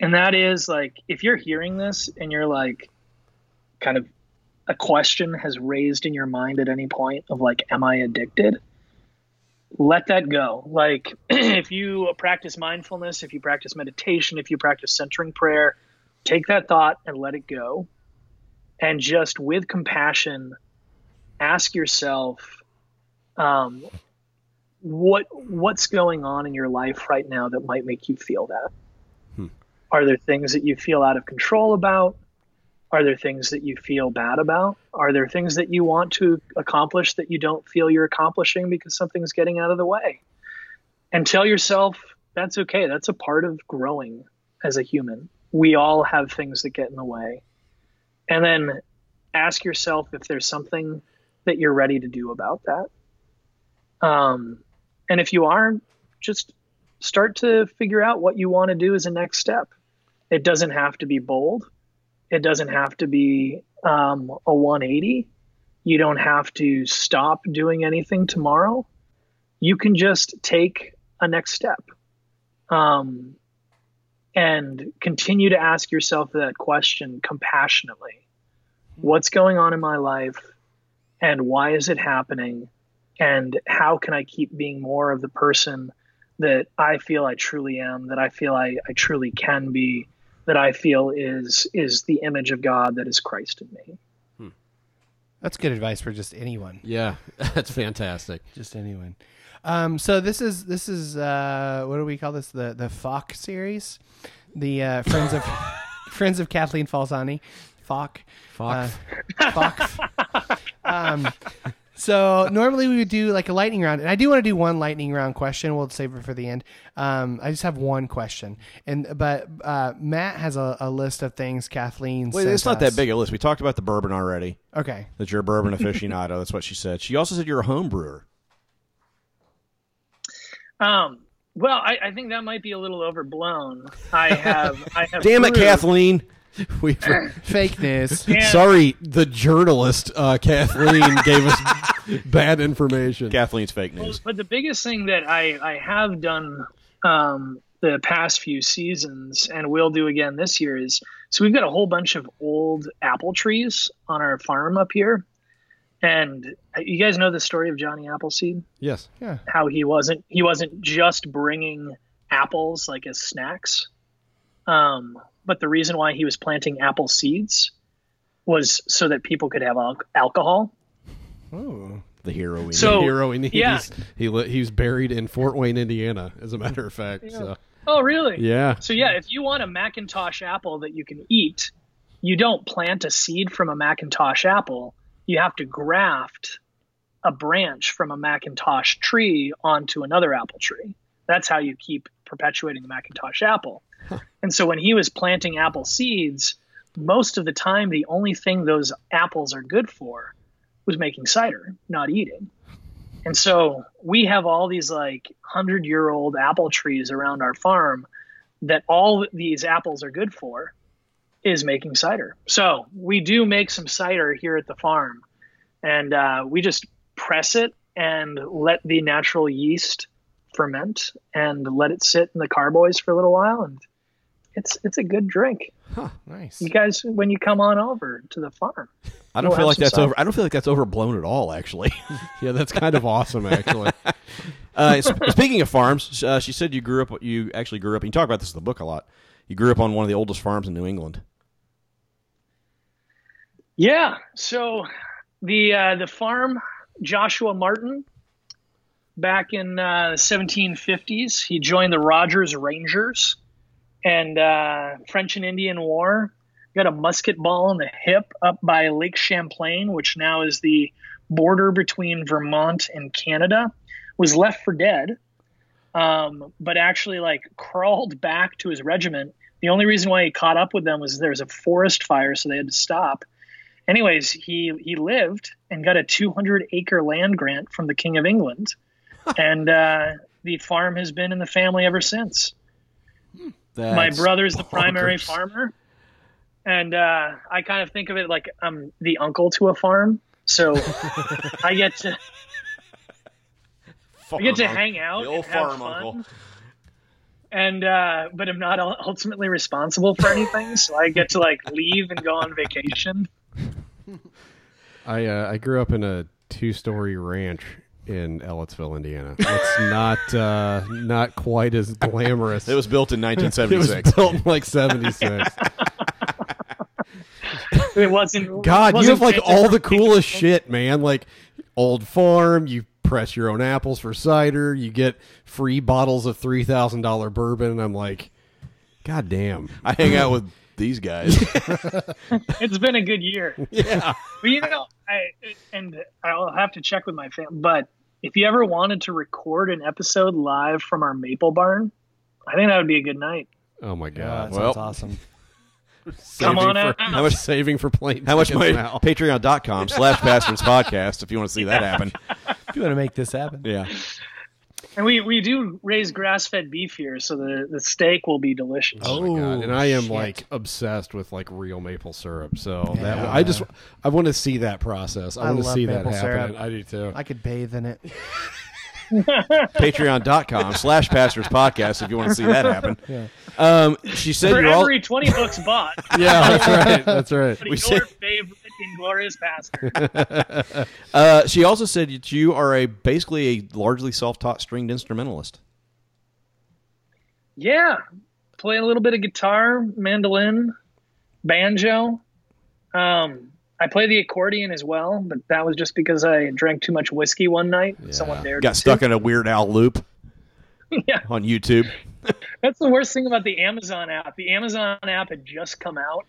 And that is like, if you're hearing this and you're like, kind of a question has raised in your mind at any point of like, am I addicted? Let that go. Like, if you practice mindfulness, if you practice meditation, if you practice centering prayer, take that thought and let it go. And just with compassion, ask yourself um, what what's going on in your life right now that might make you feel that Hmm. are there things that you feel out of control about are there things that you feel bad about are there things that you want to accomplish that you don't feel you're accomplishing because something's getting out of the way and tell yourself that's okay that's a part of growing as a human we all have things that get in the way and then ask yourself if there's something that you're ready to do about that. Um, and if you aren't, just start to figure out what you want to do as a next step. It doesn't have to be bold. It doesn't have to be um, a 180. You don't have to stop doing anything tomorrow. You can just take a next step um, and continue to ask yourself that question compassionately. What's going on in my life? and why is it happening and how can i keep being more of the person that i feel i truly am that i feel i, I truly can be that i feel is is the image of god that is christ in me That's good advice for just anyone. Yeah, that's fantastic. Just anyone. Um, so this is this is uh, what do we call this? The the Falk series, the uh, friends of friends of Kathleen Falsani, Falk. Fuck. Uh, Falk. um, so normally we would do like a lightning round, and I do want to do one lightning round question. We'll save it for the end. Um, I just have one question, and but uh, Matt has a, a list of things. Kathleen, Wait, sent it's not us. that big a list. We talked about the bourbon already. Okay, That you're a bourbon aficionado. That's what she said. She also said you're a home brewer. Um, well, I, I think that might be a little overblown. I have, I have. Damn it, Kathleen. We fake news. And- sorry, the journalist uh, Kathleen gave us bad information. Kathleen's fake Well, news. but the biggest thing that I, I have done um, the past few seasons and will do again this year is so we've got a whole bunch of old apple trees on our farm up here. And you guys know the story of Johnny Appleseed? Yes. Yeah. How he wasn't he wasn't just bringing apples like as snacks. Um, but the reason why he was planting apple seeds was so that people could have al- alcohol. Oh, the hero we So- need. Hero he, yeah. he's, he was buried in Fort Wayne, Indiana, as a matter of fact. So Oh, really? yeah, So yeah, if you want a McIntosh apple that you can eat, you don't plant a seed from a McIntosh apple. You have to graft a branch from a McIntosh tree onto another apple tree. That's how you keep perpetuating the McIntosh apple. And so when he was planting apple seeds, most of the time the only thing those apples are good for was making cider, not eating. And so we have all these like 100 year old apple trees around our farm that all these apples are good for is making cider. So we do make some cider here at the farm, and uh, we just press it and let the natural yeast ferment and let it sit in the carboys for a little while, and it's it's a good drink. nice. You guys, when you come on over to the farm, I don't We'll feel like that's cider. over. I don't feel like that's overblown at all. Actually. yeah, that's kind of awesome, actually. Uh, speaking of farms, uh, she said you grew up. You actually grew up. You talk about this in the book a lot. You grew up on one of the oldest farms in New England. Yeah. So the uh, the farm Joshua Martin back in uh, 1750s, he joined the Rogers Rangers and uh, French and Indian War. Got a musket ball in the hip up by Lake Champlain, which now is the border between Vermont and Canada. Was left for dead, um, but actually like crawled back to his regiment. The only reason why he caught up with them was there was a forest fire, so they had to stop anyways, he he lived and got a 200 acre land grant from the King of England, and uh, the farm has been in the family ever since. My That's brother's the primary farmer, and uh, I kind of think of it like I'm the uncle to a farm. So I get to I get to Farm hang out, The old and have farm fun, uncle. and uh, but I'm not ultimately responsible for anything. so I get to like leave and go on vacation. I uh, I grew up in a two story ranch in Ellettsville, Indiana. It's not uh, not quite as glamorous. It was built in 1976. It was 1976. built in like seventy six. It wasn't. God, you wasn't have like all the coolest shit, man. Like old farm, you press your own apples for cider, you get free bottles of three thousand dollar bourbon. And I'm like, God damn. I hang out with these guys. it's been a good year. Yeah. But you know, I and I'll have to check with my family. But if you ever wanted to record an episode live from our maple barn, I think that would be a good night. Oh my Yeah, god. that Well, sounds awesome. Saving on for, out. How much saving for plane? How much tickets money? now? Patreon.com slash Bastards Podcast if you want to see that happen. If you want to make this happen, Yeah. And we, we do raise grass fed beef here, so the, the steak will be delicious. Oh my god! And I am shit. like obsessed with like real maple syrup. So that I just I want to see that process. I, I want to love see that happen. syrup. I do too. I could bathe in it. Patreon.com slash Pastors Podcast if you want to see that happen. Um, she said For you're all. every 20 bucks bought, yeah, that's right. That's right. your We said- favorite Inglorious Pastor. Uh, she also said that you are a basically a largely self-taught stringed instrumentalist. Yeah, play a little bit of guitar, mandolin, banjo. Um, I play the accordion as well, but that was just because I drank too much whiskey one night. Someone dared Got stuck to. in a Weird Al loop yeah, on YouTube. that's the worst thing about the Amazon app. The Amazon app had just come out,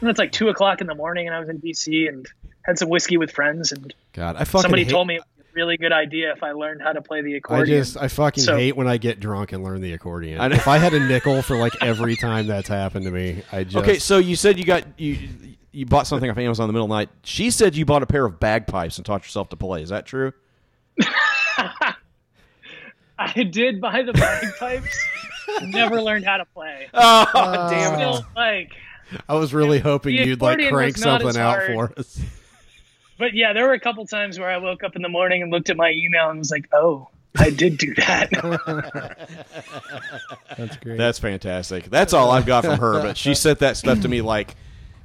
and it's like two o'clock in the morning, and I was in DC, and had some whiskey with friends, and God, I fucking somebody hate, told me it was a really good idea if I learned how to play the accordion. I just I fucking So- hate when I get drunk and learn the accordion. I know. if I had a nickel for like every time that's happened to me, I just Okay, so you said you got you you bought something off Amazon in the middle of the night. She said you bought a pair of bagpipes and taught yourself to play. Is that true? I did buy the bagpipes. Never learned how to play. Oh, uh, damn Still, like, I was really hoping the you'd like crank something out for us. but yeah, there were a couple times where I woke up in the morning and looked at my email and was like, "Oh, I did do that." That's great. That's fantastic. That's all I've got from her. But she sent that stuff to me like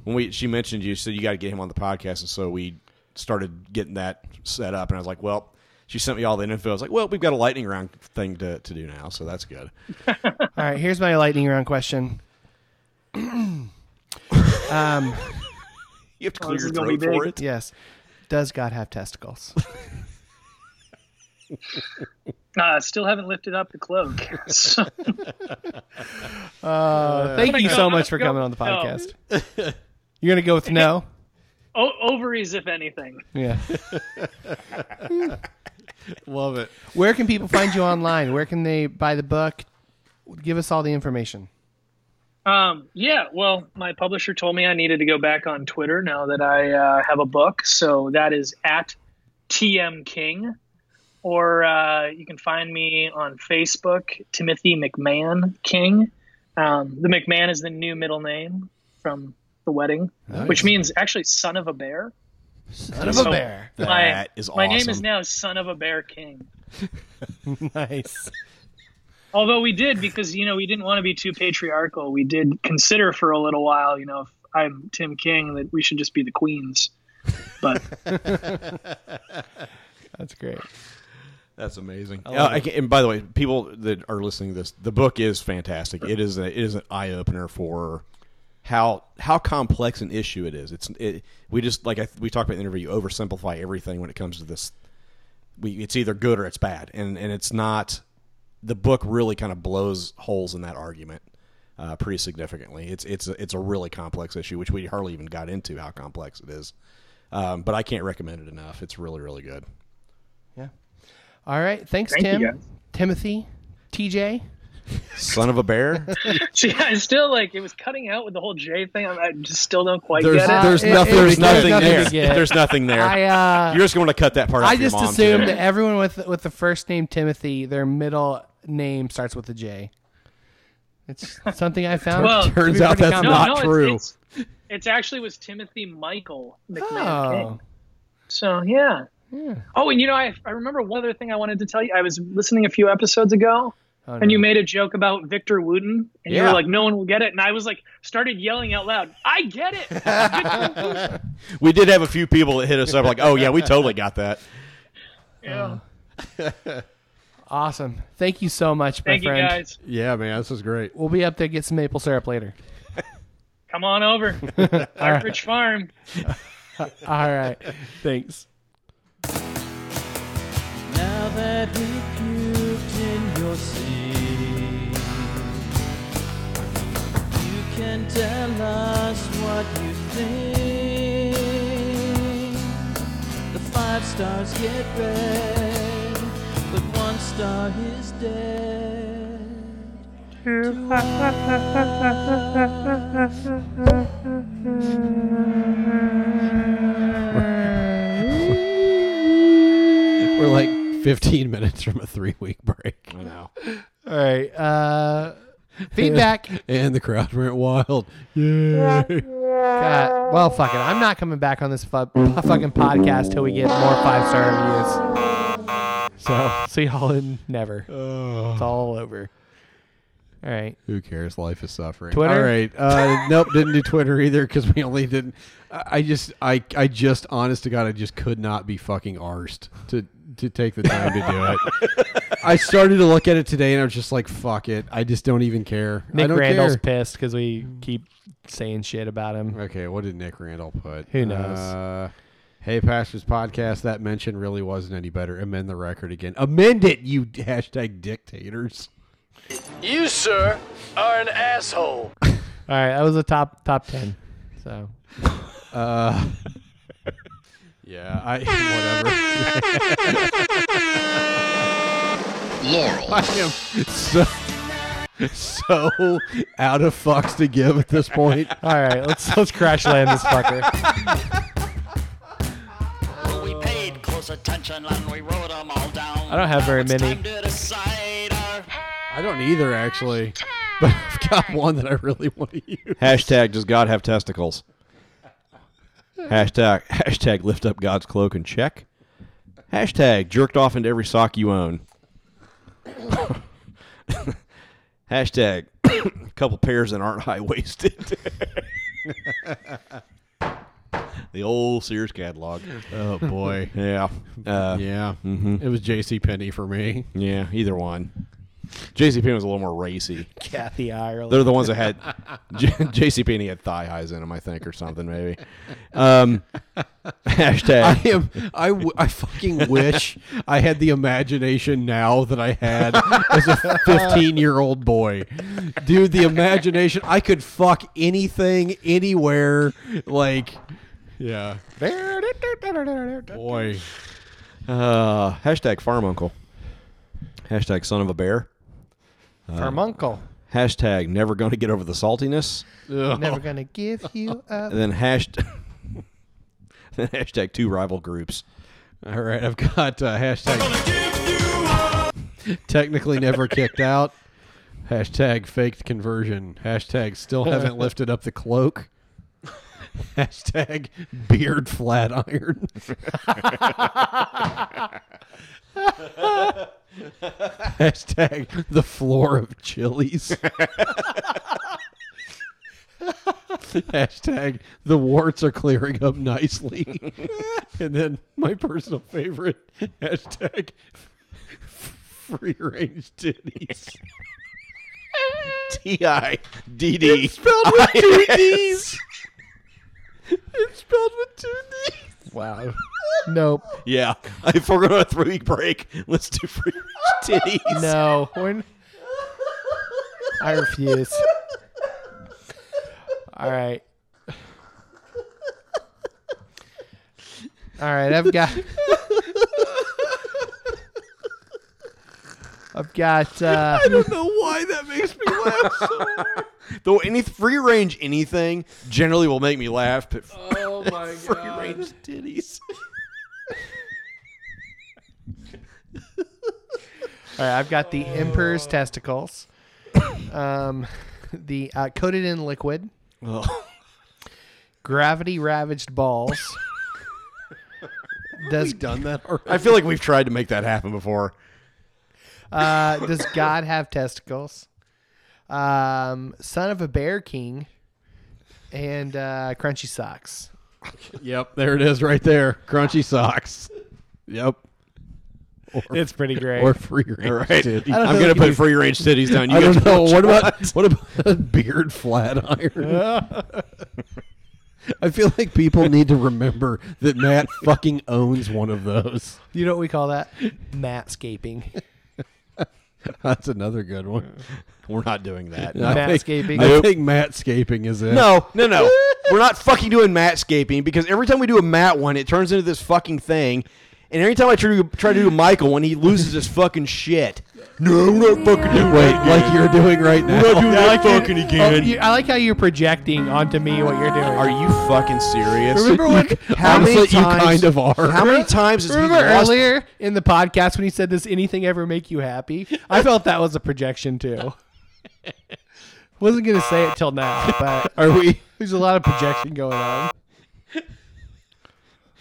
when we she mentioned you said you got to get him on the podcast, and so we started getting that set up. And I was like, well, she sent me all the info. I was like, well, we've got a lightning round thing to, to do now, so that's good. All right, here's my lightning round question. um, You have to Oh, clear this your is gonna be throat for it. yes, does God have testicles? uh, still haven't lifted up the cloak. So, Uh, thank you go- so much for gonna coming on the go- no. podcast. You're gonna go with no. o- ovaries, if anything. Yeah. Love it. Where can people find you online? Where can they buy the book? Give us all the information. Um, yeah, well, my publisher told me I needed to go back on Twitter now that I uh, have a book. So that is at TM King. Or uh, you can find me on Facebook, Timothy McMahan King. Um, the McMahan is the new middle name from the wedding, which means actually son of a bear. Son of So a bear. My, That is my name is now Son of a Bear King. nice. Although we did, because you know we didn't want to be too patriarchal, we did consider for a little while, you know, if I'm Tim King, that we should just be the queens. But That's great. That's amazing. Uh, I can, and by the way, people that are listening to this, the book is fantastic. It is a, it is an eye opener for how how complex an issue it is. It's it, we just like I, we talked about in the interview, oversimplify everything when it comes to this. We it's either good or it's bad, and and it's not. The book really kind of blows holes in that argument uh, pretty significantly. It's it's a, it's a really complex issue, which we hardly even got into how complex it is. Um, but I can't recommend it enough. It's really really good. Yeah. All right. Thanks, Thank Tim. Timothy. TJ. Son of a bear. see, I still like it was cutting out with the whole J thing. I, I just still don't quite There's- get it. there's Uh, nothing- it- There's nothing nothing there. There's nothing there. I uh, You're just going to cut that part. out I for your just mom, assumed too. that everyone with with the first name Timothy, their middle name starts with a J. It's something I found. Well, turns out that's common. not no, no, true. It's, it's, it's actually was Timothy Michael McMahan Oh, King. So yeah. Oh, and you know, I I remember one other thing I wanted to tell you. I was listening a few episodes ago, Oh, and you made a joke about Victor Wooten, and you were like, "No one will get it," and I was like, started yelling out loud, "I get it!" We did have a few people that hit us up like, "Oh yeah, we totally got that." Yeah. Oh. awesome. Thank you so much, my Thank you friend. guys. Yeah, man, this is great. We'll be up there get some maple syrup later. Come on over, Partridge Farm. All right. Thanks. Now that we puked in your sea, you can tell us what you think. The five stars get red, but one star is dead. To We're like 15 minutes from a three week break. I know. All right. Uh, feedback. And the crowd went wild. Yeah. God. Well, fuck it. I'm not coming back on this fu- fucking podcast till we get more five star reviews. So see y'all in never. It's all over. All right. Who cares? Life is suffering. Twitter? All right. Uh, nope, didn't do Twitter either because we only didn't. I I just, I, I just, honest to God, I just could not be fucking arsed to to take the time to do it. I started to look at it today and I was just like, fuck it. I just don't even care. I Nick don't Randall's care. pissed because we keep saying shit about him. Okay, what did Nick Randall put? Who knows? Uh, hey, Pastors Podcast, that mention really wasn't any better. Amend the record again. Amend it, you hashtag dictators. You, sir, are an asshole. All right, that was a top top ten. So Uh, Yeah, I whatever. Laurel. I am so so out of fucks to give at this point. All right, let's let's crash land this fucker. We paid close attention and we wrote them all down. I don't have very many. time to decide our I don't either actually, but I've got one that I really want to use. Hashtag does God have testicles? Hashtag hashtag lift up God's cloak and check. Hashtag jerked off into every sock you own. Hashtag couple pairs that aren't high waisted. the old Sears catalog. Oh boy, Yeah. Uh, yeah, mhm. it was J.C. Penney for me. Yeah, either one. JCPenney was a little more racy. Kathy Ireland. They're the ones that had J- JCPenney had thigh highs in them, I think, or something maybe. Um, hashtag. I am. I, w- I fucking wish I had the imagination now that I had as a 15 year old boy. Dude, the imagination. I could fuck anything, anywhere. Like, yeah. Boy. Uh, hashtag farm uncle. Hashtag son of a bear. From Uncle. Hashtag never going to get over the saltiness. Never gonna give you up. And then hashtag, then hashtag two rival groups. All right, I've got uh, hashtag technically never kicked out. Hashtag faked conversion. Hashtag still haven't lifted up the cloak. Hashtag beard flat iron. Hashtag the floor of chilies. Hashtag the warts are clearing up nicely. and then my personal favorite hashtag free range titties. T I D D. Spelled with two D's. It's spelled with two D's. Wow. Nope. Yeah. If we're going to a three week break, let's do free range titties. No. We're n- I refuse. All right. All right, I've got I've got uh I don't know why that makes me laugh so hard. Though any free range anything generally will make me laugh, but Oh my free range titties. All right, I've got the Emperor's testicles. Um the uh, coated in liquid, Oh. gravity ravaged balls. Does done that already? I feel like we've tried to make that happen before. Uh, does God have testicles? Um, son of a bear king, and uh, crunchy socks. Yep, there it is right there. Crunchy socks. Yep. Or, It's pretty great. or free range All right. titties. I don't I'm going if to put free range titties down. You I don't know. What what? about what about beard flat iron? I feel like people need to remember that Matt fucking owns one of those. you know what we call that? Matscaping. That's another good one. We're not doing that. I think, Matscaping. I Nope. think matscaping is it. No, no, no. We're not fucking doing matscaping because every time we do a mat one, it turns into this fucking thing. And every time I try to try to do Michael when he loses his fucking shit. No, we're not fucking doing Wait, that like again. you're doing right now. We're not doing that your- fucking Oh, again. you- I like how you're projecting onto me what you're doing. Are you fucking serious? Remember when? How many Honestly, you times- kind of are. How many times has he Remember lost? earlier in the podcast when he said, "Does anything ever make you happy?" I felt that was a projection too. Wasn't gonna say it till now, but Are we? there's a lot of projection going on.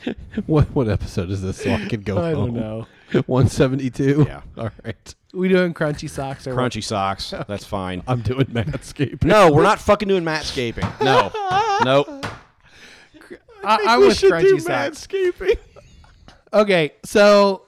What what episode is this? So I can go. I don't home? know. 172. Yeah. All right. We doing crunchy socks or what? Crunchy socks. That's fine. I'm doing manscaping. No, we're not fucking doing matscaping. No. Nope. I, I we was should crunchy do socks. manscaping. Okay, so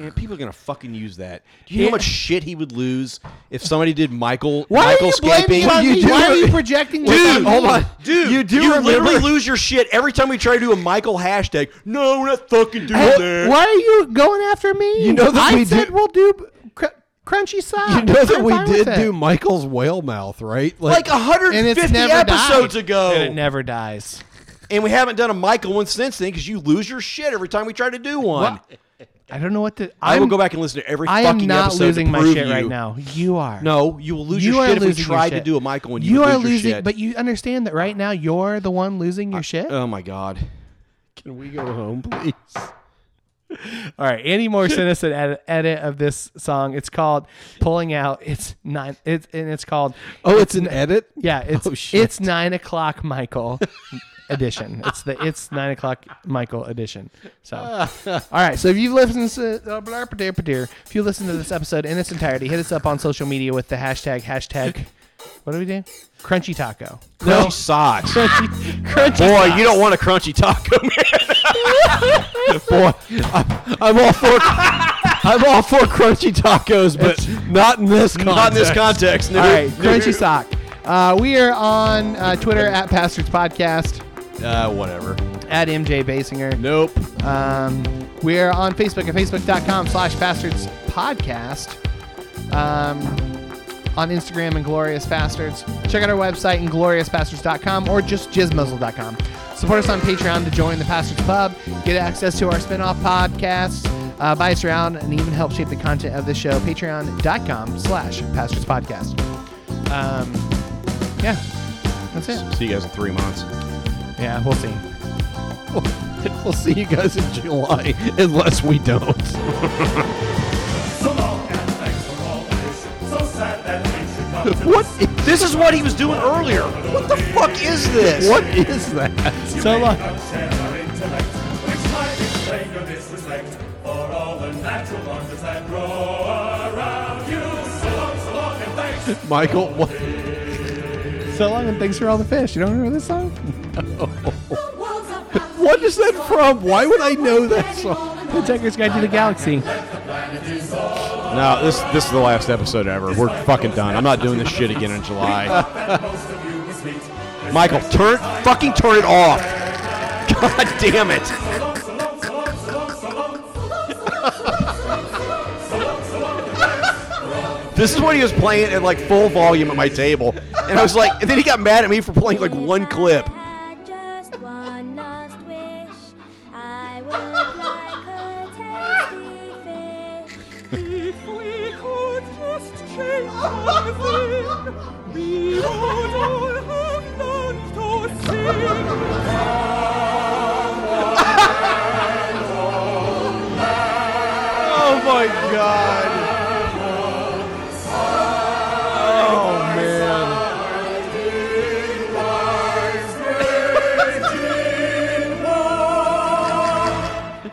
Man, people are gonna fucking use that. Do you know how much shit he would lose if somebody did Michael why Michael are you blaming scaping? on You me? do Why are you projecting? this Dude, on hold me? on, dude. You do You remember- literally lose your shit every time we try to do a Michael hashtag. No, we're not fucking doing Hey, that. why are you going after me? You know that I we said do- we'll do cr- crunchy socks. You know that we did do Michael's whale mouth, right? Like and it's 150 never episodes died. ago. And it never dies. and we haven't done a Michael one since then because you lose your shit every time we try to do one. I don't know what to. I will I'm- go back and listen to every fucking I am fucking not episode to losing my prove shit you- right now. You are. No, you will lose you your are shit if we losing your tried to shit. do a Michael one. You, You would are lose your losing, shit. but you understand that right now you're the one losing your shit. oh my god. Can we go home, please? All right, Andy Moore sent us an edit, edit of this song. It's called "Pulling Out." It's nine. It's and it's called. Oh, it's an edit. Yeah, it's Oh, shit. it's nine o'clock Michael edition. It's the it's nine o'clock Michael edition. So, all right. So if you've listened to uh, if you listen to this episode in its entirety, hit us up on social media with the hashtag hashtag. What do we do? Crunchy taco. Crunchy socks. Crunchy, crunchy. Boy, socks. you don't want a crunchy taco, man. Boy, I'm, I'm all for I'm all for crunchy tacos, but not in this context. Not in this context. No. All right, crunchy sock. Uh, we are on uh, Twitter at Pastors Podcast Uh, whatever. at MJ Basinger. Nope. Um, we're on Facebook at facebook.com slash bastards podcast. Um, on Instagram and Glorious Bastards. Check out our website and gloriousbastards.com or just jizzmuzzle.com. Support us on Patreon to join the Pastors Pub, get access to our spin-off podcasts, uh, buy us around, and even help shape the content of this show. Patreon.com slash Pastors Podcast. Um, yeah, that's it. See you guys in three months. Yeah, we'll see. We'll see you guys in July, unless we don't. What? This is what he was doing earlier. What the fuck is this? What is that? So long. Michael, what? So long and thanks for all the fish. You don't remember this song? What is that from? Why would I know that song? Hitchhiker's Guide to the Galaxy. No, this this is the last episode ever. We're fucking done. I'm not doing this shit again in July. Michael, turn fucking turn it off. God damn it. This is what he was playing at like full volume at my table. And I was like, and then he got mad at me for playing like one clip. Just one last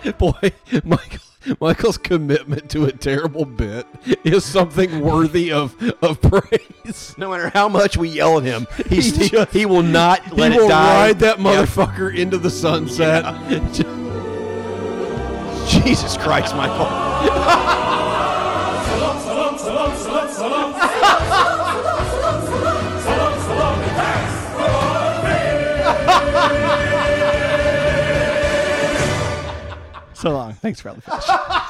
Boy, Michael, Michael's commitment to a terrible bit is something worthy of, of praise. No matter how much we yell at him, He he, just- he will not let he it will die. ride that Yeah. motherfucker into the sunset. Jesus Christ, Michael. So long. Thanks for all the fish.